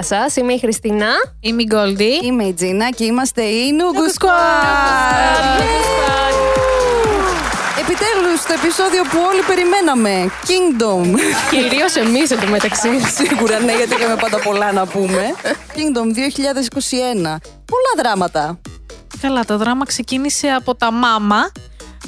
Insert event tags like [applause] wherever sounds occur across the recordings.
Γεια σας, είμαι η Χριστίνα. Είμαι η Γκόλντι. Είμαι η Τζίνα και είμαστε η Νούγκου Squad. Επιτέλους, το επεισόδιο που όλοι περιμέναμε. Kingdom. Κυρίως εμείς εντωμεταξύ. Σίγουρα ναι, γιατί είχαμε πάντα πολλά να πούμε. Kingdom 2021. Πολλά δράματα. Καλά, το δράμα ξεκίνησε από τα μάμα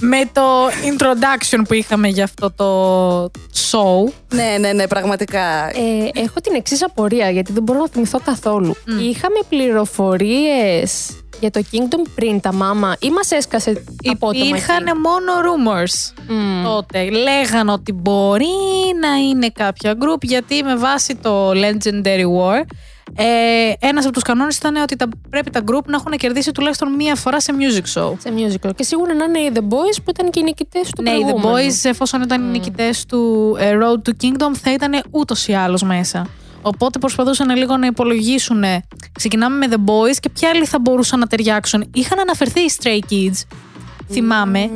με το introduction που είχαμε για αυτό το show. Ναι, ναι, ναι, πραγματικά. Ε, έχω την εξής απορία, γιατί δεν μπορώ να θυμηθώ καθόλου. Είχαμε πληροφορίες για το Kingdom πριν τα μάμα ή μας έσκασε απότομα Υπήρχαν εκεί; μόνο rumors τότε. Λέγαν ότι μπορεί να είναι κάποια group γιατί με βάση το Legendary War ε, ένας από τους κανόνες ήταν ότι τα, πρέπει τα group να έχουν κερδίσει τουλάχιστον μία φορά σε music show. σε musical. Και σίγουρα να είναι οι The Boys που ήταν και οι νικητές του Ναι, οι The προηγούμενου. Boys, εφόσον ήταν οι νικητές του ε, Road to Kingdom, θα ήταν ούτως ή άλλως μέσα. Οπότε προσπαθούσαν λίγο να υπολογίσουν. Ξεκινάμε με The Boys και ποια άλλοι θα μπορούσαν να ταιριάξουν. Είχαν αναφερθεί οι Stray Kids. Θυμάμαι.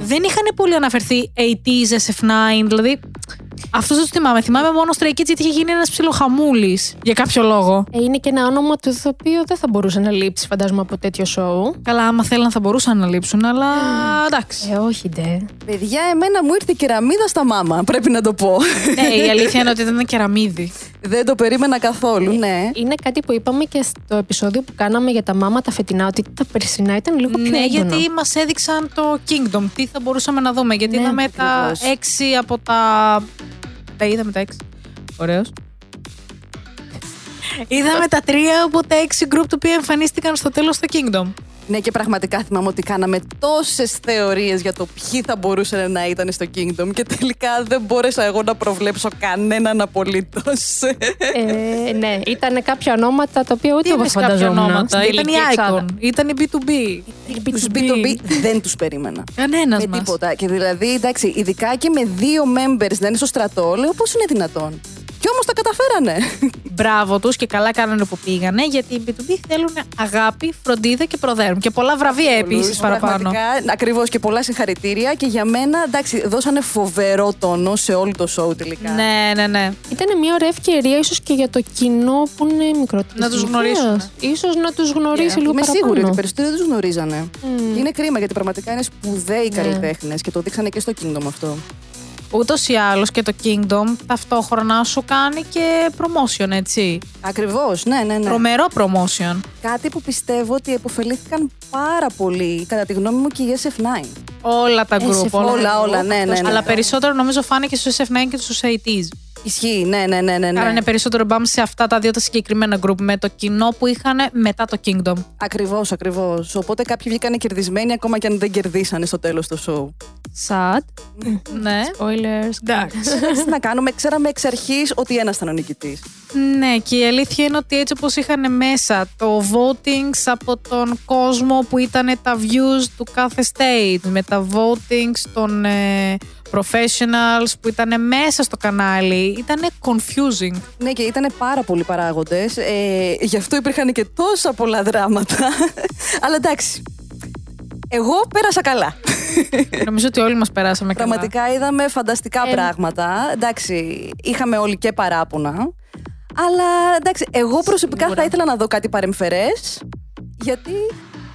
Δεν είχαν πολύ αναφερθεί 80s, SF9, δηλαδή. Αυτού δεν του θυμάμαι. Θυμάμαι μόνο Stray Kids γιατί είχε γίνει ένας ψιλοχαμούλης για κάποιο λόγο. Ε, είναι και ένα όνομα το οποίο δεν θα μπορούσε να λείψει, φαντάζομαι, από τέτοιο show. Καλά, άμα θέλαν θα μπορούσαν να λείψουν, αλλά εντάξει. Ε, όχι, ντε. Παιδιά, εμένα μου ήρθε κεραμίδα στα μάμα, πρέπει να το πω. ναι, η αλήθεια είναι ότι ήταν ένα κεραμίδι. Δεν το περίμενα καθόλου, ναι. Είναι κάτι που είπαμε και στο επεισόδιο που κάναμε για τα μάμα τα φετινά, ότι τα περσινά ήταν λίγο πιο Ναι, έντονα. γιατί μας έδειξαν το Kingdom. Τι θα μπορούσαμε να δούμε. Γιατί Ναι, είδαμε τα ακριβώς. έξι από τα. Τα είδαμε τα έξι. Ωραίος. είδαμε τα τρία από τα έξι group τα οποία εμφανίστηκαν στο τέλος στο Kingdom. Ναι, και πραγματικά θυμάμαι ότι κάναμε τόσες θεωρίες για το ποιοι θα μπορούσαν να ήταν στο Kingdom και τελικά δεν μπόρεσα εγώ να προβλέψω κανέναν απολύτως. Ε, ναι, ήταν κάποια ονόματα τα οποία ούτε Τι εγώ είπες κάποια φανταζόμουν. ονόματα. στην Ήταν η τελική εξάδα. Icon. Ήταν η B2B. Τους B2B δεν τους περίμενα. Κανένας Με μας. τίποτα. Και δηλαδή, εντάξει, ειδικά και με δύο members να είναι στο στρατό, λέω πώς είναι δυνατόν; Κι όμως τα καταφέρανε. Μπράβο τους και καλά κάνανε που πήγανε γιατί οι B2B θέλουν αγάπη, φροντίδα και προδέρμ. Και πολλά βραβεία επίσης παραπάνω. Ακριβώς και πολλά συγχαρητήρια. Και για μένα, εντάξει, δώσανε φοβερό τόνο σε όλο το show τελικά. Ναι, ναι, ναι. Ήταν μια ωραία ευκαιρία ίσως και για το κοινό που είναι μικρότερο. Να τους γνωρίσουν. Ίσως να τους γνωρίσει λίγο Είμαι παραπάνω. σίγουρη ότι οι περισσότεροι δεν τους γνωρίζανε. Και είναι κρίμα γιατί πραγματικά είναι σπουδαίοι Ναι. καλλιτέχνες και το δείξανε και στο Kingdom αυτό. Ούτως ή άλλως και το Kingdom ταυτόχρονα σου κάνει και promotion, έτσι. Ακριβώς, ναι, ναι, ναι. Τρομερό promotion. Κάτι που πιστεύω ότι επωφελήθηκαν πάρα πολύ, κατά τη γνώμη μου, και οι SF9. Όλα τα Ε, group. σε Όλα, όλα, ναι, ναι, ναι. Αλλά περισσότερο νομίζω φάνηκε στους SF9 και στους 80s. Ισχύει, ναι, ναι, ναι. ναι, ναι. Κάνανε περισσότερο μπαμ σε αυτά τα δύο τα συγκεκριμένα group με το κοινό που είχαν μετά το Kingdom. Ακριβώς, ακριβώς. Οπότε κάποιοι βγήκαν κερδισμένοι ακόμα και αν δεν κερδίσανε στο τέλος το show. Sad. ναι. Spoilers. Εντάξει. [laughs] Τι να κάνουμε, ξέραμε εξ αρχής ότι ένας ήταν ο νικητής. Ναι, και η αλήθεια είναι ότι έτσι όπως είχαν μέσα το votings από τον κόσμο που ήταν τα views του κάθε state, με τα votings των ε, professionals που ήταν μέσα στο κανάλι, ήταν confusing. Ναι, και ήταν πάρα πολλοί παράγοντες. Ε, γι' αυτό υπήρχαν και τόσα πολλά δράματα. [laughs] Αλλά εντάξει. Εγώ πέρασα καλά. [laughs] Νομίζω ότι όλοι μας περάσαμε καλά. Πραγματικά είδαμε φανταστικά Ε. πράγματα. Εντάξει, είχαμε όλοι και παράπονα. Αλλά εντάξει, εγώ προσωπικά θα ήθελα να δω κάτι παρεμφερές. Γιατί.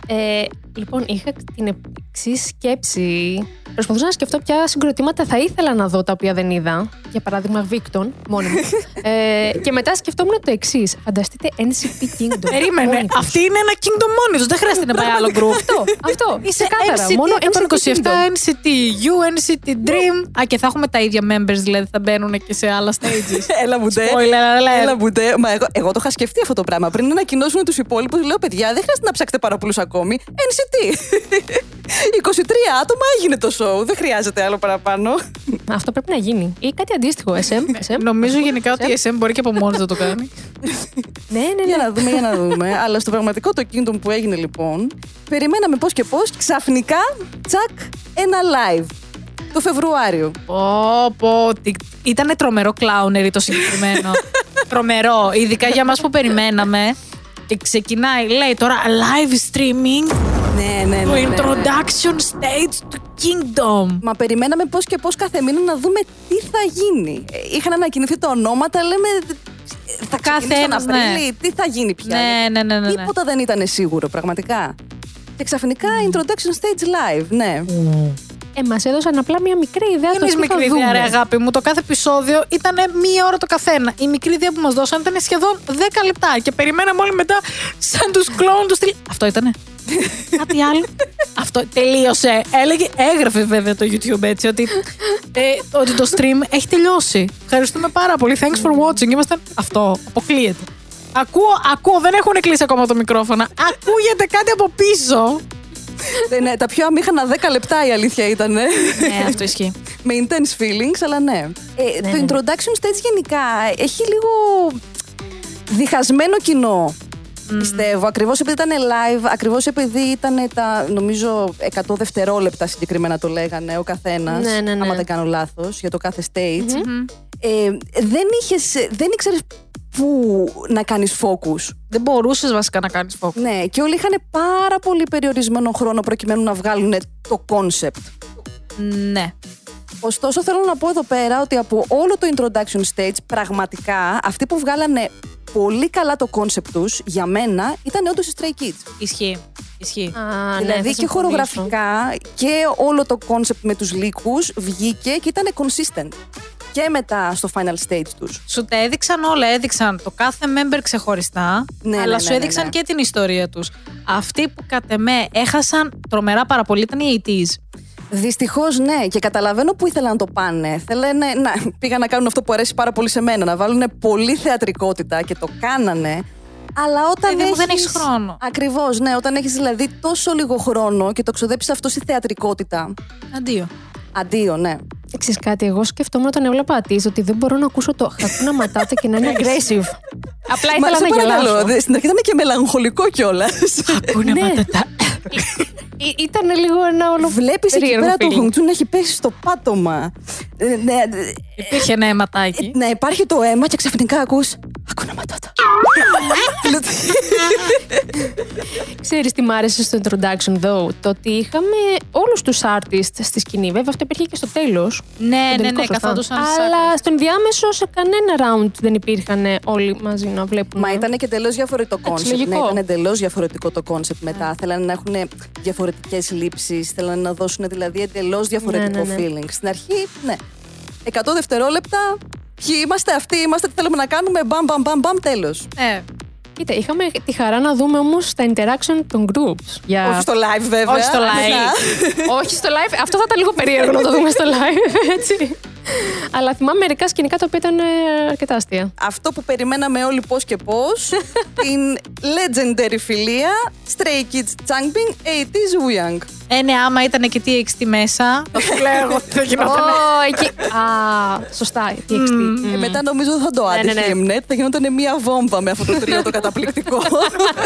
Ε, λοιπόν, είχα την εξή σκέψη. Προσπαθούσα να σκεφτώ ποια συγκροτήματα θα ήθελα να δω τα οποία δεν είδα. Για παράδειγμα, Βίκτον, μόνη μου. [laughs] ε, και μετά σκεφτόμουν το εξής. Φανταστείτε NCT Kingdom. Περίμενε, Μόνοι τους. αυτή είναι ένα kingdom μόνοι τους, δεν χρειάζεται να πάει άλλο group. Αυτό, αυτό. [laughs] Είσαι Ξεκάθαρα, NCT μόνο 127, NCT Kingdom. NCT U, NCT Dream. Α, και θα έχουμε τα ίδια members, δηλαδή θα μπαίνουν και σε άλλα stages. [laughs] Έλα μου ντε. Spoiler alert. Έλα μου ντε. Μα εγώ, εγώ το είχα σκεφτεί αυτό το πράγμα. Πριν ανακοινώσουν τους υπόλοιπους, λέω παιδιά, δεν χρειάζεται να ψάξετε πάρα πολλούς ακόμη. NCT. 23 [laughs] άτομα έγινε το show. Δεν χρειάζεται άλλο παραπάνω. Αυτό πρέπει να γίνει. Ή κάτι αντίστοιχο. SM. SM. Νομίζω γενικά ότι η SM μπορεί και από μόνη να το κάνει. [laughs] ναι, ναι, για ναι. να δούμε, για να δούμε. Αλλά στο πραγματικό το Kingdom που έγινε λοιπόν, περιμέναμε πώς και πώς, ξαφνικά, τσακ, ένα live. Το Φεβρουάριο. Πω, πω. τι- Ήτανε τρομερό κλάουνερι το συγκεκριμένο. [laughs] τρομερό. Ειδικά για μας που περιμέναμε. Και ξεκινάει, λέει τώρα live streaming Ναι, ναι, ναι. το ναι, ναι. introduction stage του Kingdom. Μα περιμέναμε πώς και πώς κάθε μήνα να δούμε τι θα γίνει. Ε, Είχαν ανακοινωθεί τα ονόματα, λέμε. θα Κάθε ξεκινήσει τον ένας, ναι. Απρίλη, τι θα γίνει πια; Ναι, ναι, ναι, ναι, ναι. Τίποτα δεν ήταν σίγουρο, πραγματικά. Και ξαφνικά introduction stage live, ναι. Ε, μας έδωσαν απλά μια μικρή ιδέα του Εμεί τι θα μικρή δούμε. ιδέα, ρε αγάπη μου. Το κάθε επεισόδιο ήταν μία ώρα το καθένα. Η μικρή ιδέα που μας δώσαν ήταν σχεδόν 10 λεπτά. Και περιμέναμε όλοι μετά, σαν τους κλόουν τους στυλ. Αυτό ήτανε; Κάτι άλλο. Αυτό τελείωσε. Έλεγε, έγραφε βέβαια το YouTube έτσι ότι, ε, ότι το stream έχει τελειώσει. Ευχαριστούμε πάρα πολύ. Thanks for watching. Ήμασταν. Αυτό αποκλείεται. Ακούω, ακούω, δεν έχουν κλείσει ακόμα το μικρόφωνο. Ακούγεται κάτι από πίσω. Ε, ναι, τα πιο αμήχανα 10 λεπτά η αλήθεια ήταν. ναι, αυτό ισχύει. με intense feelings, αλλά ναι. Ε, το introduction stage γενικά έχει λίγο διχασμένο κοινό. Πιστεύω. Ακριβώς επειδή ήταν live, ακριβώς επειδή ήταν τα νομίζω 100 δευτερόλεπτα συγκεκριμένα το λέγανε ο καθένας. Ναι, ναι, ναι. Άμα δεν κάνω λάθος, για το κάθε stage. Ε, δεν, είχες, δεν ήξερες πού να κάνεις focus. Δεν μπορούσες βασικά να κάνεις focus. Ναι, και όλοι είχαν πάρα πολύ περιορισμένο χρόνο προκειμένου να βγάλουν το concept. Ναι. Ωστόσο, θέλω να πω εδώ πέρα ότι από όλο το introduction stage, πραγματικά αυτοί που βγάλανε πολύ καλά το concept τους, για μένα, ήταν όντως οι Stray Kids. Ισχύει. Ισχύει. Α, ναι, δηλαδή θα και συμφωνήσω. χορογραφικά και όλο το concept με τους λύκους βγήκε και ήταν consistent. Και μετά στο final stage τους. Σου τα έδειξαν όλα. Έδειξαν το κάθε member ξεχωριστά, Ναι, αλλά ναι, σου ναι, έδειξαν ναι. και την ιστορία τους. Αυτοί που κατ' εμέ έχασαν τρομερά πάρα πολύ ήταν οι 80s. Δυστυχώς ναι, και καταλαβαίνω που ήθελαν να το πάνε. Θέλανε να πήγαν να κάνουν αυτό που αρέσει πάρα πολύ σε μένα, να βάλουν πολύ θεατρικότητα και το κάνανε. Αλλά όταν Παιδί μου, έχεις... δεν έχεις χρόνο. Ακριβώς, ναι. Όταν έχεις δηλαδή τόσο λίγο χρόνο και το ξοδέψεις αυτό στη θεατρικότητα. Αντίο. Αντίο, ναι. Ξέρεις κάτι, εγώ σκεφτόμουν όταν έβλεπα τη ότι δεν μπορώ να ακούσω το χακούνα ματάτα και να είναι aggressive. Απλά Μα ήθελα σε να παρακαλώ, γελάσω. δε- στην αρχή ήταν και μελαγχολικό κιόλας. Ακούνε Ναι. ματατά. Ήταν λίγο ένα όλο Βλέπεις εκεί περίεργο πέρα το feeling. Χονγκτσούν να έχει πέσει στο πάτωμα. Ε, ναι, ε, Υπήρχε ένα αιματάκι. να υπάρχει το αίμα και ξαφνικά ακούς Ακούνα ματάτα. [laughs] Ξέρεις τι μ' άρεσε στο introduction though, το ότι είχαμε όλους τους artists στη σκηνή. Βέβαια αυτό υπήρχε και στο τέλος. Ναι, Το ναι, τελικό, ναι, σωστά. καθόντουσαν στις Αλλά άκρες. στον διάμεσο σε κανένα round δεν υπήρχαν όλοι μαζί να βλέπουν. Μα ήταν και εντελώς διαφορετικό το Εντάξει, concept. Ναι, λογικό. ήταν εντελώς διαφορετικό το concept μετά. Θέλανε να έχουν διαφορετικές λήψεις, θέλανε να δώσουν δηλαδή εντελώς διαφορετικό Ναι, ναι, ναι. feeling. Στην αρχή, ναι. 100 δευτερόλεπτα. Ποιοι είμαστε, αυτοί είμαστε, τι θέλουμε να κάνουμε. Μπαμ, μπαμ, μπαμ, μπαμ, τέλος. Ε, Κοίτα, είχαμε τη χαρά να δούμε όμως τα interaction των groups. Για... Όχι στο live, βέβαια. Όχι στο live. Μετά. Όχι στο live. Αυτό θα ήταν λίγο περίεργο να το δούμε στο live, [laughs] έτσι. Αλλά θυμάμαι μερικά σκηνικά τα οποία ήταν ε, αρκετά αστεία. Αυτό που περιμέναμε όλοι πώς και πώς, [laughs] την legendary φιλία Stray Kids Changbin 80s Wuyang. Ε, ναι, άμα ήταν και TXT μέσα, θα σου λέω εγώ τι θα γινόταν. Ω, εκεί. Α, σωστά. TXT. Ε, μετά νομίζω δεν θα το Ναι, ναι, άντεχε ναι. η Mnet, θα γινόταν μια βόμβα με αυτό το τρίο το καταπληκτικό.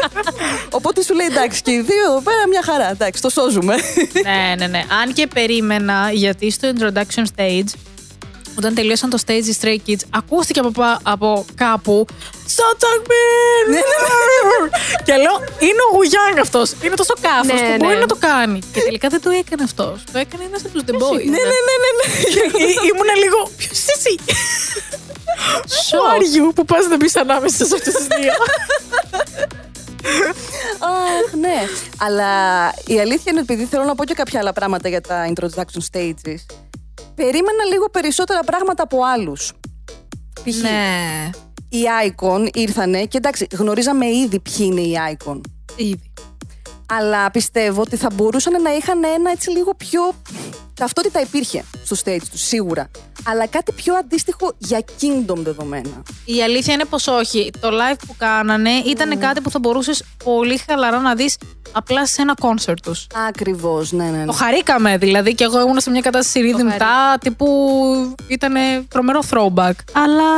[laughs] Οπότε σου λέει εντάξει και οι δύο εδώ πέρα μια χαρά, εντάξει το σώζουμε. ναι, ναι, ναι. Αν και περίμενα, γιατί στο introduction stage, όταν τελείωσαν το stage οι Stray Kids, ακούστηκε από, πα- από κάπου Σατσακμπίν! [laughs] και λέω, είναι ο Γουγιάνγκ αυτός. Είναι τόσο κάφο Ναι, που ναι. μπορεί να το κάνει. και τελικά δεν το έκανε αυτός. Το έκανε ένας από τους The Boys. ναι, ναι, ναι, ναι, ναι. [laughs] Ήμουν λίγο. Ποιος είσαι εσύ; Who are you που πας να μπεις ανάμεσα σε αυτές τις δύο; Αχ, ναι. Αλλά η αλήθεια είναι επειδή θέλω να πω και κάποια άλλα πράγματα για τα introduction stages. Περίμενα λίγο περισσότερα πράγματα από άλλους. Π.χ. ναι. οι Icon ήρθανε και εντάξει, γνωρίζαμε ήδη ποιοι είναι οι Icon. Ήδη. Αλλά πιστεύω ότι θα μπορούσαν να είχαν ένα έτσι λίγο πιο. Ταυτότητα υπήρχε στο stage τους, σίγουρα. Αλλά κάτι πιο αντίστοιχο για Kingdom δεδομένα. Η αλήθεια είναι πως όχι. Το live που κάνανε ήταν κάτι που θα μπορούσες πολύ χαλαρά να δεις απλά σε ένα concert τους. Ακριβώς, ναι, ναι. ναι. Το χαρήκαμε δηλαδή και εγώ ήμουν σε μια κατάσταση rhythm τα τύπου ήταν τρομερό throwback. Αλλά...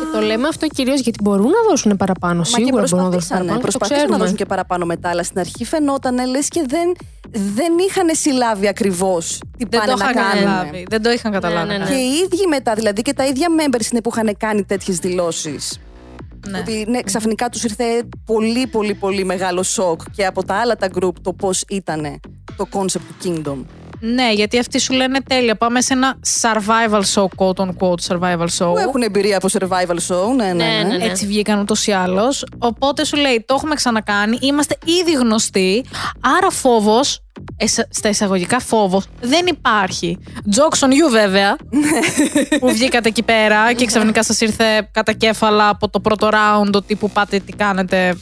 Και το λέμε αυτό κυρίως γιατί μπορούν να δώσουν παραπάνω. Μα και Σίγουρα μπορούν να δώσουν προσπαθήσανε, παραπάνω. και το προσπαθήσανε να ξέρουμε. δώσουν και παραπάνω μετά. Αλλά στην αρχή φαινόταν λες και δεν, δεν είχαν συλλάβει ακριβώς τι Δεν πάνε το να είχαν κάνουν. καταλάβει. Δεν το είχαν καταλάβει. ναι, ναι. Και οι ίδιοι μετά, δηλαδή και τα ίδια members είναι που είχαν κάνει τέτοιες δηλώσεις. Ναι. Ότι ναι, ξαφνικά τους ήρθε πολύ πολύ πολύ μεγάλο σοκ και από τα άλλα τα group το πώς ήταν το concept του Kingdom. Ναι, γιατί αυτοί σου λένε τέλεια. Πάμε σε ένα survival show, quote unquote survival show. Που έχουν εμπειρία από survival show, ναι, ναι. Ναι, ναι. ναι, ναι. Έτσι βγήκαν ούτως ή άλλως. Οπότε σου λέει: Το έχουμε ξανακάνει, είμαστε ήδη γνωστοί. Άρα φόβος, στα εισαγωγικά φόβος, δεν υπάρχει. Jokes on you, βέβαια. που βγήκατε εκεί πέρα και ξαφνικά σας ήρθε κατά κέφαλα από το πρώτο round ότι που πάτε, τι κάνετε.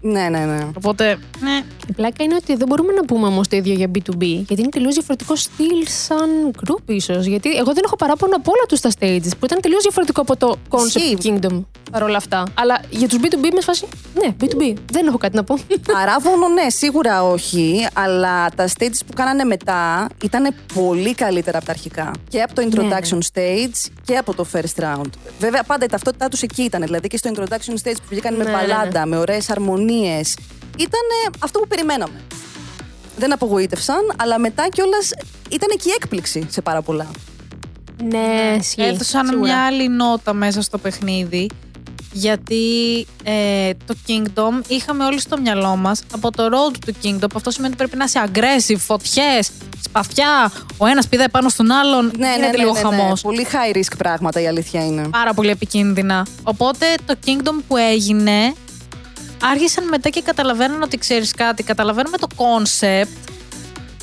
Ναι, ναι, ναι. Οπότε, ναι. Η πλάκα είναι ότι δεν μπορούμε να πούμε όμως το ίδιο για B2B, γιατί είναι τελείως διαφορετικό στυλ σαν group, ίσως. Γιατί εγώ δεν έχω παράπονο από όλα τους τα stages, που ήταν τελείως διαφορετικό από το Ισχύει. concept kingdom παρόλα αυτά. Αλλά για τους B2B με σφάση. Ναι, B2B. Δεν έχω κάτι να πω. [laughs] Παράπονο, ναι, σίγουρα όχι. Αλλά τα stages που κάνανε μετά ήταν πολύ καλύτερα από τα αρχικά. Και από το introduction stage και από το first round. Βέβαια, πάντα η ταυτότητά τους εκεί ήταν. Δηλαδή και στο introduction stage που βγήκαν με Ναι, ναι, ναι. μπαλάντα, με ωραίες αρμονίες. Ήταν αυτό που περιμέναμε. Δεν απογοήτευσαν, αλλά μετά κιόλας ήταν και η έκπληξη σε πάρα πολλά. ναι, ισχύει. Έδωσαν Σίγουρα. μια άλλη νότα μέσα στο παιχνίδι. Γιατί ε, το Kingdom είχαμε όλοι στο μυαλό μας από το road του Kingdom. Αυτό σημαίνει ότι πρέπει να είσαι aggressive, φωτιές, σπαθιά. Ο ένας πηδάει πάνω στον άλλον. Ναι, ναι, γίνεται ναι, λίγο ναι, ναι. χαμός. Πολύ high risk πράγματα η αλήθεια είναι. Πάρα πολύ επικίνδυνα. Οπότε το Kingdom που έγινε, άρχισαν μετά και καταλαβαίνουν ότι ξέρεις κάτι. Καταλαβαίνουμε το concept,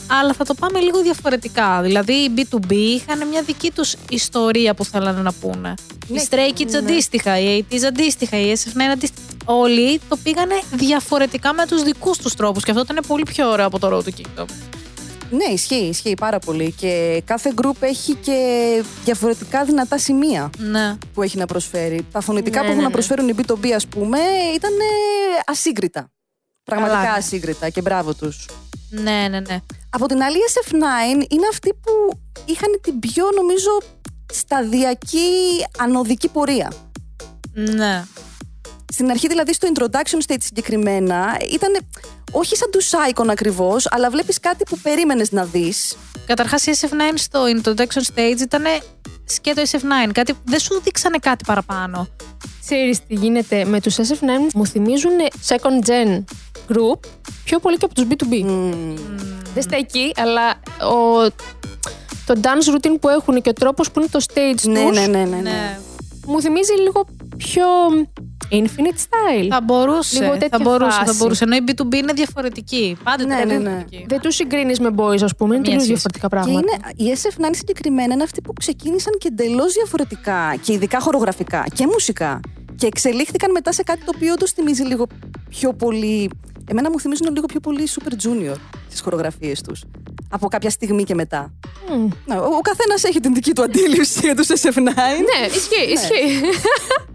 αλλά θα το πάμε λίγο διαφορετικά. Δηλαδή οι B2B είχαν μια δική τους ιστορία που θέλανε να πούνε. Ναι, οι Stray Kids ναι. αντίστοιχα, οι 80s αντίστοιχα, οι SF9 αντίστοιχα. Όλοι το πήγανε διαφορετικά με τους δικούς τους τρόπους και αυτό ήταν πολύ πιο ωραίο από το Road to Kingdom. Ναι, ισχύει, ισχύει πάρα πολύ. Και κάθε group έχει και διαφορετικά δυνατά σημεία Ναι. που έχει να προσφέρει. Τα φωνητικά Ναι, που έχουν ναι, να ναι. προσφέρουν οι B2B, ας πούμε, ήταν ε, ασύγκριτα. Πραγματικά Καλά. ασύγκριτα και μπράβο τους. Ναι, ναι, ναι. Από την άλλη, η SF9 είναι αυτοί που είχαν την πιο, νομίζω, σταδιακή ανωδική πορεία. Ναι. Στην αρχή, δηλαδή, στο introduction stage συγκεκριμένα, ήταν όχι σαν του Icon ακριβώς, αλλά βλέπεις κάτι που περίμενες να δεις. Καταρχάς, η SF9 στο introduction stage ήταν σκέτο SF9. Κάτι, δεν σου δείξανε κάτι παραπάνω. Ξέρεις τι γίνεται με τους SF9 μου θυμίζουν second gen group πιο πολύ και από τους B2B. Δεν στέκει, αλλά ο, το dance routine που έχουν και ο τρόπος που είναι το stage Ναι, τους ναι, ναι, ναι, ναι. μου θυμίζει λίγο πιο infinite style. Θα μπορούσε. Λίγο τέτοια θα μπορούσε, θα φάση. μπορούσε. Ενώ η B2B είναι διαφορετική. Πάντα Ναι, ήταν ναι, ναι. διαφορετική. Δεν τους συγκρίνεις με boys, ας πούμε, είναι Μία τελείως σχέση. διαφορετικά Και πράγματα. είναι, η SF9 συγκεκριμένα είναι αυτοί που ξεκίνησαν και εντελώς διαφορετικά και ειδικά χορογραφικά και μουσικά. Και εξελίχθηκαν μετά σε κάτι το οποίο όντω θυμίζει λίγο πιο πολύ. Εμένα μου θυμίζουν λίγο πιο πολύ Super Junior τι χορογραφίες τους. Από κάποια στιγμή και μετά. Μμ. Ναι, ο ο καθένας έχει την δική του αντίληψη για τους SF9. Ναι, ισχύει, ισχύει.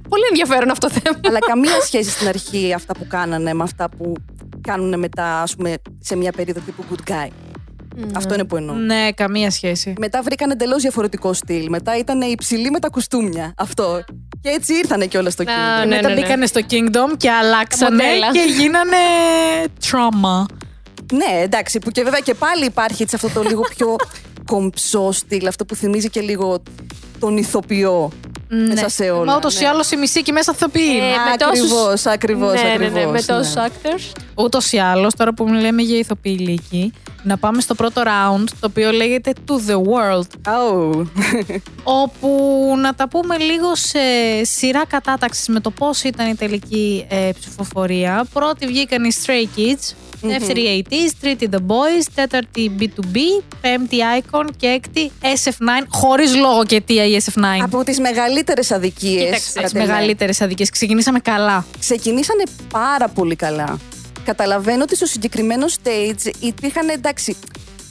Πολύ ενδιαφέρον αυτό το θέμα. αλλά καμία σχέση στην αρχή αυτά που κάνανε με αυτά που κάνουν μετά, ας πούμε, σε μια περίοδο τύπου good guy. Αυτό είναι που εννοώ. Ναι, καμία σχέση. Μετά βρήκαν εντελώς διαφορετικό στυλ. Μετά ήταν υψηλοί με τα κουστούμια. Αυτό. Και έτσι ήρθανε κιόλας στο Α, Kingdom. ναι, Μετά ναι, ναι. μπήκανε στο Kingdom και αλλάξανε μοντέλα. και γίνανε trauma. Ναι, εντάξει, που και βέβαια και πάλι υπάρχει έτσι αυτό το λίγο πιο [laughs] κομψό στυλ, αυτό που θυμίζει και λίγο τον ηθοποιό μέσα σε όλα. Μα ούτως ναι. ή άλλως η μισή και μέσα θεοποιή Ε, είναι. με τόσους- Ακριβώς, ακριβώς, ναι, ναι, ναι, ακριβώς, με ναι. τόσους actors. Ούτως ή άλλως, τώρα που μιλάμε για ηθοποιή ηλίκη, να πάμε στο πρώτο round, το οποίο λέγεται To the World. Oh. όπου να τα πούμε λίγο σε σειρά κατάταξης με το πώς ήταν η τελική ε, ψηφοφορία. Πρώτη βγήκαν οι Stray Kids, δεύτερη οι 80s, τρίτη The Boys, τέταρτη B2B, πέμπτη Icon και έκτη SF9, χωρίς λόγο και αιτία η SF9. Από τις μεγαλύτερες αδικίες. Κοίταξε, κατά τις εμέ. μεγαλύτερες αδικίες. Ξεκινήσαμε καλά. ξεκινήσανε πάρα πολύ καλά. Καταλαβαίνω ότι στο συγκεκριμένο stage υπήρχαν εντάξει.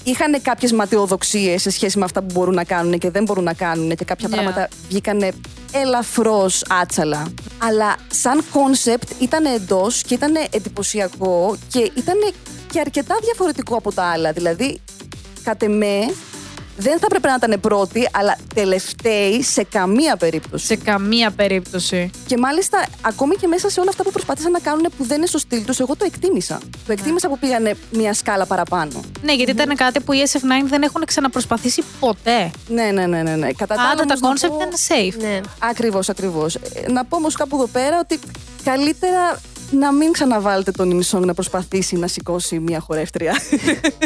Είχαν κάποιες ματαιοδοξίες σε σχέση με αυτά που μπορούν να κάνουν και δεν μπορούν να κάνουν και κάποια Ναι. πράγματα βγήκανε ελαφρώς άτσαλα. Αλλά σαν concept ήταν εντός και ήταν εντυπωσιακό και ήταν και αρκετά διαφορετικό από τα άλλα. Δηλαδή, κατ' εμέ, δεν θα έπρεπε να ήταν πρώτοι, αλλά τελευταίοι σε καμία περίπτωση. Σε καμία περίπτωση. Και μάλιστα, ακόμη και μέσα σε όλα αυτά που προσπάθησαν να κάνουν που δεν είναι στο στυλ τους, εγώ το εκτίμησα. Το εκτίμησα που πήγανε μια σκάλα παραπάνω. Ναι, γιατί ήταν κάτι που οι SF9 δεν έχουν ξαναπροσπαθήσει ποτέ. Ναι, ναι, ναι, ναι. ναι. Κατά τα άλλα, Πάντα τα όμως, να concept πω- ήταν safe. Ναι. Ακριβώς, ακριβώς. Να πω όμως κάπου εδώ πέρα ότι καλύτερα να μην ξαναβάλετε τον Ινσόγκ να προσπαθήσει να σηκώσει μια χορεύτρια.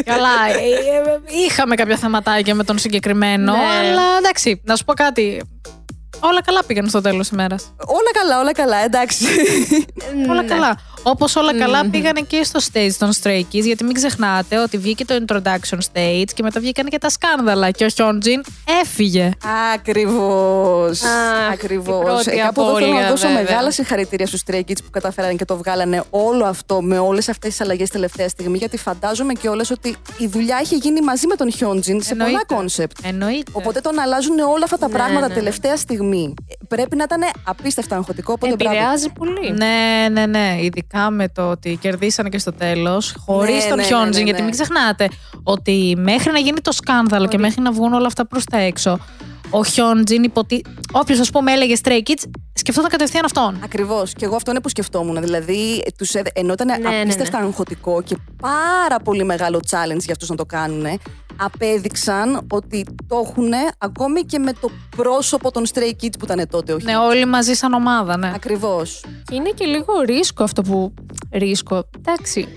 Καλά, [laughs] ε, ε, είχαμε κάποια θεματάκια με τον συγκεκριμένο, Ναι. αλλά εντάξει, να σου πω κάτι. Όλα καλά πήγαν στο τέλος ημέρας. όλα καλά, όλα καλά, εντάξει. Όλα Ναι. καλά. Όπως όλα καλά πήγανε και στο stage των Stray Kids, γιατί μην ξεχνάτε ότι βγήκε το introduction stage και μετά βγήκαν και τα σκάνδαλα. Και ο Χιόντζιν έφυγε. Ακριβώς. Αχ, Ακριβώς. η πρώτη Κάπου εδώ θέλω να απώλεια, δώσω βέβαια. μεγάλα συγχαρητήρια στους Stray Kids που καταφέραν και το βγάλανε όλο αυτό με όλες αυτές τις αλλαγές τελευταία στιγμή. Γιατί φαντάζομαι και όλε ότι η δουλειά έχει γίνει μαζί με τον Χιόντζιν σε Εννοείται. πολλά concept. Εννοείται. Οπότε τον αλλάζουν όλα αυτά τα Ναι, πράγματα ναι, ναι. τελευταία στιγμή. Ε, Πρέπει να ήταν απίστευτα αγχωτικό. Οπότε μπράβο. Επηρεάζει πολύ. Ναι, ναι, ναι. Ειδικά με το ότι κερδίσανε και στο τέλος, χωρίς Ναι, τον ναι, ναι, Χιόντζιν. ναι, Γιατί ναι. μην ξεχνάτε ότι μέχρι να γίνει το σκάνδαλο και μέχρι να βγουν όλα αυτά προς τα έξω, ο Χιόντζιν υποτι... Όποιος, ας πούμε, έλεγε Stray Kids, σκεφτόταν κατευθείαν αυτόν. Ακριβώς. Και εγώ αυτό είναι που σκεφτόμουν. Δηλαδή, τους έδε... ενώ ήταν Ναι, ναι, απίστευτα ναι. αγχωτικό και πάρα πολύ μεγάλο challenge για αυτούς να το κάνουν, απέδειξαν ότι το έχουν ακόμη και με το πρόσωπο των Stray Kids που ήταν τότε. Όχι. Ναι, όλοι μαζί σαν ομάδα, ναι. Ακριβώς. Και είναι και λίγο ρίσκο αυτό που. Ρίσκο. Εντάξει.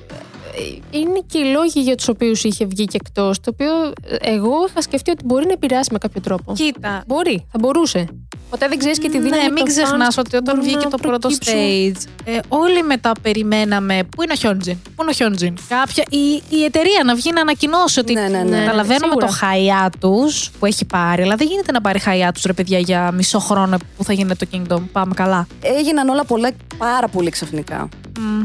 Ε, Είναι και οι λόγοι για τους οποίους είχε βγει και εκτός. Το οποίο ε, εγώ είχα σκεφτεί ότι μπορεί να επηρεάσει με κάποιο τρόπο. Κοίτα. Μπορεί, θα μπορούσε. Ποτέ δεν ξέρεις και τη δύναμη Ναι, μην των ξεχνάς fans ότι όταν μπορούν βγήκε να το πρώτο προκύψουν. stage, ε, όλοι μετά περιμέναμε. Πού είναι ο Χιόντζιν, Πού είναι ο Χιόντζιν. Κάποια, η, η εταιρεία να βγει να ανακοινώσει ότι. Ναι, ναι, ναι. Καταλαβαίνουμε Σίγουρα. το χαϊά τους που έχει πάρει, αλλά δεν γίνεται να πάρει χαϊά τους ρε παιδιά για μισό χρόνο που θα γίνεται το Kingdom. Πάμε καλά. Έγιναν όλα πολλά πάρα πολύ ξαφνικά.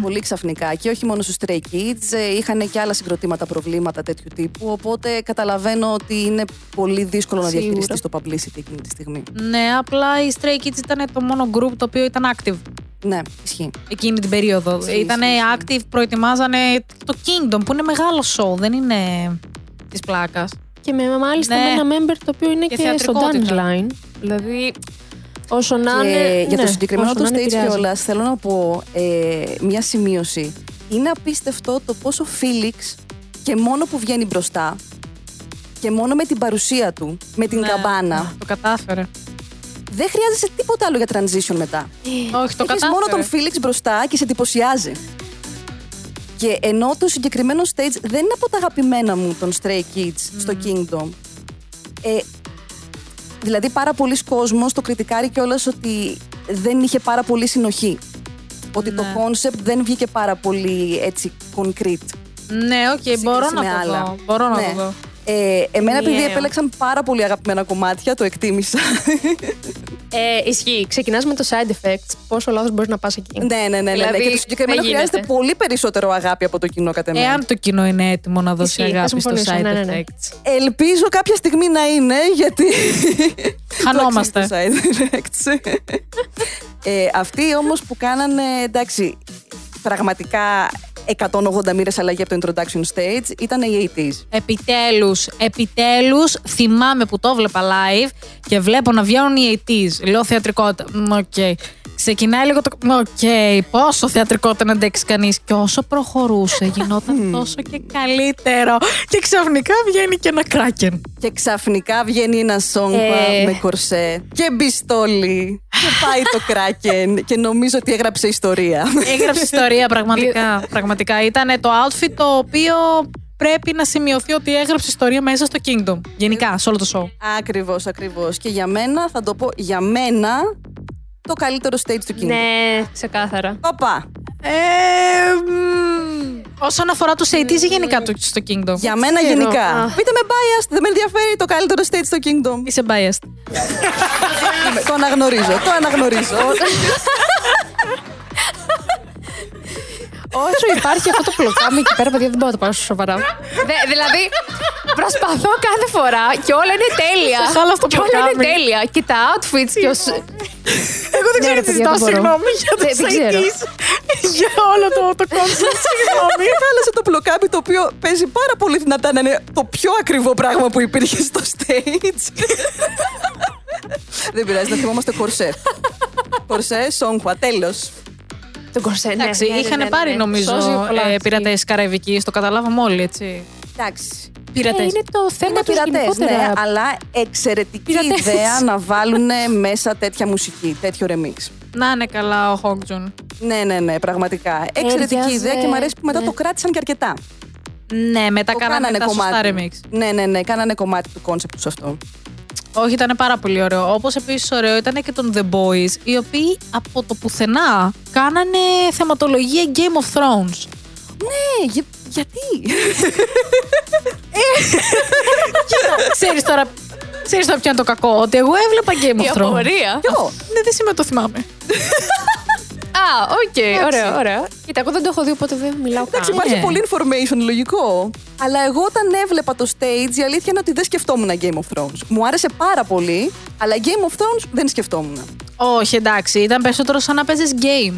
Πολύ ξαφνικά. Και όχι μόνο στους Stray Kids, ε, είχαν και άλλα συγκροτήματα, προβλήματα τέτοιου τύπου. Οπότε καταλαβαίνω ότι είναι πολύ δύσκολο να Σίγουρα. διαχειριστείς το publicity εκείνη τη στιγμή. Ναι, απλά οι Stray Kids ήταν το μόνο group το οποίο ήταν active Ναι, ισχύει. εκείνη την περίοδο. Ισχύει, Ήταν ισχύει, active, προετοιμάζανε το Kingdom που είναι μεγάλο show, δεν είναι της πλάκας. Και με, μάλιστα Ναι. με ένα member το οποίο είναι Και και, στο θεατρικότητα. Dance Line. Δηλαδή, όσο να Και είναι. για το ναι, συγκεκριμένο όσο το να είναι stage επηρεάζει. κιόλας, θέλω να πω ε, μια σημείωση. Είναι απίστευτο το πόσο Φίλιξ και μόνο που βγαίνει μπροστά και μόνο με την παρουσία του, με την Ναι, καμπάνα, Το κατάφερε. δεν χρειάζεσαι τίποτα άλλο για transition μετά. Όχι, το Έχεις κατάφερε. μόνο τον Φίλιξ μπροστά και σε εντυπωσιάζει. Και ενώ το συγκεκριμένο stage δεν είναι από τα αγαπημένα μου των Stray Kids στο Kingdom. Ε, δηλαδή πάρα πολύς κόσμος το κριτικάρει κιόλας ότι δεν είχε πάρα πολύ συνοχή. Ότι το Ναι. concept δεν βγήκε πάρα πολύ έτσι concrete. Ναι, οκ, μπορώ σύγκριση να με το άλλα. δω. Μπορώ να Ναι. το δω. Ε, εμένα επειδή Ενιαίο. επέλεξαν πάρα πολύ αγαπημένα κομμάτια, το εκτίμησα. Ε, ισχύει. Ξεκινάς με το side effects. Πόσο λάθος μπορείς να πας εκεί. ναι, ναι, ναι, ναι, ναι. Δηλαδή, Και το συγκεκριμένο δεν χρειάζεται γίνεται. πολύ περισσότερο αγάπη από το κοινό κατά εμένα. Εάν το κοινό είναι έτοιμο να δώσει Ισχύει, θα αγάπη στο συμφωνήσω, side ναι, ναι, ναι. effects. Ελπίζω κάποια στιγμή να είναι, γιατί. [laughs] Χανόμαστε. το αξίζει το side effects. ε, αυτοί όμως που κάνανε, εντάξει, πραγματικά 180 μοίρες αλλαγή από το introduction stage ήταν οι ATEEZ. Επιτέλους, επιτέλους θυμάμαι που το βλέπα live και βλέπω να βγαίνουν οι ATEEZ. Λέω θεατρικότητα. Μ, Οκ. Ξεκινάει λίγο το. Μ, Οκ. Πόσο θεατρικότητα να αντέξει κανείς. Και όσο προχωρούσε, γινόταν τόσο και καλύτερο. Και ξαφνικά βγαίνει και ένα κράκεν. Και ξαφνικά βγαίνει ένα σόγγα Ε. με κορσέ και μπιστόλι. και πάει το κράκεν και νομίζω ότι έγραψε ιστορία. Έγραψε ιστορία πραγματικά. πραγματικά. Ήταν το outfit το οποίο πρέπει να σημειωθεί ότι έγραψε ιστορία μέσα στο Kingdom. Γενικά, σε όλο το show. ακριβώς, ακριβώς. Και για μένα, θα το πω, για μένα το καλύτερο stage του Kingdom. Ναι, ξεκάθαρα. Παπά. Ε, μ, όσον αφορά τους 80s ή γενικά το- στο Kingdom. Για μένα ξέρω. γενικά. Α. Πείτε με biased, δεν με ενδιαφέρει το καλύτερο stage στο Kingdom. Είσαι biased. Είμαι- [laughs] το αναγνωρίζω, το αναγνωρίζω. [laughs] Όσο υπάρχει αυτό το πλοκάμι εκεί πέρα, παιδιά, δεν μπορώ να το πάρω σοβαρά. Δε- δηλαδή, προσπαθώ κάθε φορά και όλα είναι τέλεια. Σε χάλα στο και όλα είναι πλοκάμι. τέλεια. Και τα outfits και ο. σ- Εγώ δεν Ναι, ξέρω ρε, τι παιδιά, ζητάω δεν μπορώ. συγγνώμη για Δεν- τους δεν ξέρω. 80s. Για όλο το, το concept, [laughs] συγγνώμη. Χάλασε το πλοκάμι το οποίο παίζει πάρα πολύ δυνατά να είναι το πιο ακριβό πράγμα που υπήρχε στο stage. δεν πειράζει, να θυμόμαστε κορσέ. κορσέ, σόγχουα, τέλος. Το κορσέ, ναι. Εντάξει, ναι, ναι, είχαν ναι, ναι, πάρει ναι. νομίζω Σώζει πολλά, ε, ισχύει. πειρατέ Καραϊβικής, το καταλάβαμε όλοι έτσι. Εντάξει. Πειρατές. Ε, είναι το θέμα Είναι τους πειρατές, γενικότερα. ναι, αλλά εξαιρετική Πειρατές. ιδέα να βάλουν μέσα τέτοια μουσική, τέτοιο remix. Να είναι καλά ο Χόνγκτζουνγκ. Ναι, ναι, ναι, πραγματικά. Εξαιρετική Ταίριαζε, ιδέα και μου αρέσει που μετά ναι. το κράτησαν και αρκετά. Ναι, μετά Το κάνανε τα σωστά remix. Ναι, ναι, ναι, κάνανε κομμάτι του concept τους σε αυτό. Όχι, ήταν πάρα πολύ ωραίο. Όπως επίσης ωραίο ήταν και των The Boyz, οι οποίοι από το πουθενά κάνανε θεματολογία Game of Thrones. Ναι, για- γιατί; Ξέρεις τώρα. Ξέρεις τώρα ποιο είναι το κακό, ότι εγώ έβλεπα Game Η of Thrones. απορία. Κι εγώ. Ναι, δεν σήμερα το θυμάμαι. Α, οκ, ωραίο, ωραίο. Κοίτα, εγώ δεν το έχω δει, οπότε δεν μιλάω Εντάξει, καν. υπάρχει Ναι. πολύ information, λογικό. Αλλά εγώ όταν έβλεπα το stage, η αλήθεια είναι ότι δεν σκεφτόμουν Game of Thrones. Μου άρεσε πάρα πολύ, αλλά Game of Thrones δεν σκεφτόμουν. Όχι, εντάξει, ήταν περισσότερο σαν να παίζεις game.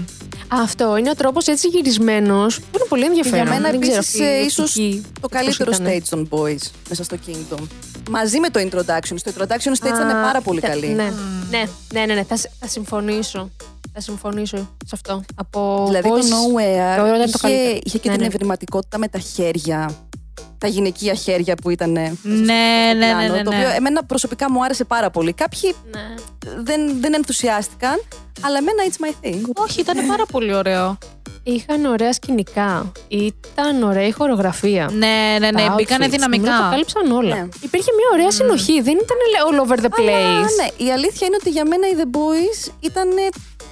Αυτό είναι ο τρόπος έτσι γυρισμένος που είναι πολύ ενδιαφέρον. Για μένα Δεν ξέρω, επίσης αυτή η ίσως λεκτική το πώς καλύτερο ήτανε. stage των Boys μέσα στο Kingdom. Μαζί με το introduction. Στο introduction stage ήταν Α, πάρα πολύ τε- καλή. Ναι, ναι, ναι, ναι, ναι. Θα, σ- θα συμφωνήσω. Θα συμφωνήσω σε αυτό. Από Δηλαδή το voice, Nowhere θεωρώ ήταν το είχε, καλύτερο. είχε και Ναι, την ναι. ευρηματικότητα με τα χέρια. Τα γυναικεία χέρια που ήταν. Ναι, ναι, ναι, ναι, Το ναι. οποίο εμένα προσωπικά μου άρεσε πάρα πολύ. Κάποιοι Ναι. δεν, δεν ενθουσιάστηκαν, αλλά εμένα it's my thing. Όχι, ήταν πάρα πολύ ωραίο. Είχαν ωραία σκηνικά. Ήταν ωραία η χορογραφία. Ναι, ναι, ναι, Τα μπήκανε outfits, νομίζω δυναμικά. Το κάλυψαν όλα. Ναι. Υπήρχε μια ωραία συνοχή. Δεν ήταν all over the place. Αλλά, ναι, η αλήθεια είναι ότι για μένα οι The Boys ήταν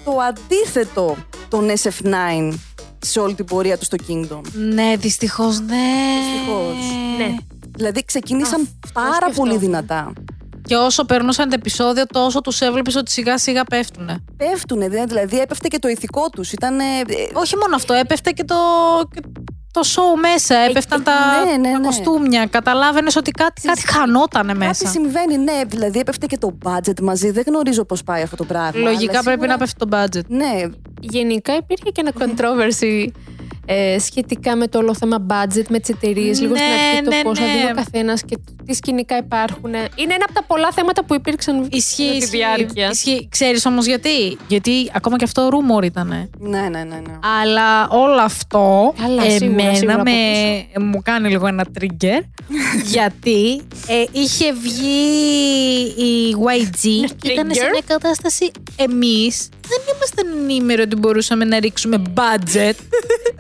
το αντίθετο των SF9 σε όλη την πορεία τους στο Kingdom. Ναι, δυστυχώς ναι. Δυστυχώς. Ναι. Δηλαδή ξεκίνησαν Αυτό πάρα σκεφτόμουν. πολύ δυνατά. Και όσο περνούσαν τα επεισόδια, τόσο τους έβλεπες ότι σιγά σιγά πέφτουνε. Πέφτουνε, δε- δηλαδή έπεφτε και το ηθικό τους. Ήταν, Όχι μόνο αυτό, έπεφτε και το, και το show μέσα. Έπεφταν τα, ναι, ναι, τα ναι. κοστούμια. Καταλάβαινες ότι κάτι, κάτι χανότανε Κάτι μέσα. συμβαίνει, ναι. Δηλαδή έπεφτε και το budget μαζί. Δεν γνωρίζω πώς πάει αυτό το πράγμα. Λογικά αλλά πρέπει σίγουρα- να πέφτει το budget. Ναι, Γενικά υπήρχε και ένα controversy ε, σχετικά με το όλο θέμα budget, με τις εταιρείες. λίγο στην Ναι, αρχή το ναι, πόσα ναι. δίνει ο καθένας και τι σκηνικά υπάρχουν. Είναι ένα από τα πολλά θέματα που υπήρξαν Ισχύει, με τη ισχύει. διάρκεια. ισχύει. Ξέρεις όμως γιατί; Γιατί ακόμα και αυτό ρούμορ ήταν. ναι, ναι, ναι. ναι. Αλλά όλο αυτό Καλά, σίγουρα, εμένα σίγουρα από με, μου κάνει λίγο ένα trigger [laughs] γιατί ε, είχε βγει η YG και ήταν σε trigger. μια κατάσταση εμείς δεν είμαστε ενήμεροι ότι μπορούσαμε να ρίξουμε budget Ε, [laughs]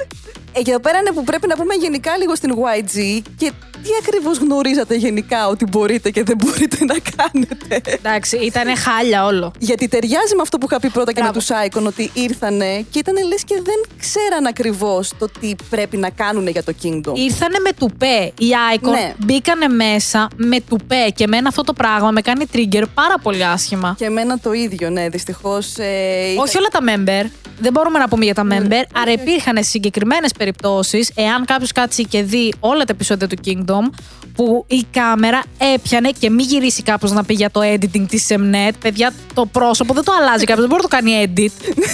και εδώ πέρα είναι που πρέπει να πούμε γενικά λίγο στην YG και τι ακριβώς γνωρίζατε γενικά ότι μπορείτε και δεν μπορείτε να κάνετε; εντάξει ήταν χάλια όλο Γιατί ταιριάζει με αυτό που είχα πει πρώτα και με Μπράβο. τους Icon ότι ήρθανε και ήταν λες και δεν ξέραν ακριβώς το τι πρέπει να κάνουν για το Kingdom. Ήρθανε με τουπέ. Οι Icon Ναι. μπήκανε μέσα με τουπέ και εμένα αυτό το πράγμα με κάνει trigger πάρα πολύ άσχημα. Και εμένα το ίδιο, ναι, δυστυχώς. Ε, είχα- Όχι όλα τα member. Δεν μπορούμε να πούμε για τα member. Άρα υπήρχαν συγκεκριμένες περιπτώσεις, εάν κάποιος κάτσει και δει όλα τα επεισόδια του Kingdom, που η κάμερα έπιανε και μη γυρίσει κάποιο να πει για το editing της Mnet. Παιδιά, το πρόσωπο δεν το αλλάζει κάποιος, δεν μπορεί να το κάνει edit. [laughs]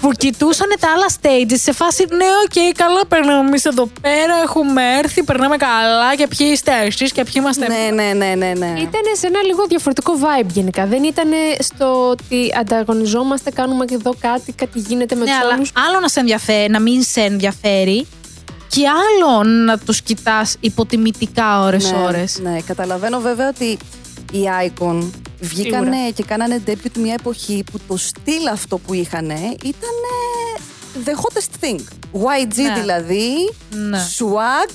που κοιτούσαν τα άλλα stages σε φάση ναι, οκ, καλά περνάμε εμείς εδώ πέρα. Έχουμε έρθει, περνάμε καλά. Και ποιοι είστε εσείς και ποιοι είμαστε εμείς». Ναι, ναι, ναι, ναι, ναι. Ήταν σε ένα λίγο διαφορετικό vibe γενικά. Δεν ήταν στο ότι ανταγωνιζόμαστε, κάνουμε και εδώ κάτι, κάτι γίνεται με Ναι, τους αλλά άλλους. άλλο να σε ενδιαφέρει, να μην σε ενδιαφέρει και άλλο να τους κοιτάς υποτιμητικά ώρες-ώρες. Ναι, ναι, καταλαβαίνω βέβαια ότι οι Icon βγήκανε και κάνανε debut μια εποχή που το στυλ αυτό που είχαν ήταν the hottest thing. YG Ναι. δηλαδή, Ναι. swag.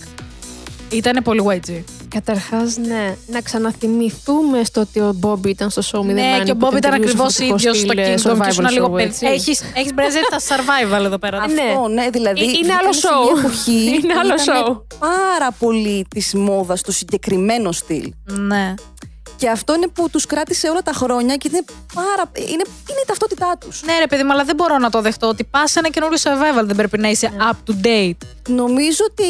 Ήτανε πολύ YG. Καταρχάς, ναι, να ξαναθυμηθούμε στο ότι ο Μπόμπι ήταν στο show Me The Ναι, Money και ο που Bob ήταν τελείωσε ακριβώς διαφορετικό ίδιος στο στυλ, ε, Kingdom και survival ήσουν λίγο show, παιδί. έτσι. Έχεις, έχεις μπρέζερ τα survival εδώ πέρα. Ναι. Αυτό, ναι, δηλαδή. Ε, είναι βγήκανε άλλο σε show. μια εποχή [laughs] Είναι που άλλο ήτανε show. Πάρα πολύ της μόδας στο συγκεκριμένο στυλ. Ναι. Και αυτό είναι που τους κράτησε όλα τα χρόνια και είναι πάρα. Είναι, είναι η ταυτότητά τους. Ναι, ρε παιδί μου, αλλά δεν μπορώ να το δεχτώ ότι πας σε ένα καινούριο survival δεν πρέπει να είσαι Ναι. up to date. Νομίζω ότι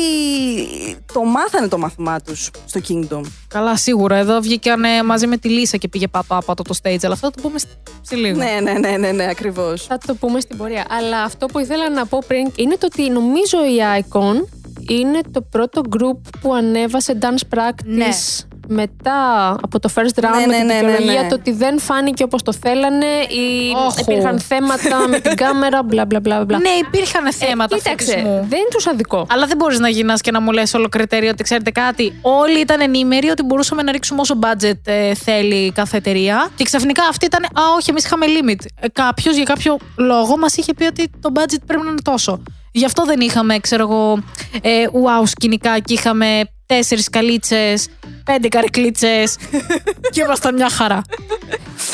το μάθανε το μάθημά τους στο Kingdom. Καλά, σίγουρα. Εδώ βγήκαν μαζί με τη Λίσα και πήγε πατώ άπατο το stage, αλλά αυτό θα το πούμε σε λίγο. Ναι, ναι, ναι, ναι, ναι ακριβώς. Θα το πούμε στην πορεία. Αλλά αυτό που ήθελα να πω πριν είναι το ότι νομίζω η Icon είναι το πρώτο group που ανέβασε dance practice Ναι. Μετά από το first round Ναι, με ναι, την ναι, ναι, δικαιολογία ναι. το ότι δεν φάνηκε όπως το θέλανε ή Όχου. υπήρχαν θέματα με την κάμερα, μπλα μπλα μπλα. μπλα. Ναι, υπήρχαν Ε, θέματα κοίταξε, φωτισμού. δεν είναι τους αδικό. Αλλά δεν μπορείς να γυρνάς και να μου λες όλο κριτήριο ότι ξέρετε κάτι. Όλοι ήταν ενήμεροι ότι μπορούσαμε να ρίξουμε όσο budget ε, θέλει κάθε εταιρεία. Και ξαφνικά αυτή ήταν. Α, όχι, εμείς είχαμε limit. Ε, Κάποιος για κάποιο λόγο μας είχε πει ότι το budget πρέπει να είναι τόσο. Γι' αυτό δεν είχαμε, ξέρω εγώ, ε, wow σκηνικά και είχαμε τέσσερις καλίτσες, πέντε καρκλίτσες. και ήμασταν μια χαρά.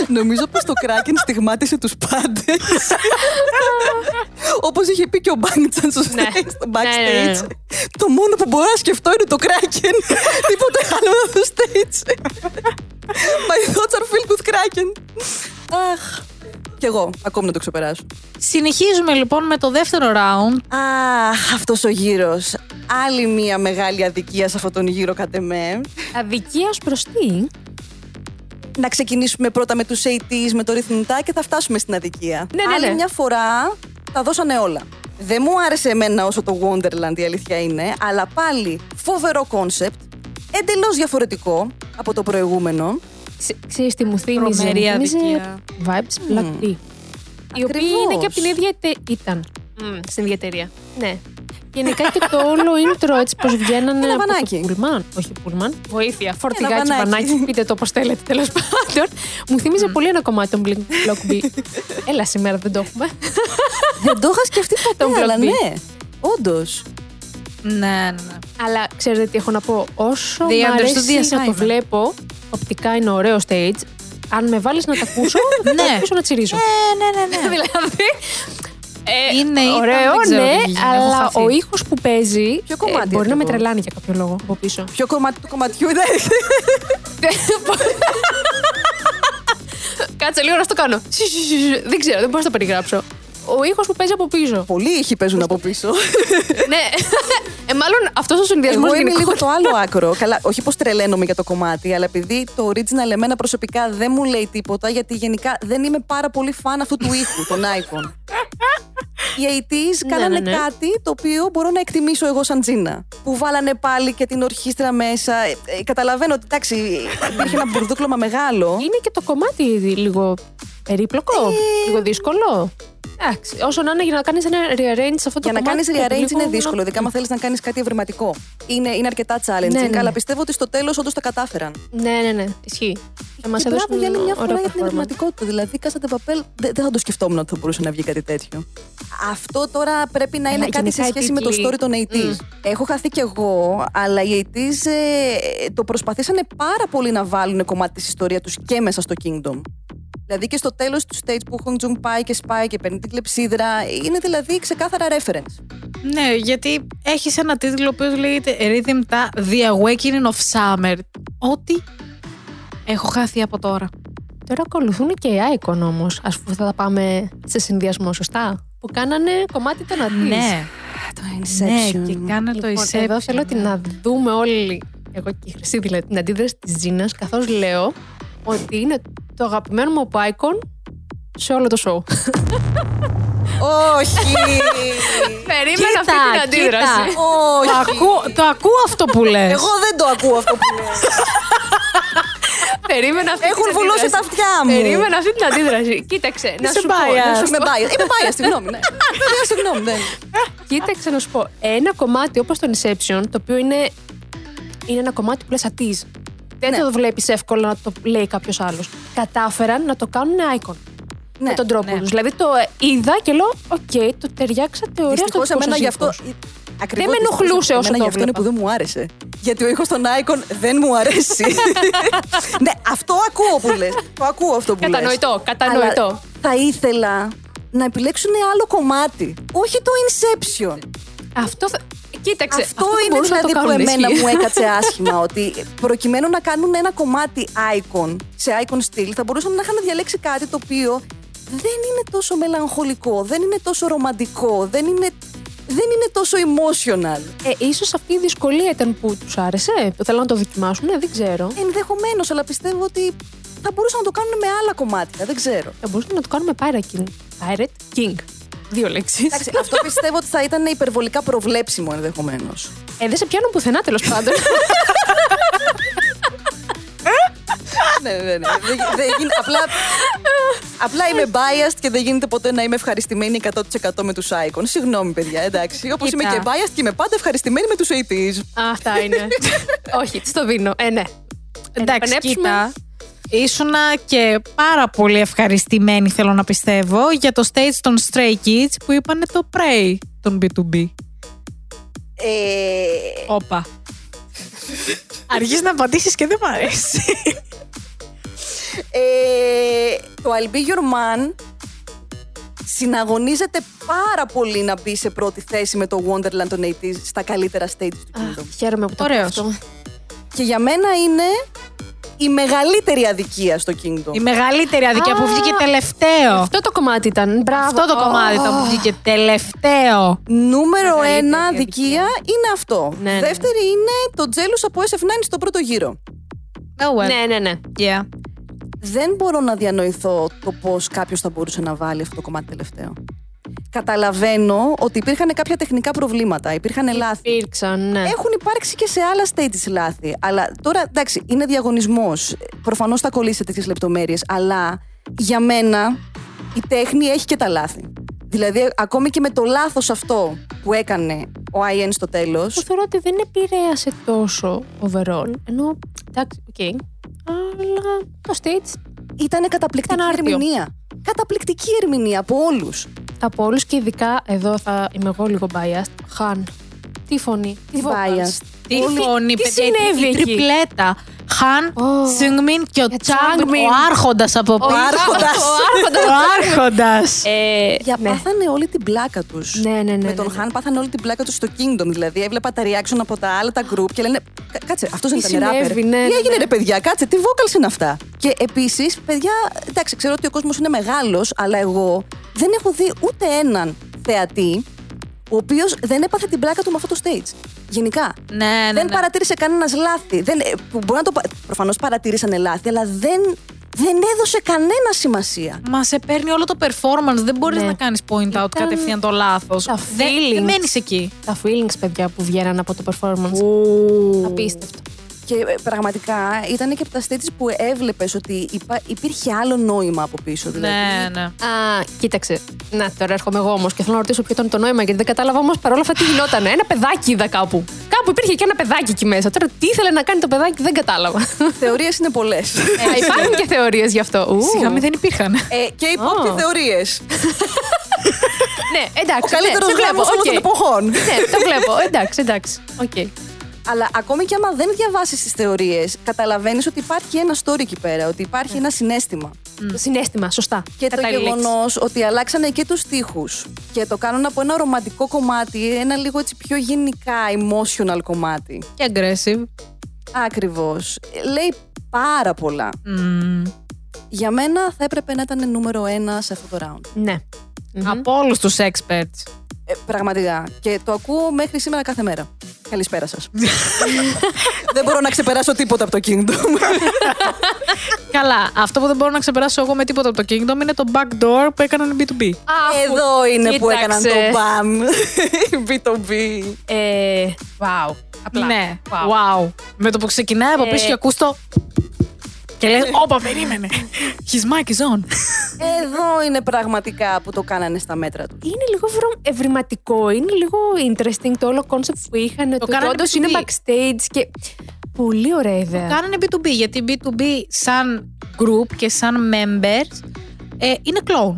Νομίζω πως το Kraken στιγμάτισε τους πάντες. Όπως είχε πει και ο Μπάνιτσαν στο, Ναι. stage, [laughs] στο Ναι, ναι, ναι, backstage. ναι. Το μόνο που μπορώ να σκεφτώ είναι το Kraken. Τίποτε άλλο από το stage. My thoughts are filled with Kraken. Αχ. Κι εγώ, ακόμη να το ξεπεράσω. Συνεχίζουμε λοιπόν με το δεύτερο round. Αχ, αυτός ο γύρος. Άλλη μία μεγάλη αδικία σε αυτόν τον γύρο κατ' εμέ. Αδικίας ως προς τι; Να ξεκινήσουμε πρώτα με τους Ateez, με το Rhythm Ta και θα φτάσουμε στην αδικία. Ναι, ναι, Άλλη ναι. μια φορά τα δώσανε όλα. Δεν μου άρεσε εμένα όσο το Wonderland η αλήθεια είναι, αλλά πάλι φοβερό concept, εντελώς διαφορετικό από το προηγούμενο. Ξε- Ξέρεις τι μου θύμιζε; Τρομερή Μου θύμιζε αδικία. Vibes Black Tea. Η οποία Ακριβώς. είναι και από την ίδια εταιρεία. Ήταν. Μμ, στην ίδια εταιρεία. Ναι. Γενικά και το όλο intro έτσι πως βγαίνανε Ένα από βανάκι. το πουλμάν. Όχι πουλμάν. Βοήθεια. Φορτηγάκι, βανάκι. βανάκι. Πείτε το όπως θέλετε τέλος πάντων. Μου θύμιζε πολύ ένα κομμάτι των Blink Block B. Έλα σήμερα δεν το έχουμε. Δεν το είχα σκεφτεί Τον ποτέ, αλλά Block B. ναι. Όντως. Ναι, ναι, ναι. Αλλά ξέρετε τι έχω να πω; Όσο They μου understood the αρέσει να το assignment. βλέπω, οπτικά είναι ωραίο stage. Αν με βάλεις να τα ακούσω, θα Ναι. αρχίσω να τσιρίζω. Ναι, ναι, ναι. ναι. [laughs] δηλαδή. ε, Είναι, ήταν, ωραίο, δεν ξέρω ναι, τι γίνεται, έχω αλλά χαθεί. ο ήχος που παίζει. ε, Ποιο κομμάτι μπορεί να με ακριβώς; τρελάνει για κάποιο λόγο από πίσω. Ποιο κομμάτι του κομματιού είναι. [laughs] Κάτσε λίγο να στο κάνω. Σι, σι, σι, σι. Δεν ξέρω, δεν μπορώ να το περιγράψω. Ο ήχος που παίζει από πίσω. Πολλοί ήχοι παίζουν από πίσω. [laughs] ναι. Ε, μάλλον αυτός ο συνδυασμός Εγώ είμαι λίγο το άλλο άκρο. Καλά, όχι πως τρελαίνομαι για το κομμάτι, αλλά επειδή το original εμένα προσωπικά δεν μου λέει τίποτα, γιατί γενικά δεν είμαι πάρα πολύ φαν αυτού του ήχου, των Icon. Οι 80s Ναι, κάνανε ναι, ναι. κάτι το οποίο μπορώ να εκτιμήσω εγώ σαν Τζίνα. Που βάλανε πάλι και την ορχήστρα μέσα. Ε, ε, καταλαβαίνω ότι εντάξει, υπήρχε ένα μπουρδούκλωμα μεγάλο. Είναι και το κομμάτι λίγο περίπλοκο, Ε, λίγο δύσκολο. Εντάξει, όσο να είναι για να κάνεις ένα rearrange σε αυτό το Για να κομμάτι. κάνεις πρέπει rearrange λίγο είναι δύσκολο, να- ειδικά αν θέλεις να κάνεις κάτι ευρηματικό. Είναι, είναι αρκετά challenging, Ναι, ναι, ναι. αλλά πιστεύω ότι στο τέλος όντως τα κατάφεραν. Ναι, ναι, ναι. Ισχύει. Και μα και έδωσε μπράβο για άλλη μια φορά για την performance. ευρηματικότητα. Δηλαδή, Κάσατε Παπέλ, δεν, δεν θα το σκεφτόμουν ότι θα μπορούσε να βγει κάτι τέτοιο. Αυτό τώρα πρέπει να είναι Αλλά κάτι σε γενικά οι σχέση με το τίτλοι. story των 80s. Έχω χαθεί κι εγώ, αλλά οι 80s ε, το προσπαθήσανε πάρα πολύ να βάλουν κομμάτι της ιστορίας τους και μέσα στο Kingdom. Δηλαδή και στο τέλος του stage που ο Hong Jung πάει και σπάει και παίρνει την κλεψίδρα, είναι δηλαδή ξεκάθαρα reference. Ναι, γιατί έχεις ένα τίτλο που λέγεται Rhythm τα The Awakening of Summer. Ό,τι έχω χάθει από τώρα. Τώρα ακολουθούν και οι Icon όμως. Α πούμε, θα τα πάμε σε συνδυασμό, σωστά; Που κάνανε κομμάτι των Αντί. Ναι, Το ναι, και κάνα το Λοιπόν, Inception. εδώ θέλω την να δούμε όλοι, εγώ και η Χρυσή δηλαδή, την αντίδραση της Τζίνας, καθώς λέω ότι είναι το αγαπημένο μου από Icon σε όλο το show. Όχι! [laughs] Περίμενα Κοίτα, αυτή την αντίδραση. κοίτα. Όχι! Το ακούω, το ακούω αυτό που λες. Εγώ δεν το ακούω αυτό που λες. [laughs] Περίμενα αυτή Έχουν την βουλώσει αντίδραση. τα αυτιά μου. Περίμενα αυτή την αντίδραση. Κοίταξε, να Είσαι σου πω. biased. να σου Είμαι πω. biased. [laughs] Είμαι biased, συγγνώμη. Ναι. Βέβαια, συγγνώμη. ναι. Κοίταξε να σου πω. Ένα κομμάτι όπως το Inception, το οποίο είναι, είναι ένα κομμάτι που λες Ateez. Δεν Ναι. το βλέπεις εύκολα να το λέει κάποιος άλλος. Κατάφεραν να το κάνουν iKON. Ναι, με τον τρόπο ναι. τους. Δηλαδή το ε, είδα και λέω, οκ, το ταιριάξατε ωραία στο Δυστυχώς δικό εμένα σας γι' αυτός. ήχος». Ακριβώς, με δυστυχώς, ενοχλούσε όσο εμένα το γι' αυτό είναι έβλεπα. που δεν μου άρεσε. Γιατί ο ήχος των iKON δεν μου αρέσει. [laughs] ναι, αυτό ακούω που λες. Το ακούω αυτό που λες. Κατανοητό, κατανοητό. Αλλά θα ήθελα να επιλέξουν άλλο κομμάτι. Όχι το Inception. Αυτό θα... Κοίταξε, Αυτό, θα είναι μπορούσαν να δηλαδή το που κάνουν, εμένα ισχύει. μου έκατσε [laughs] άσχημα. ότι προκειμένου να κάνουν ένα κομμάτι icon σε icon style, θα μπορούσαν να είχαν διαλέξει κάτι το οποίο δεν είναι τόσο μελαγχολικό, δεν είναι τόσο ρομαντικό, δεν είναι, δεν είναι τόσο emotional. Ε, ίσως αυτή η δυσκολία ήταν που τους άρεσε; Το θέλουν να το δοκιμάσουν, ναι, δεν ξέρω. Ενδεχομένως, αλλά πιστεύω ότι θα μπορούσαν να το κάνουν με άλλα κομμάτια. Δεν ξέρω. Θα μπορούσαμε να το κάνουμε Pirate King. Pirate King. Δύο λέξεις. Εντάξει, αυτό πιστεύω ότι θα ήταν υπερβολικά προβλέψιμο ενδεχομένως. Ε, δεν σε πιάνω πουθενά τέλος πάντων. ναι, ναι, ναι. Δεν, δεν γίνει- απλά, απλά είμαι biased και δεν γίνεται ποτέ να είμαι ευχαριστημένη 100% με τους Icon. Συγγνώμη, παιδιά, εντάξει. Όπως είμαι Κοίτα. και biased και είμαι πάντα ευχαριστημένη με τους 80s. Α, Αυτά είναι. [laughs] Όχι, της το δίνω. Ε, ναι. Εντάξει, επενέψουμε. κοίτα. Ήσουνα και πάρα πολύ ευχαριστημένη, θέλω να πιστεύω, για το stage των Stray Kids που είπανε το Prey των B2B. Ε, Όπα. Αργείς να απαντήσεις και δεν μ' αρέσει. ε, το I'll Be Your Man συναγωνίζεται πάρα πολύ να μπει σε πρώτη θέση με το Wonderland των 80s στα καλύτερα stage του Α, Kingdom. χαίρομαι που το ακούω Ωραίος. αυτό. Και για μένα είναι η μεγαλύτερη αδικία στο Kingdom. Η μεγαλύτερη αδικία που Α. βγήκε τελευταίο. Αυτό το κομμάτι ήταν. Μπράβο. Αυτό το Ω. κομμάτι ήταν που βγήκε τελευταίο. Νούμερο Μεγαλύτερη ένα αδικία. αδικία είναι αυτό. Ναι, ναι. Δεύτερη είναι το Jealous από SF9 στο πρώτο γύρο. Oh well. Ναι, ναι, ναι. Yeah. Δεν μπορώ να διανοηθώ το πώς κάποιος θα μπορούσε να βάλει αυτό το κομμάτι τελευταίο. Καταλαβαίνω ότι υπήρχαν κάποια τεχνικά προβλήματα, υπήρχαν λάθη. Υπήρξαν, ναι. Έχουν υπάρξει και σε άλλα stages λάθη. Αλλά τώρα, εντάξει, είναι διαγωνισμός. Προφανώς θα κολλήσει σε τέτοιες λεπτομέρειες. Αλλά για μένα η τέχνη έχει και τα λάθη. Δηλαδή, ακόμη και με το λάθος αυτό που έκανε ο I.N στο τέλος. που θεωρώ ότι δεν επηρέασε τόσο overall. Ενώ, εντάξει, οκ. Αλλά το stage Ήταν καταπληκτική Ήταν άρτιο. ερμηνεία. Καταπληκτική ερμηνεία από όλους. Από όλους και ειδικά εδώ θα είμαι εγώ λίγο biased. Han. Τι φωνή. Τι vocals. Biased. Τι Όλοι- φωνή, τι παιδιά, συνέβη η εκεί; τριπλέτα. Χαν, Ω. Σιγμιν και ο Και Τσάγκμιν, Changmin. ο άρχοντας από Ο πίσω. Άρχοντας. Ο άρχοντας. Ο άρχοντας. Ε, Για ναι. πάθανε όλη την πλάκα τους. Ναι, ναι, ναι, Με τον ναι, ναι. Χαν πάθανε όλη την πλάκα τους στο Kingdom. Δηλαδή, έβλεπα τα reaction από τα άλλα τα group και λένε «Κα- Κάτσε, αυτός δεν Τι ήταν rapper. συνέβη, ναι, τι ναι, έγινε, ναι. ρε παιδιά, κάτσε, τι vocals είναι αυτά; Και επίσης, παιδιά, εντάξει, ξέρω ότι ο κόσμος είναι μεγάλος, αλλά εγώ δεν έχω δει ούτε έναν θεατή ο οποίος δεν έπαθε την πλάκα του με αυτό το stage. Γενικά. Ναι, ναι, δεν ναι. παρατήρησε κανένας λάθη. Δεν, ε, που μπορεί να το. Προφανώς παρατήρησαν λάθη, αλλά δεν, δεν έδωσε κανένα σημασία. Μα σε παίρνει όλο το performance. Δεν μπορείς Ναι. να κάνεις point out Ήταν κατευθείαν το λάθος. τα Δεν, feelings. δεν μένεις εκεί. Τα feelings, παιδιά, που βγαίναν από το performance. Απίστευτο. Και ε, πραγματικά ήταν και από τα stages που έβλεπες ότι υπά- υπήρχε άλλο νόημα από πίσω. Δηλαδή. Ναι, ναι. Α, κοίταξε. Να, τώρα έρχομαι εγώ όμως και θέλω να ρωτήσω ποιο ήταν το νόημα, γιατί δεν κατάλαβα όμως παρόλα αυτά τι γινόταν. Ένα παιδάκι είδα κάπου. Κάπου υπήρχε και ένα παιδάκι εκεί μέσα. Τώρα τι ήθελε να κάνει το παιδάκι, δεν κατάλαβα. Θεωρίες είναι πολλές. Α, Υπάρχουν και θεωρίες γι' αυτό. Ου. Σιγά μην δεν υπήρχαν. ε, και υπό και Ω. θεωρίες. Ναι, εντάξει. Ο καλύτερος ναι, σε βλέπω, γάμος όλων οκ. των εποχών. Ναι, το βλέπω. Εντάξει, εντάξει. Οκ. Αλλά ακόμη και άμα δεν διαβάσεις τις θεωρίες, καταλαβαίνεις ότι υπάρχει ένα story εκεί πέρα, ότι υπάρχει ένα συναίσθημα. Το συνέστημα, σωστά. Και το Κατάλληλη λέξη. γεγονός ότι αλλάξανε και τους τοίχου και το κάνουν από ένα ρομαντικό κομμάτι, ένα λίγο έτσι πιο γενικά emotional κομμάτι. Και aggressive. Ακριβώς. Λέει πάρα πολλά. Μμμ. Για μένα θα έπρεπε να ήταν νούμερο ένα σε αυτό το round. Ναι. Μμμ. Από όλους τους experts. Ε, πραγματικά. Και το ακούω μέχρι σήμερα κάθε μέρα. Καλησπέρα σας. [laughs] δεν μπορώ να ξεπεράσω τίποτα από το Kingdom. [laughs] Καλά, αυτό που δεν μπορώ να ξεπεράσω εγώ με τίποτα από το Kingdom είναι το backdoor που έκαναν B2B. Αφού- Εδώ είναι που Κοίταξες. έκαναν το BAM. [laughs] B2B. Ε, wow. Απλά. Ναι, Wow. wow. Με το που ξεκινάει από πίσω Ε. και ακούς το... Και λες, όπα, περίμενε. His mic is on. Εδώ είναι πραγματικά που το κάνανε στα μέτρα τους. Είναι λίγο ευρω- ευρηματικό, είναι λίγο interesting το όλο concept που είχαν. Το, το κάνανε όντως B2B. είναι backstage και. Πολύ ωραία ιδέα. Κάνανε B2B, γιατί B2B σαν group και σαν members ε, είναι clone.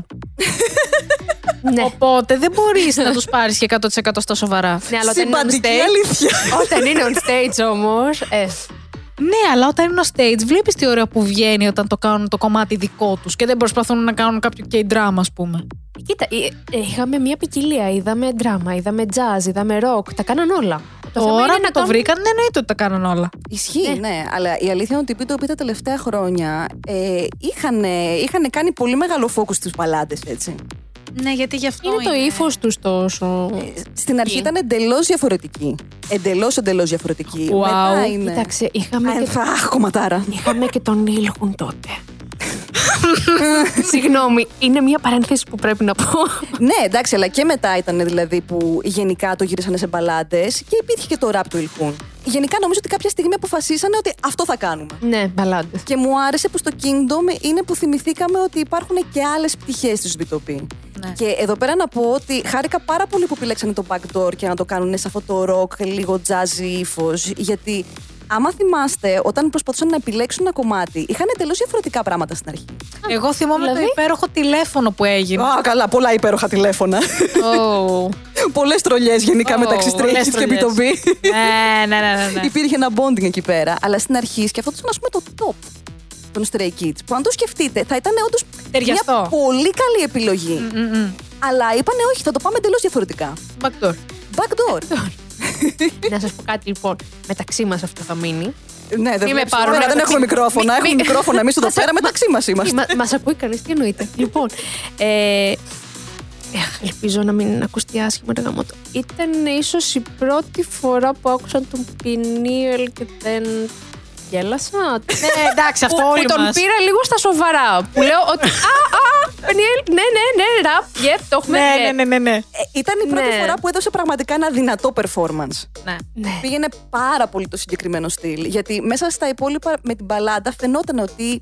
[laughs] ναι. Οπότε δεν μπορείς να τους πάρεις και 100% στα σοβαρά. ναι, αλλά όταν είναι on Συμπαντική stage. αλήθεια. όταν είναι on stage όμως. Ε, Ναι, αλλά όταν είναι στο stage, βλέπεις τι ωραίο που βγαίνει όταν το κάνουν το κομμάτι δικό τους και δεν προσπαθούν να κάνουν κάποιο K-drama, ας πούμε. κοίτα, ε, ε, είχαμε μια ποικιλία. Είδαμε drama, είδαμε jazz, είδαμε rock. Τα κάναν όλα. Το θέμα Τώρα είναι που να το κάνουν- βρήκαν, δεν εννοείται ότι τα κάνουν όλα. Ισχύει, Ναι. ναι. Αλλά η αλήθεια είναι ότι οι P2P τα τελευταία χρόνια ε, είχαν, είχαν κάνει πολύ μεγάλο focus στους παλάτες, έτσι. Ναι, γιατί γι' αυτό Είναι το ύφος τους τόσο. Στην αρχή ήταν εντελώς διαφορετική. Εντελώς, εντελώς διαφορετική. Wow. Μετά είναι. Κοίταξε, είχαμε, και, Αχ, κομματάρα. είχαμε και τον Ήλχουν τότε. Συγγνώμη, είναι μια παρένθεση που πρέπει να πω. ναι, εντάξει, αλλά και μετά ήταν δηλαδή που γενικά το γύρισανε σε μπαλάντες και υπήρχε και το ραπ του Ιλχούν. Γενικά νομίζω ότι κάποια στιγμή αποφασίσανε ότι αυτό θα κάνουμε. ναι, μπαλάντες. Και μου άρεσε που στο Kingdom είναι που θυμηθήκαμε ότι υπάρχουν και άλλες πτυχές της Βιτοπή. Ναι. Και εδώ πέρα να πω ότι χάρηκα πάρα πολύ που επιλέξανε το backdoor και να το κάνουν σε αυτό το rock, λίγο jazzy ύφος. Γιατί άμα θυμάστε, όταν προσπαθούσαν να επιλέξουν ένα κομμάτι, είχαν εντελώς διαφορετικά πράγματα στην αρχή. Εγώ θυμόμαι Δηλαδή; το υπέροχο τηλέφωνο που έγινε. Α, καλά, πολλά υπέροχα τηλέφωνα. Oh. Πολλές τρολιές γενικά Ω, μεταξύ πολλές Stray Kids και τρολιές. Βιτοπή. ναι, ναι, ναι, ναι, ναι. Υπήρχε ένα bonding εκεί πέρα. Αλλά στην αρχή σκεφτόταν, ας πούμε, το top των Stray Kids. Που αν το σκεφτείτε, θα ήταν όντως Ταιριαστό. μια πολύ καλή επιλογή. Μμμ. Αλλά είπανε, όχι, θα το πάμε εντελώς διαφορετικά. Backdoor. Backdoor. Να σας πω κάτι λοιπόν. Μεταξύ μας αυτό θα μείνει. ναι, δεν, Μη με βλέπεις, πάρουν ωραία, δεν μεταξύ- έχουμε μικρόφωνα. Μη- Έχουμε μη- μικρόφωνα εμείς εδώ Μας- πέρα, μεταξύ μας είμαστε. Μα μας ακούει κανείς, τι εννοείται. [laughs] λοιπόν, ε, εχ, ελπίζω να μην ακουστεί άσχημα ρε γαμώτο. Ήταν ίσως η πρώτη φορά που άκουσα τον Πινίελ και δεν γέλασα; Ναι, εντάξει, αυτό που, όλοι που τον μας. πήρα λίγο στα σοβαρά. Που λέω ότι. Α, α, Πινίελ, ναι, ναι, ναι, ραπ, yep, το έχουμε Ναι, yep. ναι, ναι, ναι, ναι. Ε, ήταν η πρώτη Ναι. φορά που έδωσε πραγματικά ένα δυνατό performance. ναι. Ναι. Πήγαινε πάρα πολύ το συγκεκριμένο στυλ. Γιατί μέσα στα υπόλοιπα με την μπαλάντα φαινόταν ότι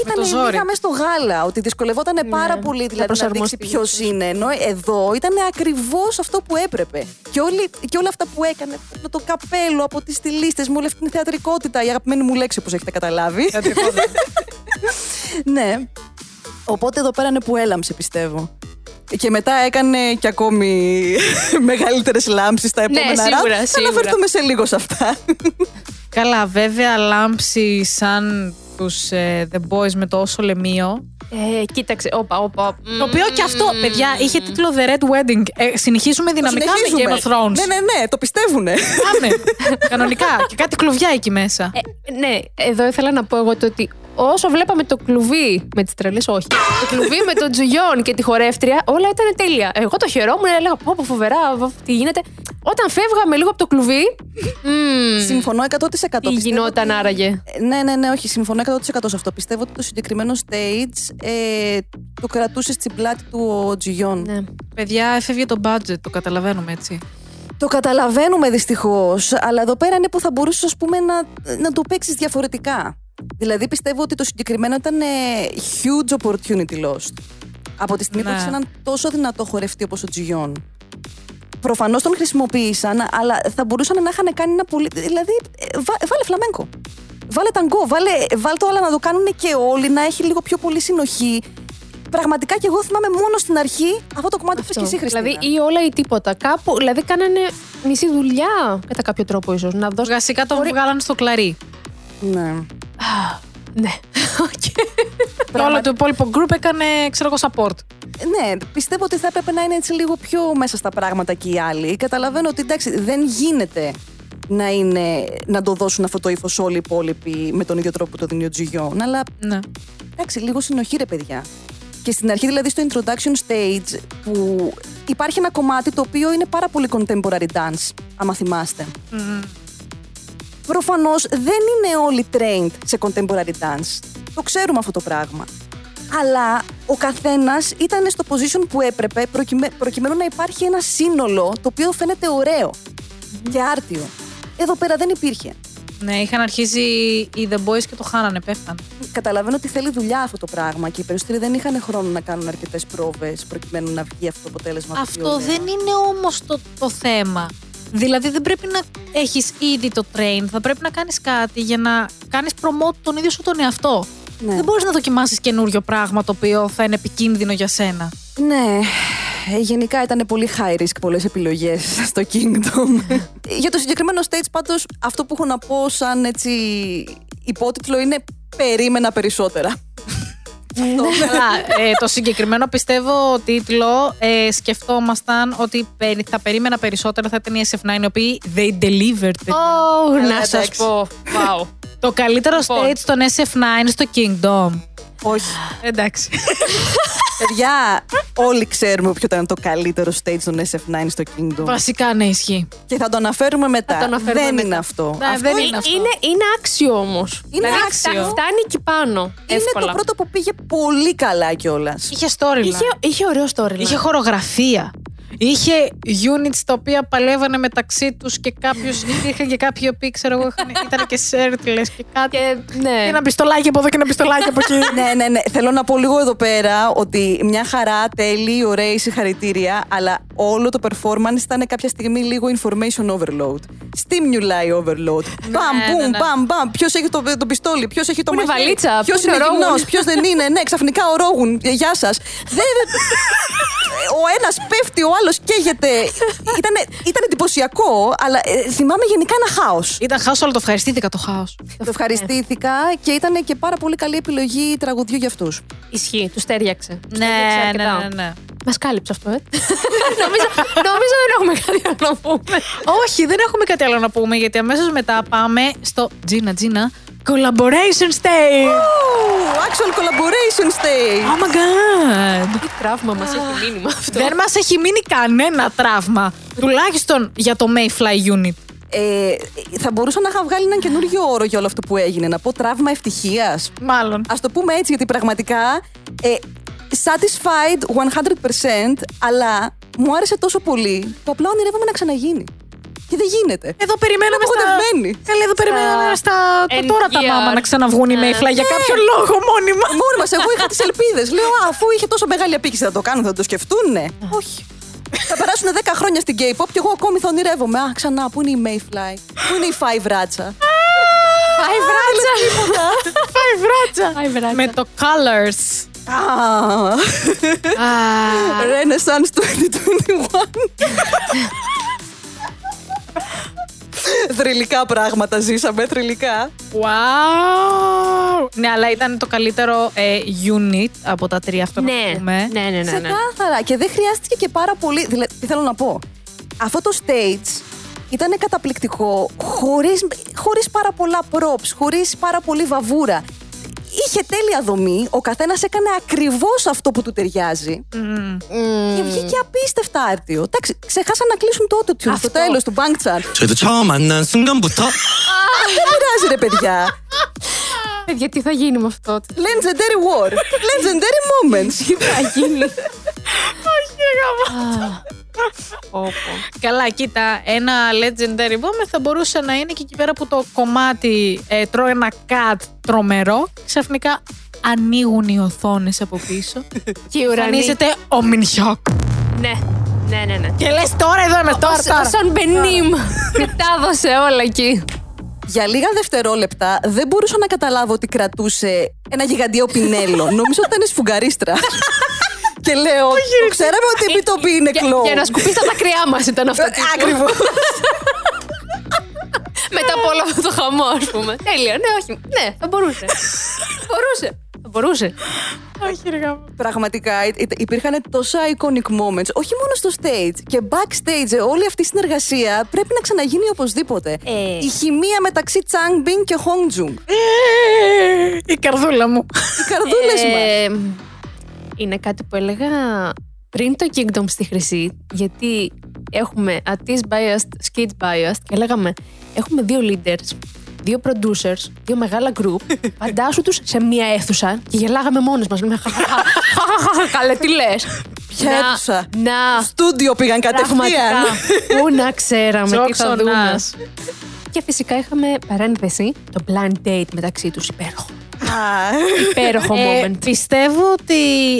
ήταν το ζόρι. λίγα μέσα στο γάλα. Ότι δυσκολευόταν πάρα πολύ να δηλαδή, να, προσαρμοστεί δείξει ποιος ίσως. είναι. Ενώ εδώ ήταν ακριβώς αυτό που έπρεπε. Και, όλοι, και όλα αυτά που έκανε με το καπέλο από τις στυλίστε μου, όλη αυτή την θεατρικότητα, η αγαπημένη μου λέξη όπως έχετε καταλάβει. [laughs] ναι. Οπότε εδώ πέρα είναι που έλαμψε πιστεύω. Και μετά έκανε και ακόμη [laughs] μεγαλύτερες λάμψεις στα επόμενα Ναι, σίγουρα, ράτ. Θα σίγουρα. αναφερθούμε σε λίγο σε αυτά. Καλά, βέβαια, λάμψη σαν τους ε, The Boys με το όσο λεμείο. Ε, κοίταξε, όπα, όπα. Το οποίο και αυτό, παιδιά, είχε τίτλο The Red Wedding. Ε, συνεχίζουμε δυναμικά με Συνεχίζουμε. Game of Thrones. Ναι, ναι, ναι, το πιστεύουνε. Πάμε. Κανονικά. Και κάτι κλουβιά εκεί μέσα. Ε, ναι, εδώ ήθελα να πω εγώ το ότι όσο βλέπαμε το κλουβί με τις τρελές, όχι. το κλουβί με τον Τζουγιόν και τη χορεύτρια, όλα ήταν τέλεια. Εγώ το χαιρόμουν, έλεγα πω, πω φοβερά, βο, τι γίνεται. Όταν φεύγαμε λίγο από το κλουβί. μμμ, Συμφωνώ 100%. τι Πιστεύω γινόταν ότι- άραγε. Ε, Ναι, ναι, ναι, όχι. Συμφωνώ 100% σε αυτό. Πιστεύω ότι το συγκεκριμένο stage ε, το κρατούσε στην πλάτη του ο Τζιγιόν. Ναι. Παιδιά, έφευγε το budget, το καταλαβαίνουμε έτσι. Το καταλαβαίνουμε δυστυχώς, αλλά εδώ πέρα είναι που θα μπορούσες ας πούμε, να, να το παίξεις διαφορετικά. Δηλαδή πιστεύω ότι το συγκεκριμένο ήταν ε, huge opportunity lost. Από τη στιγμή Ναι. που έχεις έναν τόσο δυνατό χορευτή όπως ο Τζιγιόν. Προφανώς τον χρησιμοποίησαν, αλλά θα μπορούσαν να είχαν κάνει ένα πολύ. Δηλαδή, ε, βά- βάλε φλαμέγκο. Βάλε ταγκό, βάλε, βάλε το άλλα να το κάνουν και όλοι, να έχει λίγο πιο πολύ συνοχή. Πραγματικά και εγώ θυμάμαι μόνο στην αρχή αυτό το κομμάτι που είπες και εσύ, Χριστίνα. Δηλαδή, ή όλα ή τίποτα. Κάπου, δηλαδή, κάνανε μισή δουλειά κατά κάποιο τρόπο, ίσως. Να δώσουν. Βασικά το βγάλανε στο κλαρί. Ναι. Ναι. [laughs] Και όλο το υπόλοιπο group έκανε, ξέρω εγώ, support. Ναι, πιστεύω ότι θα έπρεπε να είναι έτσι λίγο πιο μέσα στα πράγματα και οι άλλοι. Καταλαβαίνω ότι εντάξει, δεν γίνεται να, είναι, να το δώσουν αυτό το ύφος όλοι οι υπόλοιποι με τον ίδιο τρόπο που το δίνει ο Τζιγιόν. Αλλά Ναι. εντάξει, λίγο συνοχή, ρε παιδιά. Και στην αρχή, δηλαδή στο introduction stage, που υπάρχει ένα κομμάτι το οποίο είναι πάρα πολύ contemporary dance, άμα θυμάστε. Προφανώς δεν είναι όλοι trained σε contemporary dance. Το ξέρουμε αυτό το πράγμα. Αλλά ο καθένας ήταν στο position που έπρεπε προκειμέ- προκειμένου να υπάρχει ένα σύνολο το οποίο φαίνεται ωραίο και άρτιο. Εδώ πέρα δεν υπήρχε. Ναι, είχαν αρχίσει οι The Boys και το χάνανε, πέφτανε. Καταλαβαίνω ότι θέλει δουλειά αυτό το πράγμα και οι περισσότεροι δεν είχαν χρόνο να κάνουν αρκετές πρόβες προκειμένου να βγει αυτό το αποτέλεσμα. το πιο Αυτό ωραίο. δεν είναι όμως το, το θέμα. Δηλαδή δεν πρέπει να έχεις ήδη το train. Θα πρέπει να κάνεις κάτι για να κάνεις promote τον ίδιο σου τον εαυτό. Ναι. Δεν μπορείς να δοκιμάσεις καινούριο πράγμα το οποίο θα είναι επικίνδυνο για σένα. Ναι, ε, γενικά ήταν πολύ high risk πολλές επιλογές στο Kingdom. [laughs] Για το συγκεκριμένο stage πάντως αυτό που έχω να πω σαν έτσι υπότιτλο είναι περίμενα περισσότερα. [laughs] Καλά, ε, το συγκεκριμένο πιστεύω τίτλο ε, σκεφτόμασταν ότι περι- θα περίμενα περισσότερα θα ήταν η SF9 οι οποίοι they delivered. παιδιά. Ω, Καλά, να σας εντάξει. πω. Wow. Το καλύτερο Λοιπόν. stage των SF9 στο Kingdom. Όχι. Εντάξει. Παιδιά, όλοι ξέρουμε ποιο ήταν το καλύτερο stage των SF9 στο Kingdom. Βασικά ναι, ισχύει. Και θα το αναφέρουμε μετά. Θα το αναφέρουμε δεν μετά. είναι αυτό. Ναι, αυτό δεν είναι, είναι αυτό. Είναι, είναι άξιο όμως. Είναι άξιο. φτάνει εκεί πάνω. είναι εύκολα. το πρώτο που πήγε πολύ καλά κιόλας. Είχε storyline. Είχε, είχε ωραίο storyline. Είχε χορογραφία. Είχε units τα οποία παλεύανε μεταξύ τους και κάποιου. Υπήρχαν και κάποιοι οποίοι ξέρω εγώ είχαν- ήταν και σέρτιλε και κάτι. Και, ναι. Και ένα πιστολάκι από εδώ και ένα πιστολάκι από εκεί. [laughs] ναι, ναι, ναι. Θέλω να πω λίγο εδώ πέρα ότι μια χαρά, τέλειοι, ωραίοι, συγχαρητήρια, αλλά όλο το performance ήταν κάποια στιγμή λίγο information overload. Stimuli overload. Μπαμ, ναι, μπουμ, ναι. μπαμ, μπαμ. Ποιος έχει το, το πιστόλι, ποιος έχει το Πού είναι η μαχαίρι, βαλίτσα, Ποιος πού είναι είναι ο γυμνός, Ρόγουν. ποιος δεν είναι. Ναι, ξαφνικά ο Ρόγουν. Ε, Γεια σας. [laughs] ο ένας πέφτει, ο άλλος καίγεται. [laughs] Ήταν, ήταν εντυπωσιακό, αλλά ε, θυμάμαι γενικά ένα χάος. Ήταν χάος, αλλά το ευχαριστήθηκα το χάος. Το ευχαριστήθηκα και ήταν και πάρα πολύ καλή επιλογή τραγουδιού για αυτούς. Ισχύει, τους τέριαξε. Ναι, ναι, ναι, ναι. Μας κάλυψε αυτό, ε. [laughs] νομίζω, νομίζω δεν έχουμε κάτι άλλο να πούμε. Όχι, δεν έχουμε κάτι άλλο να πούμε, γιατί αμέσως μετά πάμε στο Gina Gina Collaboration Stage. Ooh, actual collaboration stage. Oh my god. Τι τραύμα μας έχει μείνει με αυτό. Δεν μας έχει μείνει κανένα τραύμα. Τουλάχιστον για το Mayfly Unit. Ε, θα μπορούσα να είχα βγάλει έναν καινούριο όρο για όλο αυτό που έγινε. Να πω τραύμα ευτυχίας. Μάλλον. Α το πούμε έτσι, γιατί πραγματικά. Ε, satisfied 100%, αλλά μου άρεσε τόσο πολύ που απλά ονειρεύομαι να ξαναγίνει. Και δεν γίνεται. Εδώ περιμέναμε Είμαι στα... απογοητευμένη. Καλά, εδώ περιμέναμε στα... το τώρα τα NPR. μάμα να ξαναβγούν οι Ναι. Mayfly για κάποιο λόγο μόνιμα. Μόνοι μας, εγώ είχα τις ελπίδες. Λέω, Α, αφού είχε τόσο μεγάλη απίκηση, θα το κάνουν, θα το σκεφτούνε. Όχι. θα περάσουν 10 χρόνια στην K-pop και εγώ ακόμη θα ονειρεύομαι. Α, ξανά, πού είναι η Mayfly, πού είναι η Five Ράτσα. Πάει βράτσα. Πάει βράτσα. Πάει βράτσα. Με το Colors. Α, Α, Renaissance 2021. Θρηλυκά πράγματα ζήσαμε, θρηλυκά. Wow. Ναι, αλλά ήταν το καλύτερο ε, unit από τα τρία αυτό Ναι, να πούμε. ναι, ναι, ναι. ναι. Ξεκάθαρα. Και δεν χρειάστηκε και πάρα πολύ. Δηλαδή, τι θέλω να πω. Αυτό το stage ήταν καταπληκτικό, χωρίς, χωρίς πάρα πολλά props, χωρίς πάρα πολύ βαβούρα. Είχε τέλεια δομή, ο καθένας έκανε ακριβώς αυτό που του ταιριάζει. Mm. Και βγήκε απίστευτα άρτιο. Εντάξει, ξεχάσα να κλείσουν το auto tune στο τέλος του Bangchan. [laughs] Δεν πειράζει, ρε παιδιά. Παιδιά, τι θα γίνει με αυτό; Legendary war. Legendary moments. Τι θα γίνει; [laughs] Πω, πω. Καλά, κοίτα, ένα legendary moment θα μπορούσε να είναι και εκεί πέρα που το κομμάτι ε, τρώει ένα cut τρομερό. Ξαφνικά ανοίγουν οι οθόνες από πίσω. [laughs] Και η ουρανή. Εμφανίζεται ο Μινχιόκ. Ναι, ναι, ναι. ναι. Και λες τώρα εδώ είμαι τώρα. Ο τώρα. Σαν Μπενίμ. [laughs] Τα έδωσε όλα εκεί. Για λίγα δευτερόλεπτα δεν μπορούσα να καταλάβω ότι κρατούσε ένα γιγαντιαίο πινέλο. [laughs] Νόμιζα ότι ήταν σφουγγαρίστρα. Και λέω, το ξέραμε ότι η επιτοπή είναι Για, κλόουν. για να σκουπίσει τα δάκρυά μας ήταν αυτό. Ακριβώς. Μετά από όλο αυτό το χαμό, ας πούμε. Τέλεια, ναι, όχι. Ναι, θα μπορούσε. μπορούσε. Θα μπορούσε. Όχι, ρε γάμο. Πραγματικά υ- υ- υπήρχαν τόσα iconic moments, όχι μόνο στο stage και backstage. ε, Όλη αυτή η συνεργασία πρέπει να ξαναγίνει οπωσδήποτε. Ε. Η χημεία μεταξύ Changbin και Hongjoong. Ε, Η καρδούλα μου. Οι καρδούλες μας. Ε, είναι κάτι που έλεγα πριν το Kingdom στη Χρυσή, γιατί έχουμε Atis biased, Skid biased και λέγαμε έχουμε δύο leaders, δύο producers, δύο μεγάλα group, [laughs] φαντάσου τους σε μία αίθουσα και γελάγαμε μόνες μας. Λέμε, «Χαχαχαχαχαχα, Καλέ, τι λες. Ποια Να- αίθουσα; Να, Στούντιο πήγαν κατευθείαν. πραγματικά, πού να ξέραμε τι θα δούμε. Τζόξονας. Και φυσικά είχαμε παρένθεση, το blind date μεταξύ τους υπέροχο. Α, Υπέροχο Ε, moment. πιστεύω ότι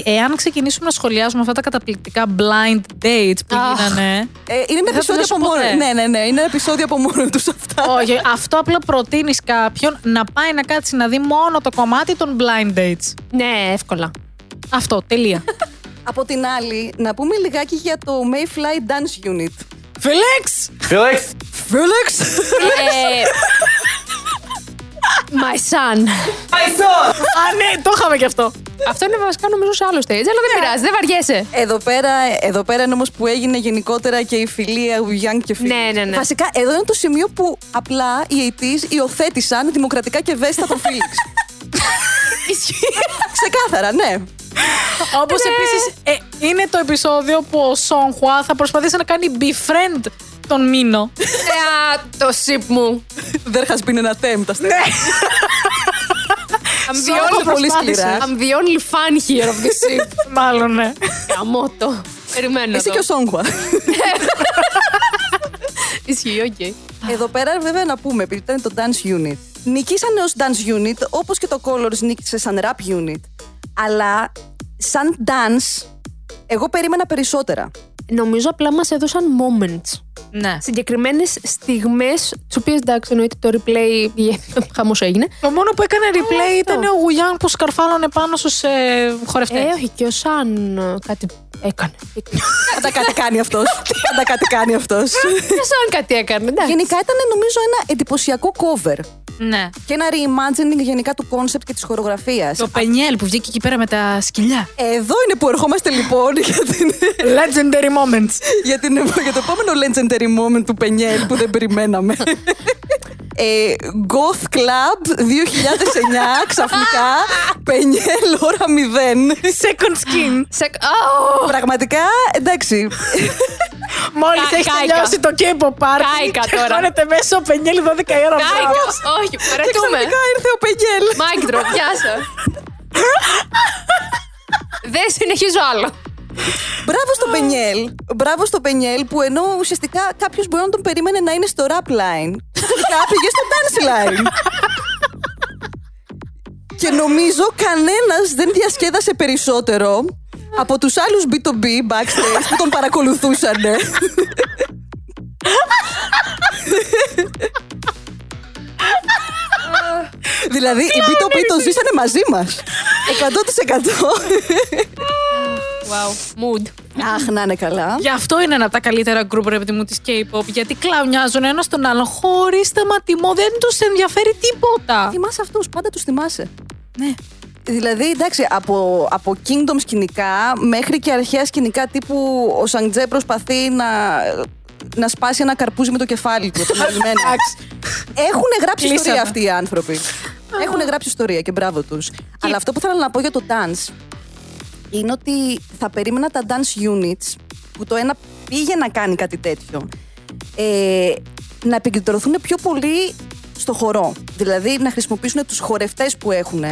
εάν ξεκινήσουμε να σχολιάσουμε αυτά τα καταπληκτικά blind dates που Αχ. γίνανε. ε, είναι ένα θα επεισόδιο το από δώσω μόνο. ποτέ. Ναι, ναι, ναι. Είναι ένα επεισόδιο από μόνο τους αυτά. Όχι, αυτό απλά προτείνεις κάποιον να πάει να κάτσει να δει μόνο το κομμάτι των blind dates. Ναι, εύκολα. Αυτό, τελεία. [laughs] Από την άλλη, να πούμε λιγάκι για το Mayfly Dance Unit. Felix! Felix Felix! Ε, My son. Α, ναι, το είχαμε κι αυτό. Αυτό είναι βασικά νομίζω σε άλλο stage, αλλά δεν πειράζει, δεν βαριέσαι. Εδώ πέρα, εδώ πέρα είναι όμως που έγινε γενικότερα και η φιλία Young και Felix. Ναι, ναι, ναι. Βασικά, εδώ είναι το σημείο που απλά οι ATs υιοθέτησαν δημοκρατικά και ευαίσθητα τον Felix. [laughs] Ξεκάθαρα, ναι. Όπως επίσης είναι το επεισόδιο που ο Σόνχουα θα προσπαθήσει να κάνει befriend τον Μίνο. Ε, α, το σιπ μου. There has been an attempt, αστεία. I'm the Σώμα only πολύ προσπάθησα. σκληρά. I'm the only fan here of the ship. Μάλλον, ναι. Καμότο. Περιμένω Εσύ εδώ. και ο Σόγχουα. [laughs] Ισχύει, οκ. Εδώ πέρα βέβαια να πούμε, επειδή ήταν το dance unit. Νικήσανε ως dance unit, όπως και το Colors νίκησε σαν rap unit. Αλλά σαν dance, εγώ περίμενα περισσότερα. Νομίζω απλά μας έδωσαν moments. ναι. Συγκεκριμένες στιγμές, τις οποίες εντάξει, εννοείται το replay [laughs] χαμός έγινε. Το μόνο που έκανε replay αυτό. ήταν ο Γουγιάν που σκαρφάλωνε πάνω στους ε, χορευτές. Ε, όχι, και ο Σαν ε, κάτι έκανε. Πάντα κάτι κάνει αυτός. Πάντα κάτι κάνει αυτός. Και [laughs] ο Σαν κάτι έκανε, εντάξει. Γενικά ήταν νομίζω ένα εντυπωσιακό cover. Ναι. Και ένα reimagining γενικά του concept και της χορογραφίας. Το Πενιέλ που βγήκε εκεί πέρα με τα σκυλιά. Εδώ είναι που ερχόμαστε λοιπόν [laughs] για, την, Legendary moments. για, την, για το επόμενο legendary moment του Πενιέλ που δεν περιμέναμε. [laughs] Ε, Goth Club 2009, ξαφνικά, Πενιέλ ώρα 0. Second skin. Σε... Oh! Πραγματικά, εντάξει. [laughs] Μόλις Κα- έχει κάηκα. τελειώσει το K-pop party. Κάηκα και τώρα. χώνεται μέσα ο Πενιέλ 12 η ώρα. Κάηκα! μπράβο. Όχι, Και περατούμε. ξαφνικά ήρθε ο Πενιέλ. Mic drop, γεια σας. Δεν συνεχίζω άλλο. Μπράβο στον Πενιέλ. Μπράβο στον Πενιέλ που ενώ ουσιαστικά κάποιος μπορεί να τον περίμενε να είναι στο rap line. Τελικά πήγε στο dance line. Και νομίζω κανένας δεν διασκέδασε περισσότερο από τους άλλους B2B backstage που τον παρακολουθούσαν. δηλαδή οι B2B το ζήσανε μαζί μας. 100%. Wow, mood. Αχ, να είναι καλά. Γι' αυτό είναι ένα από τα καλύτερα γκρουπ ρε παιδί μου της K-pop. Γιατί κλαουνιάζουν ένας τον άλλον χωρίς σταματημό. Δεν τους ενδιαφέρει τίποτα. Θυμάσαι αυτούς, πάντα τους θυμάσαι. Ναι. Δηλαδή, εντάξει, από, από Kingdom σκηνικά μέχρι και αρχαία σκηνικά τύπου ο Σαντζέ προσπαθεί να, να σπάσει ένα καρπούζι με το κεφάλι του. επαναλημμένα. [laughs] Έχουν γράψει Κλείσαμε. ιστορία αυτοί οι άνθρωποι. Έχουν γράψει ιστορία και μπράβο τους. Αλλά αυτό που θέλω να πω για το dance είναι ότι θα περίμενα τα dance units που το ένα πήγε να κάνει κάτι τέτοιο ε, να επικεντρωθούν πιο πολύ στο χορό. Δηλαδή να χρησιμοποιήσουν τους χορευτές που έχουν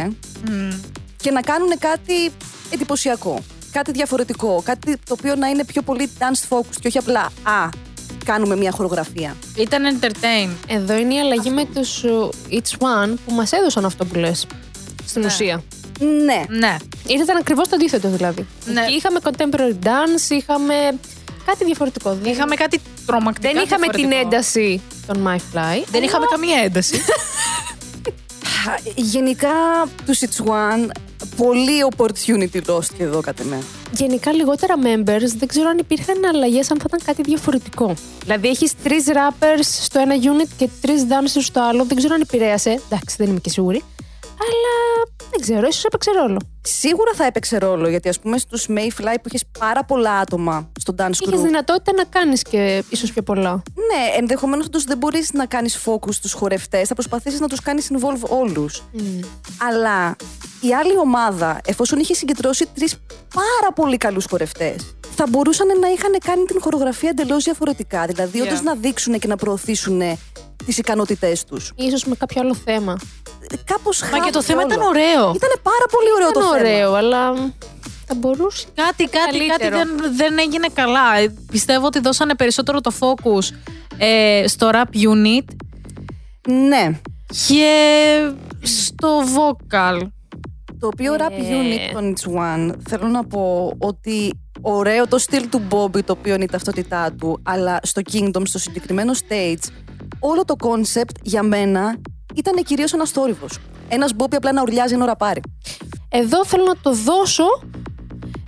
και να κάνουν κάτι εντυπωσιακό. Κάτι διαφορετικό. Κάτι το οποίο να είναι πιο πολύ dance focused και όχι απλά «Α, κάνουμε μια χορογραφία». Ήταν entertain. Εδώ είναι η αλλαγή με τους uh, Each One που μας έδωσαν αυτό που λες. Στην ουσία. Ναι. Ναι. Ήταν ακριβώς το αντίθετο δηλαδή. Ναι. Εκεί είχαμε contemporary dance, είχαμε κάτι διαφορετικό. Δεν- Είχαμε κάτι τρομακτικά. Δεν είχαμε την διαφορετικό. ένταση των My Fly. Δεν είχαμε καμία ένταση. [laughs] Γενικά, τους It's One, πολύ opportunity lost και εδώ κατά με. Γενικά λιγότερα members, δεν ξέρω αν υπήρχαν αλλαγές, αν θα ήταν κάτι διαφορετικό. Δηλαδή έχεις τρεις rappers στο ένα unit και τρεις dancers στο άλλο. Δεν ξέρω αν επηρέασε. Εντάξει, δεν είμαι και σίγουρη. Αλλά δεν ξέρω, ίσως έπαιξε ρόλο. Σίγουρα θα έπαιξε ρόλο, γιατί ας πούμε στους Mayfly που είχες πάρα πολλά άτομα στο dance Είχες group. δυνατότητα να κάνεις και ίσως πιο πολλά. Ναι, ενδεχομένως όντως δεν μπορείς να κάνεις focus στους χορευτές, θα προσπαθήσεις να τους κάνεις involve όλους. Αλλά η άλλη ομάδα, εφόσον είχε συγκεντρώσει τρεις πάρα πολύ καλούς χορευτές, θα μπορούσαν να είχαν κάνει την χορογραφία εντελώς διαφορετικά. Δηλαδή, Yeah. όντως να δείξουν και να προωθήσουν τις ικανότητές τους. Ίσως με κάποιο άλλο θέμα. Κάπως Μα και το χάθηκε θέμα όλο. ήταν ωραίο. Ήταν πάρα πολύ ωραίο Ήταν το θέμα. ωραίο, αλλά θα μπορούσε. Κάτι, κάτι, κάτι Καλύτερο. δεν, δεν έγινε καλά. Ε, Πιστεύω ότι δώσανε περισσότερο το focus ε, στο rap unit Ναι. και στο vocal. Το οποίο rap Ε. unit των It's One, θέλω να πω ότι ωραίο το στυλ του Bobby, το οποίο είναι η ταυτότητά του, αλλά στο Kingdom, στο συγκεκριμένο stage, όλο το concept για μένα ήταν κυρίως ένας θόρυβος. Ένας Bobby απλά να ουρλιάζει ενώ ραπάρει. Εδώ θέλω να το δώσω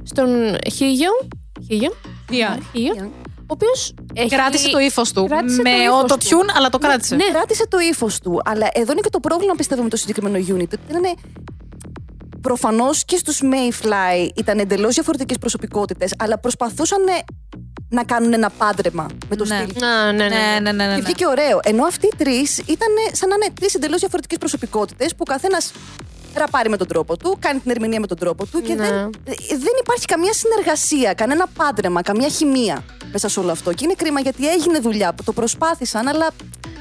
στον Χίγιον. Χίγιον. Yeah. Χίγιον. Ο οποίος Κράτησε το ύφος του. Κράτησε με το ύφος του. auto-tune, αλλά το κράτησε. Ναι. Κράτησε το ύφος του, αλλά εδώ είναι και το πρόβλημα πιστεύω με το συγκεκριμένο unit. Ότι ήταν προφανώς και στους Mayfly ήταν εντελώς διαφορετικές προσωπικότητες, αλλά προσπαθούσαν να κάνουν ένα πάντρεμα με το Ναι. στυλ. Να, ναι, ναι. Ναι, ναι, ναι. ναι, Και ναι. βγήκε ωραίο. Ενώ αυτοί οι τρεις ήταν σαν να είναι τρεις εντελώς διαφορετικές προσωπικότητες που ο καθένας ραπάρει με τον τρόπο του, κάνει την ερμηνεία με τον τρόπο του και Ναι. δεν, δεν υπάρχει καμία συνεργασία, κανένα πάντρεμα, καμία χημεία μέσα σε όλο αυτό. Και είναι κρίμα γιατί έγινε δουλειά, το προσπάθησαν, αλλά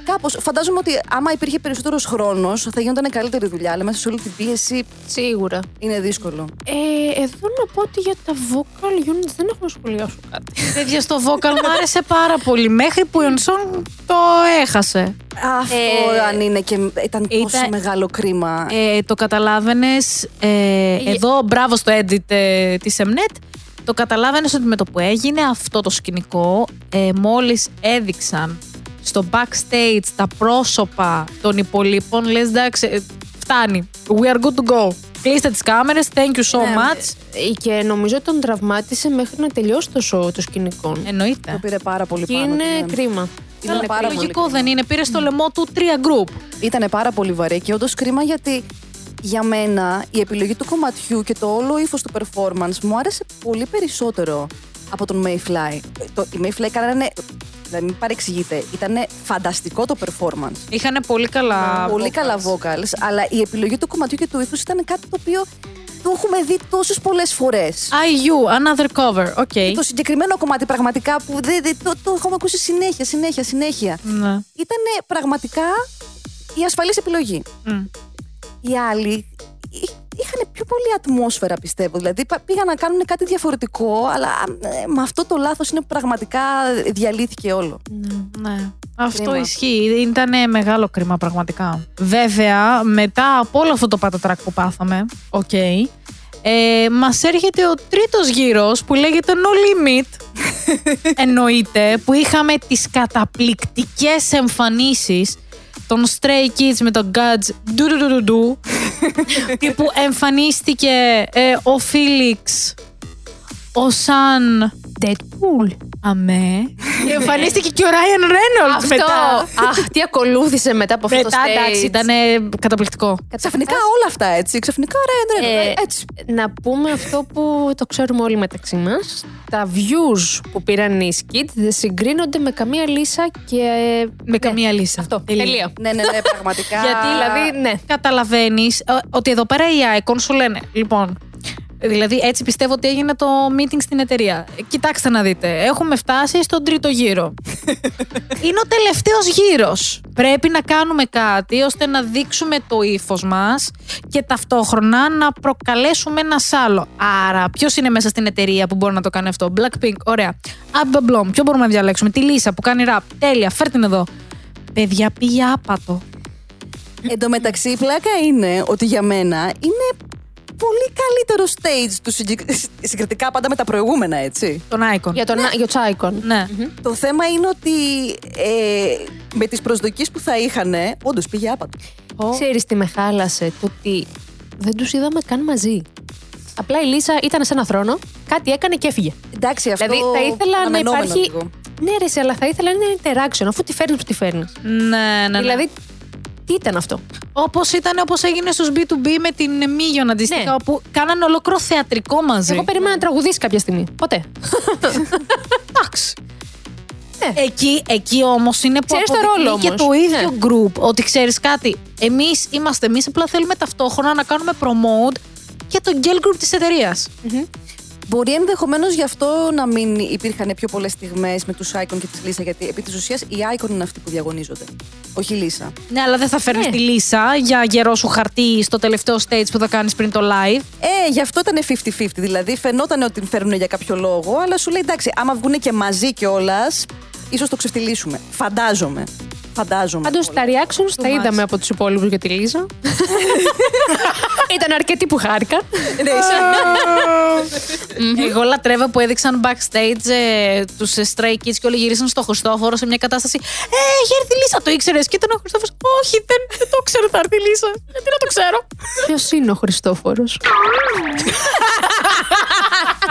κάπως φαντάζομαι ότι άμα υπήρχε περισσότερος χρόνος θα γινόταν καλύτερη δουλειά, αλλά μέσα σε όλη την πίεση Σίγουρα. είναι δύσκολο. Ε, εδώ να πω ότι για τα vocal units δεν έχω να σχολιάσω κάτι. [laughs] Παιδιά, στο vocal μου άρεσε πάρα πολύ. Μέχρι που η Ονσόν το έχασε. Αυτό Ε, αν είναι και ήταν τόσο ήταν- μεγάλο κρίμα. Ε, το καταλάβαινες. Ε, εδώ, μπράβο στο edit ε, της Mnet. Το καταλάβαινες ότι με το που έγινε αυτό το σκηνικό, ε, μόλις έδειξαν στο backstage τα πρόσωπα των υπολείπων, λες εντάξει, ε, φτάνει. We are good to go. Κλείστε τις κάμερες. Thank you so Ναι, much. Ε, Και νομίζω τον τραυμάτισε μέχρι να τελειώσει το show των σκηνικών. Το Εννοείται. πήρε πάρα πολύ Και πάνω. είναι του, ναι. κρίμα. Ήταν πάρα πολύ Λογικό κρίμα. δεν είναι. Πήρε στο λαιμό του τρία group. Ήταν πάρα πολύ βαρύ και όντως κρίμα γιατί για μένα η επιλογή του κομματιού και το όλο ύφος του performance μου άρεσε πολύ περισσότερο από των Mayfly. Το, οι Mayfly κάνανε. Δεν μην παρεξηγείτε. Ήταν φανταστικό το performance. Είχαν πολύ καλά. πολύ vocals. καλά vocals, αλλά η επιλογή του κομματιού και του ύφους ήταν κάτι το οποίο το έχουμε δει τόσες πολλές φορές. IU, another cover; Οκ. Και το συγκεκριμένο κομμάτι πραγματικά που δεν, δεν- το, το έχουμε ακούσει συνέχεια, συνέχεια, συνέχεια. Ναι. Ήταν πραγματικά η ασφαλής επιλογή. Μμ. Οι άλλοι εί- είχαν πιο πολύ ατμόσφαιρα, πιστεύω. Δηλαδή πα- πήγαν να κάνουν κάτι διαφορετικό, αλλά ε, με αυτό το λάθος είναι που πραγματικά διαλύθηκε όλο. Ναι. Αυτό Κρίμα. ισχύει. Ήταν μεγάλο κρίμα πραγματικά. Βέβαια, μετά από όλο αυτό το πατατράκ που πάθαμε, οκ, ε, μας έρχεται ο τρίτος γύρος που λέγεται No Limit. [laughs] Εννοείται, που είχαμε τις καταπληκτικές εμφανίσεις των Stray Kids με τον Guds ντου ντου ντου ντου και που εμφανίστηκε ε, ο Φίλιξ, ο Σαν Deadpool. Αμέ. Και [laughs] εμφανίστηκε και ο Ράιαν Ρένολτ Αυτό. μετά. Αχ, τι ακολούθησε μετά από αυτό το Μετά, stage. εντάξει, ήταν καταπληκτικό. Ξαφνικά όλα αυτά έτσι. Ξαφνικά ρε, ρε, ρε, Ε, έτσι. Να πούμε αυτό που το ξέρουμε όλοι μεταξύ μας. Τα views που πήραν οι skits δεν συγκρίνονται με καμία λύσα και. Με καμία λύση. Αυτό. Τελεία. Ναι, ναι, ναι, πραγματικά. [laughs] Γιατί Δηλαδή, ναι. καταλαβαίνεις ότι εδώ πέρα οι Icon σου λένε, λοιπόν. Δηλαδή, έτσι πιστεύω ότι έγινε το meeting στην εταιρεία. Ε, Κοιτάξτε να δείτε. Έχουμε φτάσει στον τρίτο γύρο. [laughs] Είναι ο τελευταίος γύρος. Πρέπει να κάνουμε κάτι ώστε να δείξουμε το ύφος μας και ταυτόχρονα να προκαλέσουμε ένα άλλο. Άρα, ποιος είναι μέσα στην εταιρεία που μπορεί να το κάνει αυτό; Blackpink, ωραία. Abba Blom, ποιο μπορούμε να διαλέξουμε; Τη Λίσα που κάνει rap. Τέλεια, φέρ την εδώ. Παιδιά, πήγε άπατο. Εν τω μεταξύ, η πλάκα είναι ότι για μένα είναι πολύ καλύτερο stage του συγκεκ- [laughs] συγκριτικά πάντα με τα προηγούμενα, έτσι. Τον Icon. Για τον για το Icon. Ναι. Το θέμα είναι ότι ε, με τις προσδοκίες που θα είχαν, όντως πήγε άπατο. Ξέρεις τι με χάλασε, το ότι δεν τους είδαμε καν μαζί. Απλά η Λίσα ήταν σε ένα θρόνο, κάτι έκανε και έφυγε. Εντάξει, αυτό δηλαδή θα ήθελα να αναμενόμενο υπάρχει. λίγο. Ναι, ρε, σε, αλλά θα ήθελα να είναι interaction, αφού τη φέρνεις που τη φέρνεις. Ναι, ναι, Δηλαδή, τι ήταν αυτό; Όπως ήταν όπως έγινε στους B2B με την Μίγιον αντίστοιχα, Ναι. όπου κάνανε ολόκληρο θεατρικό μαζί. Εγώ περίμενα να τραγουδήσει κάποια στιγμή. Ποτέ. [laughs] Εντάξει. Ναι. Εκεί, εκεί όμως είναι που Ξέρεις το αποδεικνύει ρόλο και όμως. το ίδιο Ναι. group. Ότι ξέρεις κάτι. Εμείς είμαστε, εμείς απλά θέλουμε ταυτόχρονα να κάνουμε promote και το girl group της εταιρείας. Μπορεί ενδεχομένως γι' αυτό να μην υπήρχαν πιο πολλές στιγμές με τους Icon και τη Λίσα, γιατί επί της ουσίας οι Icon είναι αυτοί που διαγωνίζονται. Όχι η Λίσα. Ναι, αλλά δεν θα φέρνεις Ναι. τη λύσα για γερό σου χαρτί στο τελευταίο stage που θα κάνεις πριν το live. Ε, γι' αυτό ήταν 50-50. Δηλαδή, φαινόταν ότι την φέρνουν για κάποιο λόγο, αλλά σου λέει εντάξει, άμα βγουν και μαζί κιόλας, ίσως το ξεφτυλίσουμε. Φαντάζομαι. Φαντάζομαι. Πάντως τα reactions τα much. είδαμε από τους υπόλοιπους για τη Λίζα. [laughs] Ήταν αρκετοί που χάρηκαν. Ναι, Εγώ λατρεύω που έδειξαν backstage ε, τους Stray Kids και όλοι γυρίσαν στο Χριστόφορο σε μια κατάσταση. Ε, έχει έρθει η Λίσα, το ήξερες; Και ήταν ο Χριστόφορος. Όχι, δεν, δεν το ξέρω, θα έρθει η Λίσα. Γιατί να το ξέρω; Ποιος είναι ο Χριστόφορος;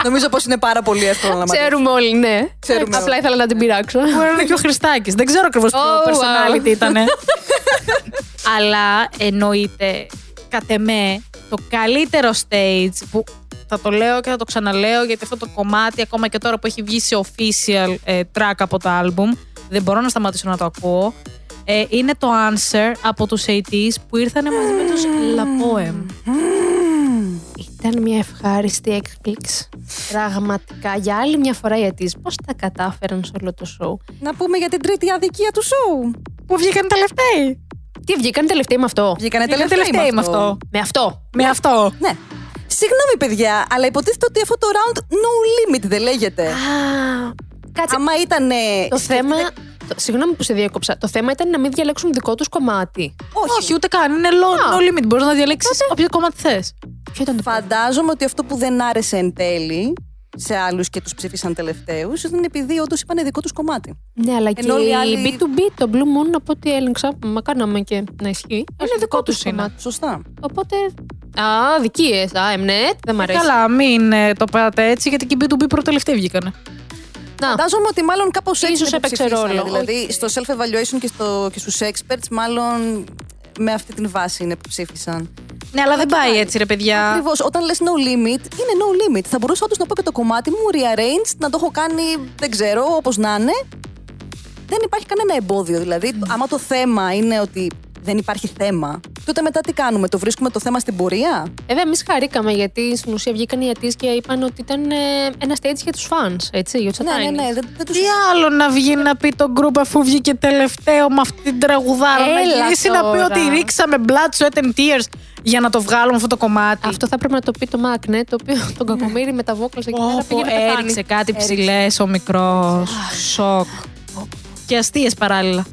Νομίζω πως είναι πάρα πολύ εύκολο να μάθει. Ξέρουμε όλοι, ναι. Ξέρουμε Απλά όλοι. ήθελα να την πειράξω. Μπορεί να είναι και ο Χριστάκης. Δεν ξέρω ακριβώς ποιο Oh, wow. Personality ήταν. [laughs] Αλλά εννοείται, κατ' εμέ, το καλύτερο stage που θα το λέω και θα το ξαναλέω γιατί αυτό το κομμάτι ακόμα και τώρα που έχει βγει σε official ε, track από το album δεν μπορώ να σταματήσω να το ακούω Ε, είναι το Answer από τους 80s που ήρθαν μαζί με τους [gasps] La Poem. Ήταν μια ευχάριστη έκπληξη. Πραγματικά, για άλλη μια φορά οι αιτήσεις, πώς τα κατάφεραν σε όλο το show; Να πούμε για την τρίτη αδικία του σοου. Που βγήκαν τελευταίοι; Τι βγήκαν τελευταίοι με αυτό; Βγήκανε Βγήκαν τελευταίοι τελευταίοι με με αυτό. αυτό. Με αυτό. Με αυτό. Ναι. Συγγνώμη, παιδιά, αλλά υποτίθεται ότι αυτό το round no limit δεν λέγεται. Α, κάτσε. Άμα ήταν. Το θέμα. Το, συγγνώμη που σε διέκοψα. Το θέμα ήταν να μην διαλέξουν δικό τους κομμάτι. Όχι. Όχι, ούτε καν. Είναι low, Α. no limit. Μπορείς να διαλέξεις όποιο κομμάτι θες. Ποιο ήταν το Φαντάζομαι ότι αυτό που δεν άρεσε εν τέλει σε άλλους και τους ψήφισαν τελευταίους ήταν επειδή όντως είπαν δικό τους κομμάτι. Ναι, αλλά και Ενώ όλοι οι η άλλοι- B2B, το Blue Moon, από ό,τι έλεγξα, μα κάναμε και να ισχύει, είναι δικό δικό τους τους είναι. κομμάτι. Σωστά. Οπότε. Α, δικίες. Α, Mnet, δεν μ' αρέσει. Καλά, μην ε, το πάτε έτσι, γιατί και οι B2B προτελευταίοι βγήκανε. Να, Φαντάζομαι ότι μάλλον κάπως έτσι. Ίσως είναι που έπαιξε ψηφίσανε. ρόλο. Δηλαδή στο self-evaluation και, στο, και στους experts, μάλλον με αυτή την βάση είναι που ψήφισαν. Ναι, αλλά δεν πάει έτσι, ρε παιδιά. Ακριβώς. Όταν λες no limit, είναι no limit. Θα μπορούσα όντως να πω και το κομμάτι μου rearranged, να το έχω κάνει, δεν ξέρω, όπως να είναι. Δεν υπάρχει κανένα εμπόδιο. Δηλαδή, άμα το θέμα είναι ότι δεν υπάρχει θέμα, τότε μετά τι κάνουμε, το βρίσκουμε το θέμα στην πορεία; Ε, Βέβαια, εμείς χαρήκαμε γιατί στην ουσία βγήκαν οι αιτήσει και είπαν ότι ήταν ε, ένα stage για τους fans. Έτσι, για τους Ναι, ναι, ναι. Δεν, δεν τους... Τι άλλο να βγει να πει το group αφού βγήκε τελευταίο με αυτή την τραγουδάρα. να Έλα γυρίσει να πει τώρα. ότι ρίξαμε blood, sweat and tears για να το βγάλουμε αυτό το κομμάτι. Αυτό θα πρέπει να το πει το Μάκνε, το οποίο [laughs] τον κακομίρι με τα vocals εκεί πέρα Όπο, πήγε να πεθάνει. έριξε κάτι ψηλές ο μικρός. Σοκ. Και αστείες παράλληλα.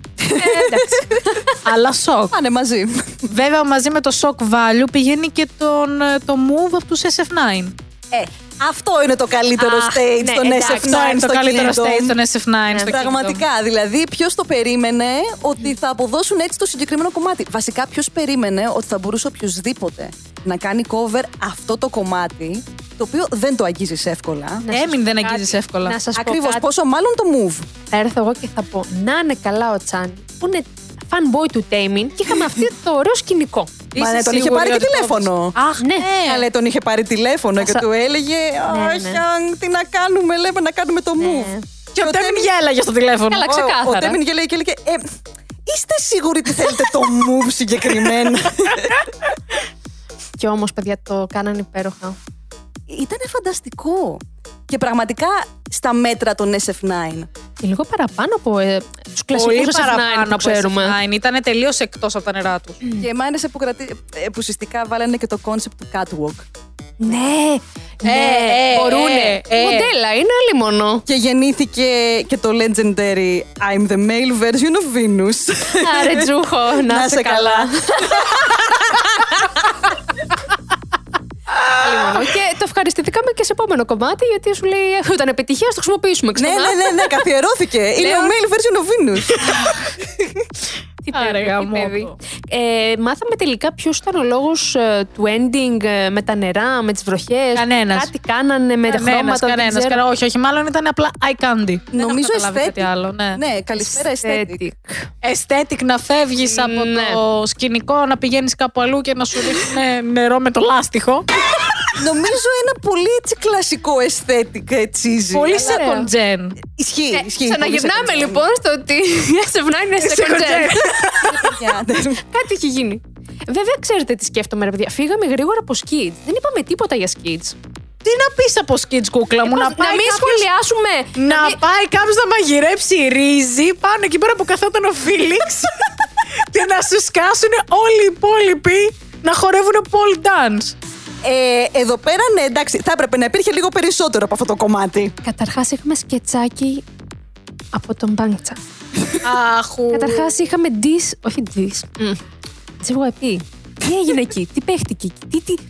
[laughs] Αλλά σοκ. Πάνε μαζί. Βέβαια, μαζί με το shock value πηγαίνει και τον, ε, το move από τους SF9. Ε, αυτό είναι το καλύτερο Αχ, stage ναι, στον εντάξει, SF9. Αυτό είναι το στο καλύτερο Kingdom. stage των SF9. στο Πραγματικά, δηλαδή, ποιος το περίμενε ότι θα αποδώσουν έτσι το συγκεκριμένο κομμάτι. Βασικά, ποιος περίμενε ότι θα μπορούσε οποιοδήποτε να κάνει cover αυτό το κομμάτι, το οποίο δεν το αγγίζεις εύκολα. Να σας Έμεινε πω δεν κάτι. αγγίζεις εύκολα. Να σας πω Ακριβώς. κάτι. Πόσο μάλλον το move. Θα έρθω εγώ και θα πω να είναι καλά ο Τσάνι, που είναι fanboy του Τέιμιν και είχαμε αυτό το ωραίο σκηνικό. Μα ναι, τον είχε σίγουρη πάρει και ότι το τηλέφωνο. Αχ, Ναι. ναι. Αλλά τον είχε πάρει τηλέφωνο και σα- του έλεγε Ναι, Αχ, ναι. Γιάνγκ, τι να κάνουμε, λέμε να κάνουμε το move. Και ο ο Τέμιν Τέμιν- γέλαγε στο τηλέφωνο. Καλά, Ο- Ο ξεκάθαρα. Τέμιν γέλεγε και έλεγε ε, Είστε σίγουροι ότι θέλετε το move συγκεκριμένα; [laughs] Και όμως, παιδιά, το κάνανε υπέροχα. Ήταν φανταστικό. Και πραγματικά στα μέτρα των SF9. Και λίγο παραπάνω από ε, τους κλασικούς Πολύ SF9 παραπάνω που από ξέρουμε. SF9. Ήταν τελείως εκτός από τα νερά τους. Και μ' άρεσε που, κρατή, ε, που ουσιαστικά βάλανε και το concept του catwalk. Ναι, Ε, ναι, ε, μπορούνε. ε, ε. Μοντέλα, είναι άλλη μόνο. Και γεννήθηκε και το legendary I'm the male version of Venus. Άρε Τζούχο, να, Να είσαι σε καλά. [laughs] καλά. Άλλη μόνο. και το ευχαριστηθήκαμε και σε επόμενο κομμάτι, γιατί σου λέει ήταν επιτυχία, το χρησιμοποιήσουμε ναι, ξανά. ναι, ναι, ναι, καθιερώθηκε. [laughs] Είναι Λέω- ο male version of Venus. [laughs] Τι Άρε, παιδί, τι γαμώτο. παιδί. Ε, μάθαμε τελικά ποιος ήταν ο λόγος του ending ε, με τα νερά, με τις βροχές. Κανένας. Κάτι κάνανε με τα Κανένας, χρώματα. δεν κανένας. ξέρω. Όχι, όχι, μάλλον ήταν απλά eye candy. Νομίζω Δεν έχω καταλάβει κάτι aesthetic. άλλο. Ναι. ναι, καλησπέρα aesthetic. Aesthetic να φεύγεις από Ναι. το σκηνικό, να πηγαίνεις κάπου αλλού και να σου ρίχνουν [laughs] νερό με το λάστιχο. Νομίζω ένα πολύ έτσι κλασικό aesthetic ε, cheesy. Πολύ Αλλά- second gen. Ισχύει, Ε, ισχύει. Ξαναγυρνάμε πολύ second gen. λοιπόν στο ότι η SF9 είναι second gen. Παιδιά, ναι. Κάτι έχει γίνει. Βέβαια, ξέρετε τι σκέφτομαι, ρε παιδιά. Φύγαμε γρήγορα από Skids. Δεν είπαμε τίποτα για Skids. Τι να πεις από skits κούκλα μου, Πώς- να να πάει μην κάποιος- σχολιάσουμε. Να πάει κάποιος να μαγειρέψει ρύζι πάνω εκεί πέρα που καθόταν ο Φίλιξ [laughs] και να σου σκάσουν όλοι οι υπόλοιποι να χορεύουν pole dance. Ε, εδώ πέρα, ναι, εντάξει, θα έπρεπε να υπήρχε λίγο περισσότερο από αυτό το κομμάτι. Καταρχάς, είχαμε σκετσάκι από τον Μπάνκτσα. Αχου. Καταρχάς, είχαμε dis. Όχι dis. JYP. Τι έγινε εκεί, τι παίχτηκε εκεί, τι. τι...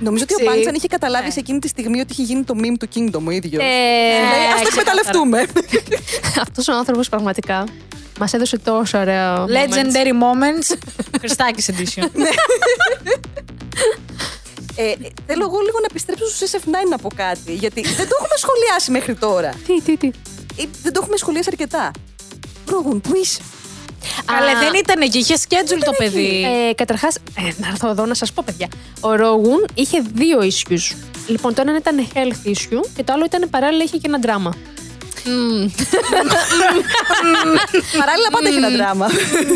Νομίζω ότι ο Ξύ. Μπάντσαν είχε καταλάβει σε εκείνη τη στιγμή ότι είχε γίνει το meme του Kingdom ο ίδιος. Ε, Α το εκμεταλλευτούμε. [laughs] Αυτός ο άνθρωπος πραγματικά μας έδωσε τόσο ωραίο. moments. Legendary moments. Χριστάκης edition. [laughs] [laughs] ε, θέλω εγώ λίγο να επιστρέψω στου SF9 να πω κάτι. Γιατί δεν το έχουμε σχολιάσει μέχρι τώρα. Τι, τι, τι. Ε, δεν το έχουμε σχολιάσει αρκετά. Πρόγουν, πού είσαι. Αλλά δεν ήταν εκεί, είχε schedule το παιδί. Ε, Καταρχάς, ε, να έρθω εδώ να σας πω, παιδιά. Ο Ρόγουν είχε δύο issues. Λοιπόν, το ένα ήταν health issue και το άλλο ήταν παράλληλα είχε και ένα δράμα. Παράλληλα πάντα έχει ένα δράμα.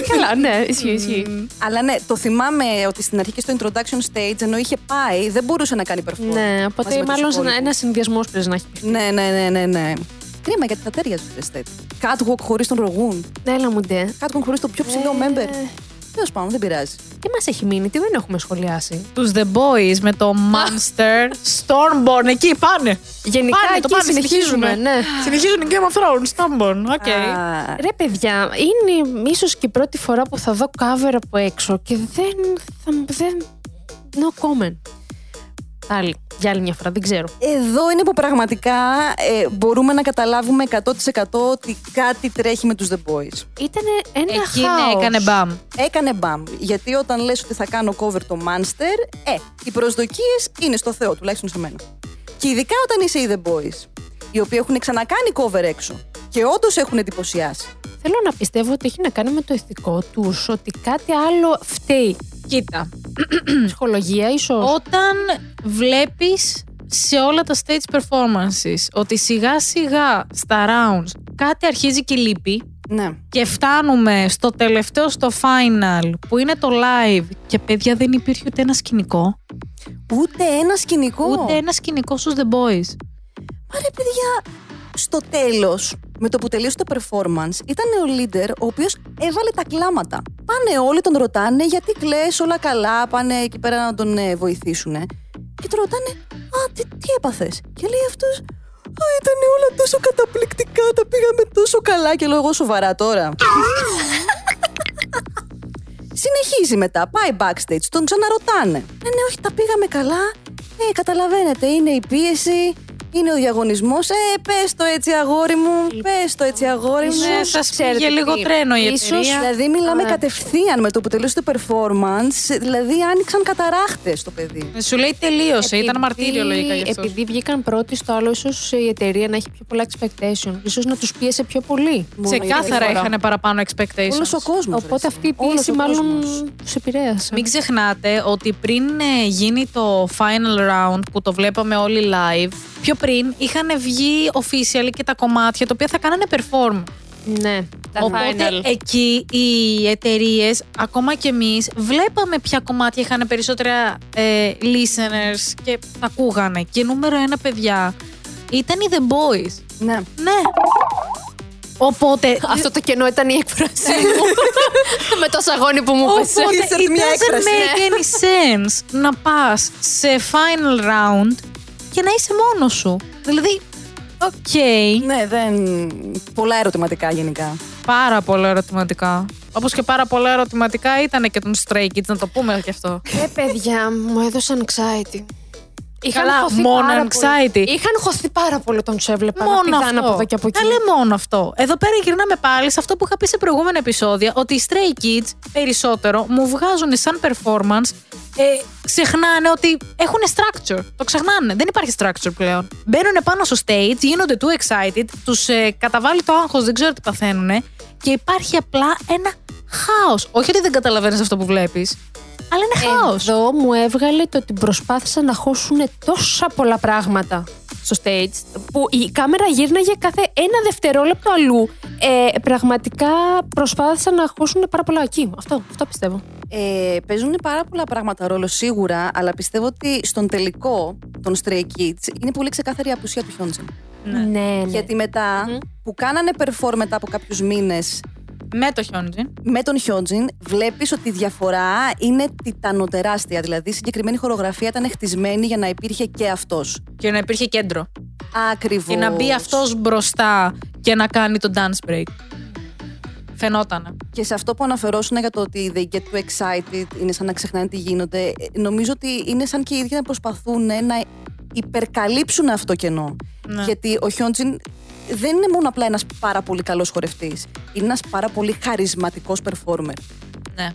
Καλά, ναι, ισχύει, ισχύει. Αλλά ναι, το θυμάμαι ότι στην αρχή και στο introduction stage, ενώ είχε πάει, δεν μπορούσε να κάνει performance. Ναι, μαζί οπότε με τους μάλλον υπόλοιπους. ένας συνδυασμός πρέπει να έχει πει. Ναι, ναι, ναι, ναι, ναι. Κρίμα γιατί θα τέριαζε το estate. Catwalk χωρίς τον Ρογούν. Έλα μου ντε. Catwalk χωρίς το πιο ψηλό Ε. member. Τέλος πάντων, δεν πειράζει. Τι μας έχει μείνει, τι δεν έχουμε σχολιάσει. Τους The Boyz με το Monster Stormborn. Εκεί πάνε. Γενικά Πάνε, το εκεί πάνε, συνεχίζουμε. συνεχίζουμε. Ναι. Συνεχίζουν οι Game of Thrones. Stormborn. Οκ. Α, Ρε παιδιά, είναι ίσως και η πρώτη φορά που θα δω cover από έξω και δεν. Θα, δεν no comment. Άλλη, για άλλη μια φορά, δεν ξέρω. Εδώ είναι που πραγματικά ε, μπορούμε να καταλάβουμε 100% ότι κάτι τρέχει με τους The Boyz. Ήταν ένα Εκεί ναι, χάος. έκανε μπαμ. Έκανε μπαμ. Γιατί όταν λες ότι θα κάνω cover το Monster, ε, οι προσδοκίες είναι στο Θεό, τουλάχιστον σε μένα. Και ειδικά όταν είσαι οι The Boys, οι οποίοι έχουν ξανακάνει cover έξω και όντως έχουν εντυπωσιάσει. Θέλω να πιστεύω ότι έχει να κάνει με το ηθικό τους, ότι κάτι άλλο φταίει. Κοίτα. Ψυχολογία, ίσως. Όταν βλέπεις σε όλα τα stage performances ότι σιγά σιγά στα rounds κάτι αρχίζει και λείπει Ναι. και φτάνουμε στο τελευταίο, στο final που είναι το live και παιδιά δεν υπήρχε ούτε ένα σκηνικό. Ούτε ένα σκηνικό. Ούτε ένα σκηνικό στους The Boys. Μα ρε παιδιά, στο τέλος, με το που τελείωσε το performance, ήταν ο leader ο οποίος έβαλε τα κλάματα. Πάνε όλοι, τον ρωτάνε γιατί κλαις όλα καλά, πάνε εκεί πέρα να τον ε, βοηθήσουν. Και τον ρωτάνε, α, τι, τι έπαθες. Και λέει αυτός, α, ήταν όλα τόσο καταπληκτικά, τα πήγαμε τόσο καλά. Και λέω εγώ σοβαρά τώρα. [laughs] Συνεχίζει μετά, πάει backstage, τον ξαναρωτάνε. Ναι, ναι, όχι, τα πήγαμε καλά. Ε, καταλαβαίνετε, είναι η πίεση, είναι ο διαγωνισμός. Ε, πες το έτσι, αγόρι μου. Πες το έτσι, αγόρι μου. Ναι, σας ξέρετε πήγε λίγο τι, τρένο η ίσως, εταιρεία. Δηλαδή, μιλάμε Α. κατευθείαν με το που τελείωσε το performance. Δηλαδή, άνοιξαν καταράχτες το παιδί. Σου λέει τελείωσε, ήταν Επειδή- μαρτύριο λογικά γι' αυτό. Επειδή βγήκαν πρώτοι στο άλλο, ίσως η εταιρεία να έχει πιο πολλά expectation. σω να τους πίεσε πιο πολύ. Μόνο Ξεκάθαρα γιατί- είχαν παραπάνω expectations. Όλος ο κόσμος. Οπότε αυτή η πίεση μάλλον τους επηρέασε. Μην ξεχνάτε ότι πριν ε, γίνει το final round που το βλέπαμε όλοι live, πιο πριν είχαν βγει official και τα κομμάτια τα οποία θα κάνανε perform. Ναι, τα Οπότε final. εκεί οι εταιρείες, ακόμα και εμείς, βλέπαμε ποια κομμάτια είχαν περισσότερα ε, listeners και τα ακούγανε. Και νούμερο ένα, παιδιά, ήταν οι The Boyz. Ναι. Ναι. Οπότε. Αυτό το κενό ήταν η έκφρασή μου. [laughs] Με το σαγόνι που μου πέσε. Οπότε Insert it μια doesn't έκφραση. make any sense να πας σε final round και να είσαι μόνος σου. Δηλαδή, οκ, Ναι, δεν. Πολλά ερωτηματικά γενικά. πάρα πολλά ερωτηματικά. Όπως και πάρα πολλά ερωτηματικά ήταν και των Stray Kids, να το πούμε και αυτό. Ε, παιδιά, μου έδωσαν anxiety. Είχαν Καλά, χωθεί μόνο πάρα anxiety. Πολύ. Είχαν χωθεί πάρα πολύ τον του έβλεπα. να Μόνο πηδάνε από αυτό. εδώ και από εκεί. Καλέ μόνο αυτό. Εδώ πέρα γυρνάμε πάλι σε αυτό που είχα πει σε προηγούμενα επεισόδια, ότι οι Stray Kids περισσότερο μου βγάζουν σαν performance, ε, ξεχνάνε ότι έχουν structure. Το ξεχνάνε. Δεν υπάρχει structure πλέον. Μπαίνουν πάνω στο stage, γίνονται too excited, τους ε, καταβάλει το άγχος, δεν ξέρω τι παθαίνουν και υπάρχει απλά ένα χάος. Όχι ότι δεν καταλαβαίνεις αυτό που βλέπεις, αλλά είναι χάος. Εδώ μου έβγαλε το ότι προσπάθησαν να χώσουν τόσα πολλά πράγματα στο stage που η κάμερα γύρναγε κάθε ένα δευτερόλεπτο αλλού. Ε, πραγματικά προσπάθησαν να χώσουν πάρα πολλά εκεί. Αυτό, αυτό πιστεύω. Ε, παίζουν πάρα πολλά πράγματα ρόλο σίγουρα, αλλά πιστεύω ότι στον τελικό των Stray Kids είναι πολύ ξεκάθαρη η απουσία του Hyunjin. Ναι, ναι. Γιατί μετά Μμμ. που κάνανε perform μετά από κάποιους μήνες Με το Hyunjin. με τον Hyunjin, βλέπεις ότι η διαφορά είναι τιτανοτεράστια. Δηλαδή η συγκεκριμένη χορογραφία ήταν χτισμένη για να υπήρχε και αυτός. Και να υπήρχε κέντρο. Ακριβώς. Και να μπει αυτός μπροστά και να κάνει το dance break. Φαινότανε. Και σε αυτό που αναφερόσουν για το ότι they get too excited, είναι σαν να ξεχνάνε τι γίνονται, ε, νομίζω ότι είναι σαν και οι ίδιοι να προσπαθούν να υπερκαλύψουν αυτό το κενό. Ναι. Γιατί ο Χιόντζιν δεν είναι μόνο απλά ένας πάρα πολύ καλός χορευτής, είναι ένας πάρα πολύ χαρισματικός performer. Ναι.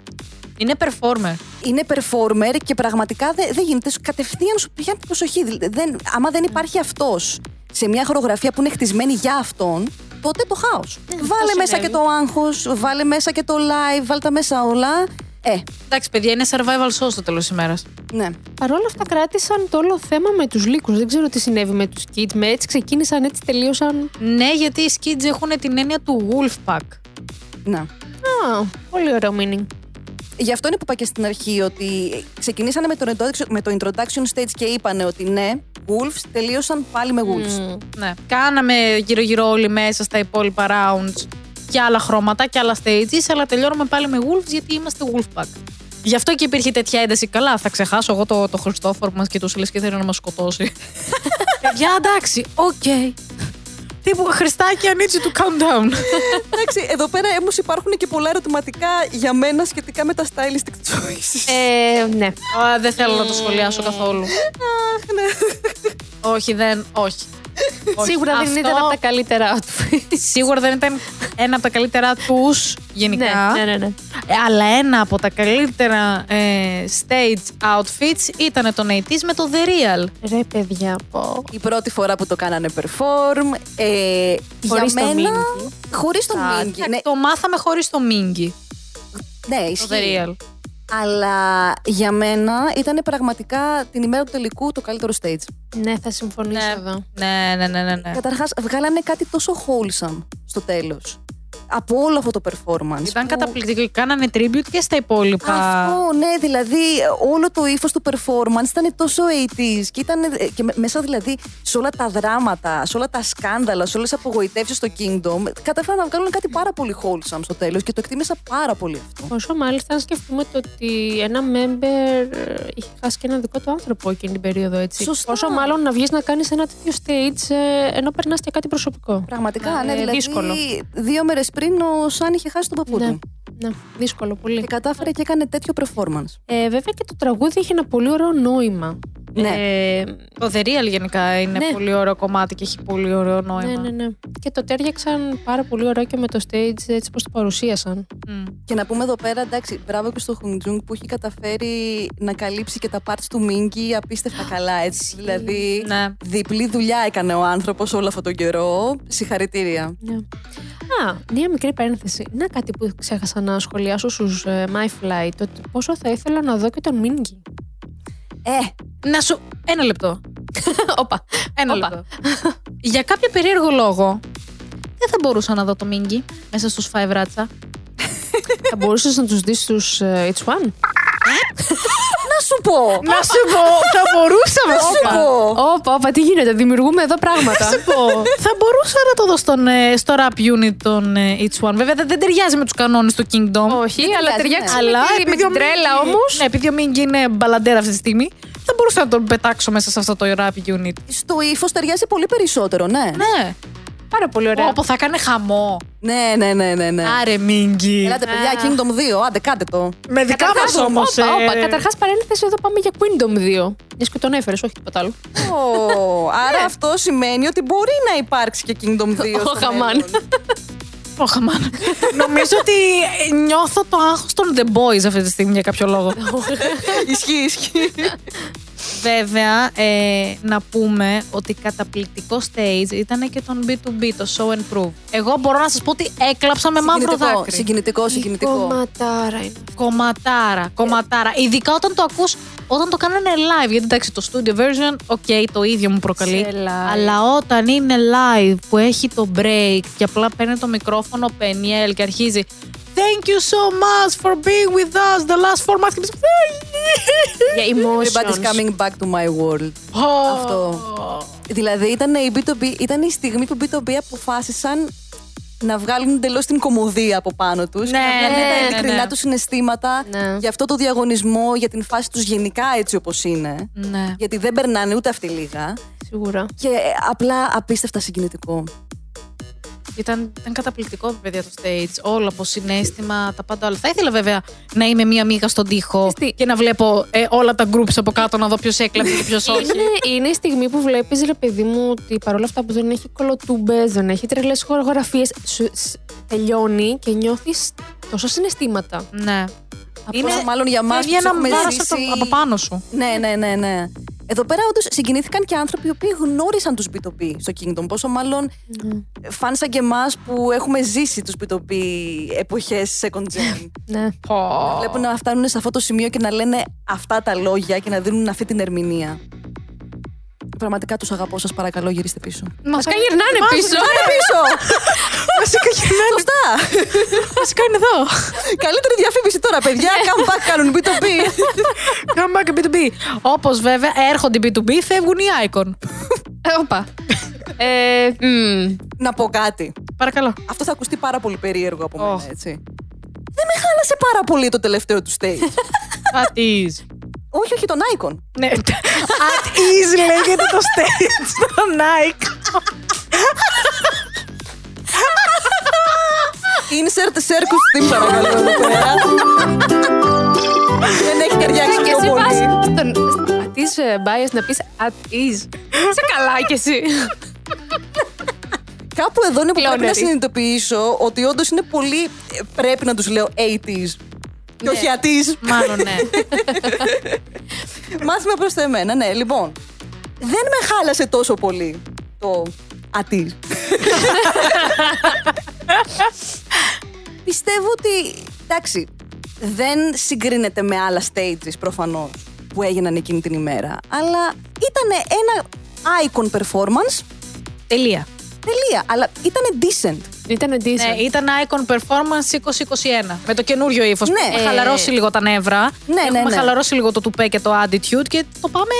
Είναι performer. Είναι performer και πραγματικά δεν δεν γίνεται. Σου Κατευθείαν σου πιάνει την προσοχή. Δηλαδή, Δεν, άμα δεν υπάρχει αυτός σε μια χορογραφία που είναι χτισμένη για αυτόν, τότε το χάος. βάλε μέσα συνέβη. και το άγχος, βάλε μέσα και το live, βάλε τα μέσα όλα Ε, Εντάξει, παιδιά, είναι survival show στο τέλος ημέρας. ναι. Παρ' όλα αυτά κράτησαν το όλο θέμα με τους λύκους. Δεν ξέρω τι συνέβη με τους kids. Με έτσι ξεκίνησαν, έτσι τελείωσαν. Ναι, γιατί οι Skids έχουν την έννοια του Wolfpack. ναι. Α, πολύ ωραίο meaning. Γι' αυτό είναι που είπα και στην αρχή ότι ξεκινήσανε με το, introduction, με το introduction stage και είπανε ότι ναι, Wolves τελείωσαν πάλι με Wolves. Μμ. Ναι. Κάναμε γύρω-γύρω όλοι μέσα στα υπόλοιπα rounds και άλλα χρώματα και άλλα stages, αλλά τελειώνουμε πάλι με Wolves γιατί είμαστε Wolfpack. Γι' αυτό και υπήρχε τέτοια ένταση. Καλά, θα ξεχάσω εγώ το, το Χριστόφορο μας και τους λες και θέλει να μας σκοτώσει. [laughs] Παιδιά, εντάξει, οκ. Τύπου Χριστάκι, I need you to calm down. [laughs] Εντάξει, εδώ πέρα όμως υπάρχουν και πολλά ερωτηματικά για μένα σχετικά με τα stylistic choices. Ε, ναι. Α, δεν θέλω να το σχολιάσω καθόλου. Αχ, ναι. όχι, δεν, όχι. Όχι. Σίγουρα δεν Αυτό ήταν από τα καλύτερα outfit. Σίγουρα δεν ήταν ένα από τα καλύτερα τους γενικά. ναι, ναι, ναι, ναι. Ε, αλλά ένα από τα καλύτερα ε, stage outfits ήταν το 80's με το The Real. Ρε παιδιά, πω. Η πρώτη φορά που το κάνανε perform. Ε, Χωρίς για το μένα. Mingy. Χωρίς το Α, Mingy. Ναι, Το μάθαμε χωρίς το Mingy. ναι, Το ισχύει. The Real. Αλλά για μένα ήταν πραγματικά την ημέρα του τελικού το καλύτερο stage. Ναι, θα συμφωνήσω Ναι. εδώ. Ναι, ναι, ναι, ναι. ναι. Καταρχάς, βγάλανε κάτι τόσο wholesome στο τέλος. Από όλο αυτό το performance. Ήταν που- καταπληκτικό. και Κάνανε tribute και στα υπόλοιπα. Αυτό, ναι, δηλαδή όλο το ύφος του performance ήταν τόσο 80s και ήταν ε, και με- μέσα δηλαδή σε όλα τα δράματα, σε όλα τα σκάνδαλα, σε όλες τις απογοητεύσεις στο Kingdom. Κατάφεραν να βγάλουν κάτι πάρα πολύ wholesome στο τέλος και το εκτίμησα πάρα πολύ αυτό. Πόσο μάλιστα αν σκεφτούμε το ότι ένα member ε, είχε χάσει και ένα δικό του άνθρωπο εκείνη την περίοδο, έτσι. Σωστά. Πόσο μάλλον να βγεις να κάνεις ένα τέτοιο stage ε, ενώ περνάς και κάτι προσωπικό. Πραγματικά, Ναι, ναι, δηλαδή δύσκολο. δύο μέρες πριν ο Σαν είχε χάσει τον παππού Ναι, του. ναι, δύσκολο πολύ. Και κατάφερε και έκανε τέτοιο performance. Ε, βέβαια και το τραγούδι είχε ένα πολύ ωραίο νόημα. Ναι. Ε, Το The Real γενικά είναι Ναι. πολύ ωραίο κομμάτι και έχει πολύ ωραίο νόημα. ναι, ναι, ναι. Και το τέριαξαν πάρα πολύ ωραίο και με το stage έτσι πώς το παρουσίασαν. Μμ. Και να πούμε εδώ πέρα, εντάξει, μπράβο και στο Χουντζούγκ που έχει καταφέρει να καλύψει και τα parts του Μίνκι απίστευτα καλά, έτσι. Δηλαδή, Ναι. διπλή δουλειά έκανε ο άνθρωπος όλο αυτόν τον καιρό. Συγχαρητήρια. Ναι. Α, μία μικρή παρένθεση. Να κάτι που ξέχασα να σχολιάσω στους ε, My Flight, ότι πόσο θα ήθελα να δω και τον Μίνγκι. Ε, Να σου. Ένα λεπτό. [laughs] Όπα. Ένα Όπα. λεπτό. Για κάποιο περίεργο λόγο, δεν θα μπορούσα να δω το Μίνγκι μέσα στους Five Ratsa. Θα μπορούσες να τους δεις στους ε, It's One; να σου πω! Να σου πω, θα μπορούσα Να σου πω! Όπα, όπα, τι γίνεται, δημιουργούμε εδώ πράγματα. θα μπορούσα να το δω στον, ε, στο rap unit των ε, Each One. Βέβαια δεν, δεν ταιριάζει με τους κανόνες του Kingdom. Όχι, Δεν αλλά ταιριάζει, ταιριάξει ναι. με, Αλλά τη- με επειδή ο την τρέλα Mingy- όμως. Ναι, επειδή ο Μίνγκι είναι μπαλαντέρα αυτή τη στιγμή, θα μπορούσα να τον πετάξω μέσα σε αυτό το rap unit. Στο ύφος ταιριάζει πολύ περισσότερο, ναι. Ναι. Πάρα πολύ ωραία. Όπου θα κάνει χαμό. Ναι, ναι, ναι, ναι. ναι. Άρε Μίνγκι. Ελάτε, παιδιά, Kingdom 2, άντε, κάντε το. Με δικά Καταρχάς, μας όμως. Όπα, όπα. Καταρχάς, παρένθεση εδώ πάμε για Kingdom 2. Μια και τον έφερες, όχι τίποτα άλλο. Ω, άρα αυτό σημαίνει ότι μπορεί να υπάρξει και Kingdom 2. στο Ο Χαμάν. Μέλλον. Όχι, μάνα. Νομίζω ότι ε, νιώθω το άγχος των The Boys αυτή τη στιγμή για κάποιο λόγο. ισχύει, ισχύει. Βέβαια, ε, να πούμε ότι καταπληκτικό stage ήταν και των BTOB, το Show and Prove. Εγώ μπορώ να σας πω ότι έκλαψα με μαύρο Συγκινητικό, δάκρυ. συγκινητικό, συγκινητικό. Κομματάρα είναι. Κομματάρα, κομματάρα. Ειδικά όταν το ακούς, όταν το κάνανε live. Γιατί εντάξει, το studio version, οκ, το ίδιο μου προκαλεί. Σε live. Αλλά όταν είναι live που έχει το break και απλά παίρνει το μικρόφωνο ο Πενιέλ και αρχίζει Thank you so much for being with us the last four months. Και εμείς, Για [laughs] Everybody's emotions. coming back to my world. Αυτό. Δηλαδή ήταν η, B2B, ήταν η στιγμή που οι B2B αποφάσισαν να βγάλουν εντελώς την κομμωδία από πάνω τους. Ναι, και να βγάλουν ναι, τα ναι, ειλικρινά ναι. τους συναισθήματα Ναι. για αυτό το διαγωνισμό, για την φάση τους γενικά έτσι όπως είναι. Ναι. Γιατί δεν περνάνε ούτε αυτοί λίγα. Σίγουρα. Και ε, απλά απίστευτα συγκινητικό. Ήταν, ήταν καταπληκτικό, παιδιά, το stage. Όλο από συνέστημα, τα πάντα όλα. Θα ήθελα βέβαια να είμαι μία μίγα στον τοίχο τι. και να βλέπω ε, όλα τα groups από κάτω να δω ποιος έκλαψε και ποιος όχι. Είναι, είναι η στιγμή που βλέπεις, ρε παιδί μου, ότι παρόλα αυτά που δεν έχει κολοτούμπες, δεν έχει τρελές χορογραφίες, τελειώνει και νιώθεις τόσα συναισθήματα. ναι. Πόσο μάλλον για μας φεύγει που ένα έχουμε μέρος ζήσει- από, το- από πάνω σου. Ναι, ναι, ναι, ναι. Εδώ πέρα όντως συγκινήθηκαν και άνθρωποι οι οποίοι γνώρισαν τους B2B στο Kingdom. Πόσο μάλλον φαν σαν και εμάς που έχουμε ζήσει τους B2B εποχές second gen. [laughs] Ναι. Βλέπουν να φτάνουν σε αυτό το σημείο και να λένε αυτά τα λόγια και να δίνουν αυτή την ερμηνεία. Πραγματικά τους αγαπώ, σας παρακαλώ, γυρίστε πίσω. Βασικά γυρνάνε πίσω. Πάνε [laughs] πίσω! Βασικά γυρνάνε. Σωστά! Βασικά είναι εδώ. Καλύτερη διαφήμιση τώρα, παιδιά. Come back κάνουν B2B. Come back B2B. Όπως βέβαια έρχονται οι B2B, φεύγουν οι icon. Ε, Όπα. Ε, μμ. να πω κάτι. Παρακαλώ. Αυτό θα ακουστεί πάρα πολύ περίεργο από μένα, Οχ. έτσι. Δεν με χάλασε πάρα πολύ το τελευταίο του stage. At ease. Όχι, όχι, τον Icon. Ναι. At ease λέγεται το stage στο Nike. Insert circus theme παρακαλώ εδώ πέρα. Δεν έχει ταιριάξει Και πιο εσύ πας πολύ. στον Ατής bias να πεις at ease. Σε καλά κι εσύ. Κάπου εδώ είναι που πρέπει να Κλόνερη. συνειδητοποιήσω ότι όντως είναι πολύ. ε, Πρέπει να τους λέω 80s. Και όχι ατής. Μάλλον ναι. Μάθημα προς εμένα, ναι. Λοιπόν, δεν με χάλασε τόσο πολύ το ατής. Πιστεύω ότι, εντάξει, δεν συγκρίνεται με άλλα stages προφανώς που έγιναν εκείνη την ημέρα, αλλά ήταν ένα icon performance, Τελεία. Τελεία, αλλά ήταν decent. Ήταν decent. Ναι, ήταν Icon Performance 2021. Με το καινούριο ύφος. Ναι. Έχουμε Ε, χαλαρώσει λίγο τα νεύρα. ναι, Έχουμε ναι. χαλαρώσει λίγο το τουπέ και το attitude και το πάμε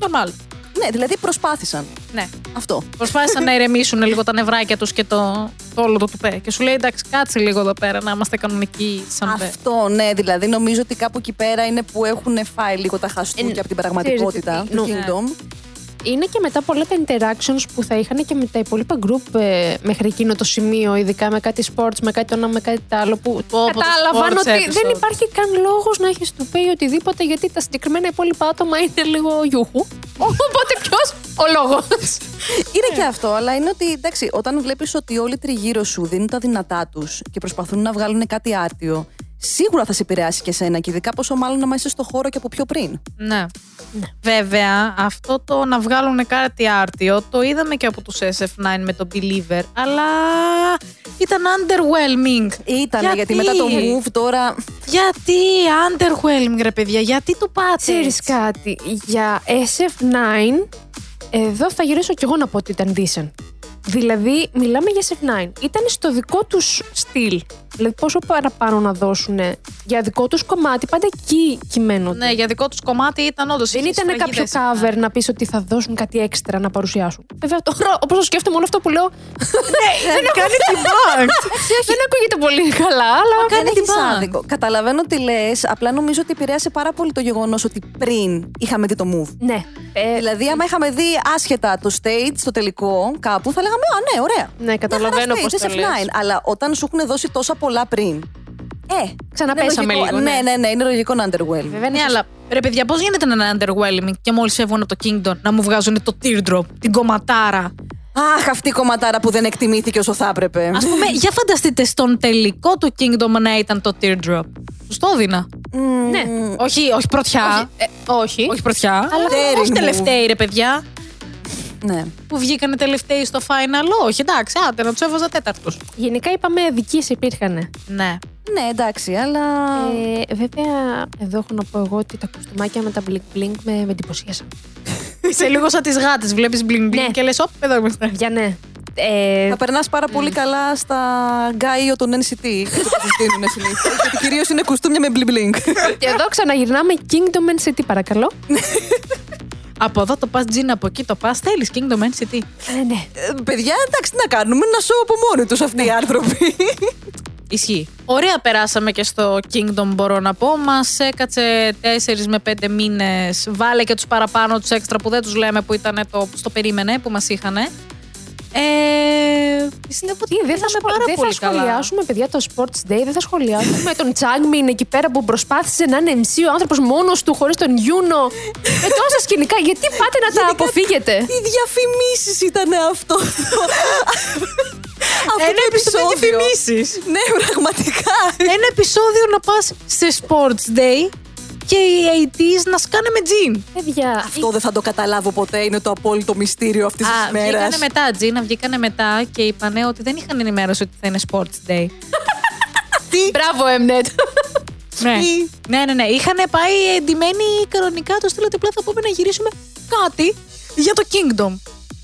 normal. Ναι, δηλαδή προσπάθησαν. Ναι. Αυτό. Προσπάθησαν να [laughs] ηρεμήσουν λίγο τα νευράκια τους και το, το όλο το τουπέ. Και σου λέει εντάξει, κάτσε λίγο εδώ πέρα να είμαστε κανονικοί σαν πέ. Αυτό, ναι, δηλαδή νομίζω ότι κάπου εκεί πέρα είναι που έχουν φάει λίγο τα χαστούκια Ε, από την πραγματικότητα ξέρετε τι, του νο- Kingdom. Είναι και μετά πολλά τα interactions που θα είχαν και με τα υπόλοιπα group ε, μέχρι εκείνο το σημείο, ειδικά με κάτι sports, με κάτι το ένα, με κάτι το άλλο. Που Πω, πω, το κατάλαβαν sports ότι episode. δεν υπάρχει καν λόγος να έχεις του πει οτιδήποτε, γιατί τα συγκεκριμένα υπόλοιπα άτομα είναι λίγο γιούχου. Οπότε ποιος; Ο λόγος. Είναι και αυτό, αλλά είναι ότι εντάξει, όταν βλέπεις ότι όλοι τριγύρω σου δίνουν τα δυνατά τους και προσπαθούν να βγάλουν κάτι άρτιο, σίγουρα θα σε επηρεάσει και εσένα και ειδικά πόσο μάλλον να είσαι στο χώρο και από πιο πριν. Ναι. Βέβαια, αυτό το να βγάλουν κάτι άρτιο το είδαμε και από τους SF9 με το Believer, αλλά ήταν underwhelming. Ήταν γιατί; μετά το move τώρα. Γιατί underwhelming ρε παιδιά, γιατί το πάτες; Ξέρεις έτσι; κάτι, για SF9, εδώ θα γυρίσω κι εγώ να πω ότι ήταν decent. Δηλαδή, μιλάμε για SF9. Ήταν στο δικό τους στυλ. Δηλαδή, πόσο παραπάνω να δώσουν για δικό τους κομμάτι, πάντα εκεί κειμένονται. Ναι, για δικό τους κομμάτι ήταν όντως Δεν είχε ήταν κάποιο σφραγίδες. cover να πεις ότι θα δώσουν κάτι έξτρα να παρουσιάσουν. Βέβαια, τώρα, όπως το σκέφτομαι, όλο αυτό που λέω. Ναι, [laughs] δεν κάνει την [laughs] δεν ακούγεται πολύ καλά, αλλά. κάνει δεν την έχεις bang. άδικο. Καταλαβαίνω τι λες, απλά νομίζω ότι επηρέασε πάρα πολύ το γεγονός ότι πριν είχαμε δει το move. Ναι. Ε, Δηλαδή, άμα είχαμε δει άσχετα το stage, στο τελικό, κάπου, θα λέγαμε Α, ναι, ωραία. Ναι, καταλαβαίνω Μια χαρά πώς stage, το SF9. λες. Αλλά όταν σου έχουν δώσει τόσα πολλά πριν. Ε, Ξαναπέσαμε είναι λογικό- λίγο, ναι. Ναι, ναι, ναι, είναι λογικό να underwhelm. Βέβαια, Ναι, είναι αλλά ρε παιδιά, πώς γίνεται να είναι underwhelming και μόλις έβγαινε από το Kingdom να μου βγάζουν το teardrop, την κομματάρα; Αχ, αυτή η κομματάρα που δεν εκτιμήθηκε όσο θα έπρεπε. Α πούμε, για φανταστείτε στον τελικό του Kingdom να ήταν το teardrop. Του το έδινα. Ναι. Όχι, όχι πρωτιά. Ε, όχι. Όχι πρωτιά. Αλλά όχι daring τελευταίοι, ρε παιδιά. Ναι. Που βγήκανε τελευταίοι στο final. Όχι, εντάξει, άντε να τους έβαζα τέταρτου. Γενικά είπαμε δικίε υπήρχαν. Ναι. Ναι, εντάξει, αλλά. Ε, βέβαια, εδώ έχω να πω εγώ ότι τα κουστούμάκια με τα blink blink με, με εντυπωσίασαν. [laughs] Είσαι λίγο σαν τις γάτες. Βλέπεις bling bling Ναι. και λες, Ωπ, εδώ είμαστε. Για ναι. Ε, Θα περνάς πάρα πολύ καλά στα γκάιο των NCT. αυτό που τους δίνουν συνήθω. [laughs] Γιατί κυρίως είναι κουστούμια με bling bling. και εδώ ξαναγυρνάμε Kingdom NCT, παρακαλώ. [laughs] Από εδώ το πας Τζίνα, από εκεί το πας. Θέλεις Kingdom NCT. Ε, ναι. Ε, παιδιά, εντάξει, τι να κάνουμε, να σώω από μόνοι τους αυτοί οι άνθρωποι. Ισχύει. Ωραία, περάσαμε και στο Kingdom, μπορώ να πω. Μας έκατσε 4 με 5 μήνες. Βάλε και τους παραπάνω, τους έξτρα που δεν τους λέμε που ήταν το, στο περίμενε, που μας είχαν. Ε, πιστεύω ότι Τι, δεν θα, πήγαμε σχολ- πάρα δεν θα πολύ καλά. σχολιάσουμε, παιδιά, το Sports Day. Δεν θα σχολιάσουμε τον Τσάγμιν εκεί πέρα που προσπάθησε να είναι MC ο άνθρωπος μόνος του, χωρίς τον Γιούνο. με τόσα σκηνικά. Γιατί πάτε να τα αποφύγετε; Τι διαφημίσεις ήταν αυτό; [laughs] Αυτό Ένα το επεισόδιο επεισόδιο. διαφημίσεις. Ναι, πραγματικά. Ένα επεισόδιο να πας σε Sports Day και οι 80s να σκάνε με τζιν. Παιδιά, Αυτό δεν θα το καταλάβω ποτέ. Είναι το απόλυτο μυστήριο αυτής Α, της μέρας. βγήκανε μετά, Τζίνα, βγήκανε μετά και είπανε ότι δεν είχαν ενημέρωση ότι θα είναι Sports Day. [laughs] Τι; Μπράβο, Mnet. ναι. Τι; ναι, ναι, ναι. Είχαν πάει εντυμένοι κανονικά, το στείλατε απλά θα πούμε να γυρίσουμε κάτι για το Kingdom.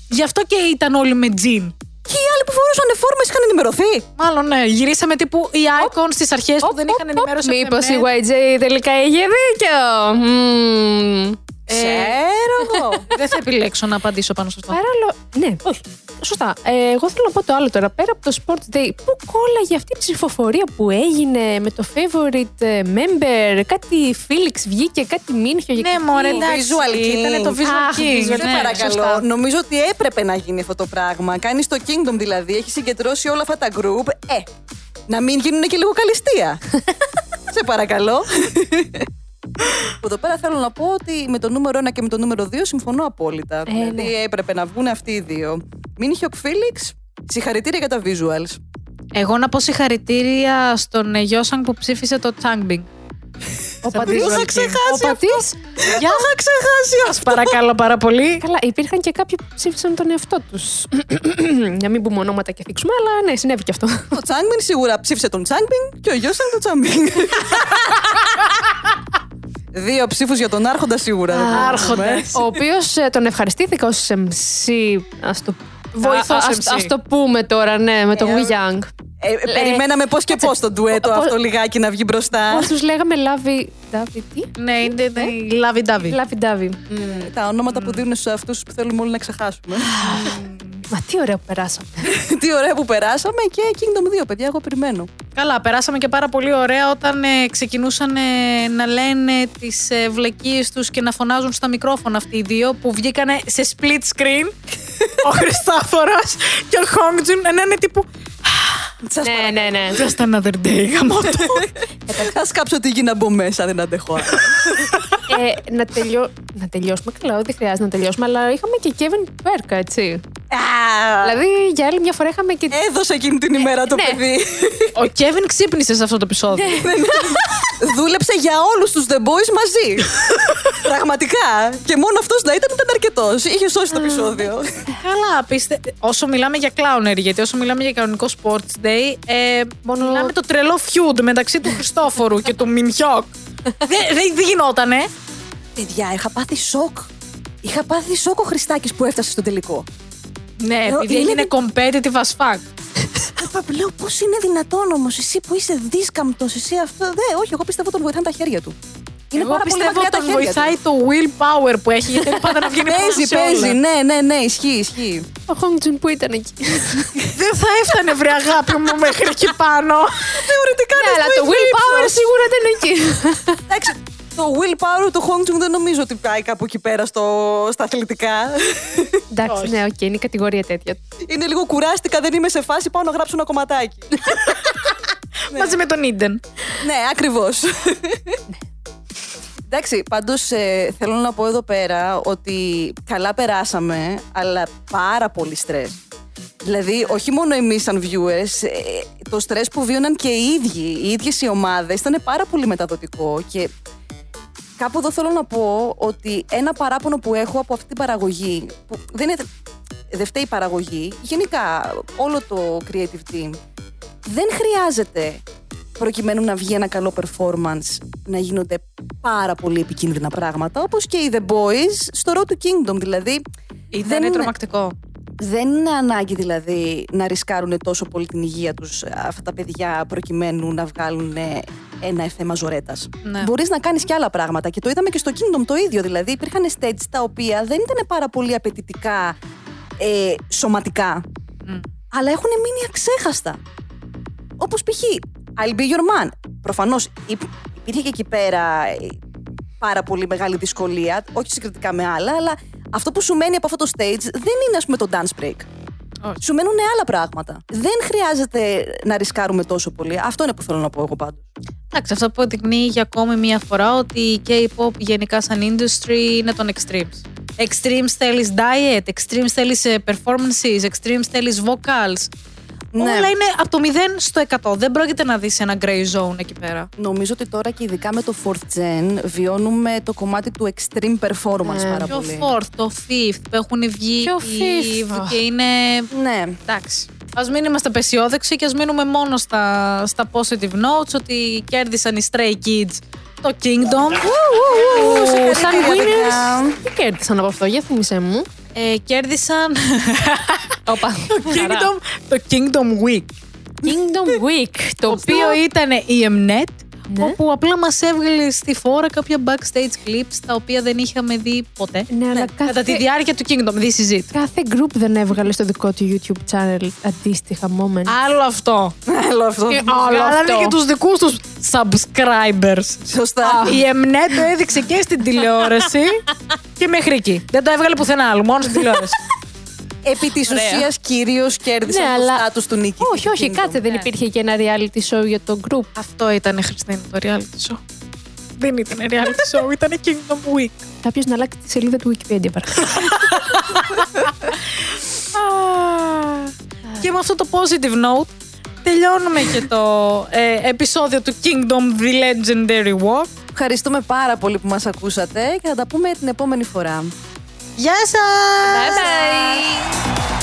Γι' αυτό και ήταν όλοι με τζιν. Και οι άλλοι που φορούσαν φόρμε είχαν ενημερωθεί. Μάλλον ναι, γυρίσαμε τύπου οι icons στις αρχές που δεν είχαν ενημέρωση. από το Μήπω η Mnet. YJ τελικά είχε δίκιο. Μμμ. Ε, Ξέρω εγώ. [laughs] δεν θα επιλέξω να απαντήσω πάνω σε αυτό. Παράλληλο. Ναι, όχι. Σωστά. Ε, εγώ θέλω να πω το άλλο τώρα. Πέρα από το Sports Day, πού κόλλαγε αυτή η ψηφοφορία που έγινε με το favorite ε, member, κάτι Felix βγήκε, κάτι Μίνχιο. Ναι, μωρέ, εντάξει. Visual King. Ήταν το Visual Αχ, King. Visual Σε ναι, παρακαλώ. σωστά. Νομίζω ότι έπρεπε να γίνει αυτό το πράγμα. Κάνει το Kingdom δηλαδή, έχει συγκεντρώσει όλα αυτά τα group. Ε, να μην γίνουν και λίγο καλυστία. [laughs] Σε παρακαλώ. Που εδώ πέρα θέλω να πω ότι με το νούμερο 1 και με το νούμερο 2 συμφωνώ απόλυτα. δηλαδή ναι. έπρεπε να βγουν αυτοί οι δύο. Μίνιχιοκ Φίλιξ, συγχαρητήρια για τα visuals. Εγώ να πω συγχαρητήρια στον ε, Γιώσαν που ψήφισε το Changbing. Ο Πατής. είχα ξεχάσει Ο Πατής. Για είχα ξεχάσει αυτό; παρακαλώ πάρα πολύ. Καλά, υπήρχαν και κάποιοι που ψήφισαν τον εαυτό τους. [clears throat] Για μην πούμε ονόματα και θίξουμε, αλλά ναι, συνέβη και αυτό. Ο Τσάνγκμιν σίγουρα ψήφισε τον Τσάνγκμιν και ο Γιώσαν τον Τσάνγκμιν. [laughs] Δύο ψήφους για τον Άρχοντα σίγουρα. δεν μπορούμε. Άρχοντας. Ο οποίος τον ευχαριστήθηκα ως MC. Ας το, Βοηθός α- ας- MC. ας το πούμε τώρα, ναι, με τον Ε, Wee Young. Ε, περιμέναμε πώς και πώς το ντουέτο Πώς- αυτό λιγάκι να βγει μπροστά. Πώς τους λέγαμε Λάβι. Ντάβι, τι; Ναι, είναι είναι η Λάβι Ντάβι. Λάβι Ντάβι. Τα ονόματα που δίνουν σε αυτούς που θέλουμε όλοι να ξεχάσουμε. Μα τι ωραίο που περάσαμε. [laughs] Τι ωραία που περάσαμε και Kingdom 2, παιδιά, εγώ περιμένω. Καλά, περάσαμε και πάρα πολύ ωραία όταν ε, ξεκινούσαν ε, να λένε τις ε, βλεκίες τους και να φωνάζουν στα μικρόφωνα αυτοί οι δύο που βγήκανε σε split screen [laughs] ο Χριστάφορος και ο Χόγκτζουν να είναι τύπου Σας ναι, ναι, ναι. Just another day, γαμώτο. [laughs] Θα σκάψω τη γη να μπω μέσα, δεν αντέχω. άλλο. ε, να, τελειώ... να τελειώσουμε. Καλά, δεν χρειάζεται να τελειώσουμε, αλλά είχαμε και Kevin Πέρκα, έτσι. Δηλαδή, για άλλη μια φορά είχαμε και. Έδωσε εκείνη την ημέρα το ναι. παιδί. ο Κέβιν ξύπνησε σε αυτό το επεισόδιο. Δούλεψε για όλους τους The Boys μαζί. Πραγματικά. Και μόνο αυτός να ήταν, ήταν αρκετός. Είχε σώσει το επεισόδιο. Καλά, πείστε. Όσο μιλάμε για clownery, γιατί όσο μιλάμε για κανονικό sports day, ε, Μόνο- μιλάμε το τρελό feud μεταξύ του Χριστόφορου και του Μινχιόκ. Δεν δεν- δεν γινότανε. Παιδιά, είχα πάθει σοκ. Είχα πάθει σοκ ο Χριστάκης που έφτασε στο τελικό. Ναι, επειδή είναι- έγινε competitive as fuck. Είπα, λέω πώς είναι δυνατόν όμως εσύ που είσαι δίσκαμπτος, εσύ αυτό. Δε, όχι, εγώ πιστεύω τον βοηθάνε τα χέρια του. Είναι Εγώ πάρα πολύ πιστεύω μακριά τα τον χέρια βοηθάει του. το willpower που έχει, γιατί πάντα να βγαίνει Παίζει, πρώτος σε όλα. παίζει, ναι, ναι, ναι, ισχύει, ισχύει. Ο Χόγκ που ήταν εκεί. Δεν θα έφτανε βρε αγάπη μου μέχρι εκεί πάνω. Θεωρητικά ναι, αλλά το willpower σίγουρα δεν είναι εκεί. Εντάξει, το willpower του Hong Chung δεν νομίζω ότι πάει κάπου εκεί πέρα στο, στα αθλητικά. Εντάξει, ναι, οκ, είναι η κατηγορία τέτοια. Είναι λίγο κουράστηκα, δεν είμαι σε φάση, πάω να γράψω ένα κομματάκι. [laughs] Μαζί με τον Ίντεν. ναι, ακριβώς. Εντάξει, πάντως θέλω να πω εδώ πέρα ότι καλά περάσαμε, αλλά πάρα πολύ στρες. Δηλαδή, όχι μόνο εμείς σαν viewers, ε, το στρες που βίωναν και οι ίδιοι, οι ίδιες οι ομάδες, ήταν πάρα πολύ μεταδοτικό και κάπου εδώ θέλω να πω ότι ένα παράπονο που έχω από αυτή την παραγωγή, που δεν είναι δεν φταίει η παραγωγή, γενικά όλο το creative team, δεν χρειάζεται προκειμένου να βγει ένα καλό performance να γίνονται πάρα πολύ επικίνδυνα πράγματα, όπως και οι The Boys στο Road to Kingdom, δηλαδή Ήταν είναι- τρομακτικό. δεν είναι ανάγκη δηλαδή να ρισκάρουν τόσο πολύ την υγεία τους ε, αυτά τα παιδιά προκειμένου να βγάλουν ε, ένα εφέ μαζορέτας. Ναι. Μπορείς να κάνεις και άλλα πράγματα και το είδαμε και στο Kingdom το ίδιο. Δηλαδή υπήρχαν stage τα οποία δεν ήταν πάρα πολύ απαιτητικά ε, σωματικά, Μμ. αλλά έχουν μείνει αξέχαστα. Όπως π.χ. I'll be your man. Προφανώς υπ- υπήρχε και εκεί πέρα ε, πάρα πολύ μεγάλη δυσκολία, όχι συγκριτικά με άλλα, αλλά αυτό που σου μένει από αυτό το stage δεν είναι ας πούμε το dance break. Όχι. Σου μένουν άλλα πράγματα. Δεν χρειάζεται να ρισκάρουμε τόσο πολύ. Αυτό είναι που θέλω να πω εγώ πάντως. Εντάξει, αυτό αποδεικνύει για ακόμη μία φορά ότι η K-pop γενικά σαν industry είναι των extremes. Extremes θέλεις diet, extremes θέλεις ε, performances, extremes θέλεις vocals. Ναι. Όλα είναι από το 0 στο 100. Δεν πρόκειται να δεις ένα grey zone εκεί πέρα. Νομίζω ότι τώρα και ειδικά με το 4th gen βιώνουμε το κομμάτι του extreme performance Ναι. πάρα Το πολύ. 4th, το 5th που έχουν βγει Ποιο οι- fifth? και είναι Ναι. Εντάξει. Α μην είμαστε απεσιόδοξοι και ας μείνουμε μόνο στα, στα positive notes ότι κέρδισαν οι Stray Kids το Kingdom. Σαν παιδιά. winners, τι κέρδισαν από αυτό, για θύμισέ μου. Ε, κέρδισαν Όπα. το Kingdom, το Kingdom Week. Kingdom Week, το Το οποίο ήταν η Mnet, Ναι. όπου απλά μας έβγαλε στη φόρα κάποια backstage clips τα οποία δεν είχαμε δει ποτέ. Ναι, αλλά Κατά τη κάθε, διάρκεια του Kingdom, this is it. κάθε group δεν έβγαλε στο δικό του YouTube channel αντίστοιχα moment. Άλλο αυτό. Άλλο αυτό. Και Βγάλανε και τους δικούς τους subscribers. Σωστά. Η Εμνέ το έδειξε και στην τηλεόραση [laughs] και μέχρι εκεί. Δεν το έβγαλε πουθενά άλλο, μόνο στην τηλεόραση. Επί της ουσίας κυρίως κέρδισαν Ναι, το αλλά- στάτους του Νίκη. όχι, όχι, κάτσε, δεν υπήρχε και ένα reality show για το group. Αυτό ήταν Χριστίνα το reality show. Δεν ήταν reality show, ήταν Kingdom Week. Κάποιο να αλλάξει τη σελίδα του Wikipedia, παρακαλώ. [laughs] και με αυτό το positive note τελειώνουμε και το ε, επεισόδιο του Kingdom The Legendary Walk. Ευχαριστούμε πάρα πολύ που μας ακούσατε και θα τα πούμε την επόμενη φορά. Γεια σας! Bye bye!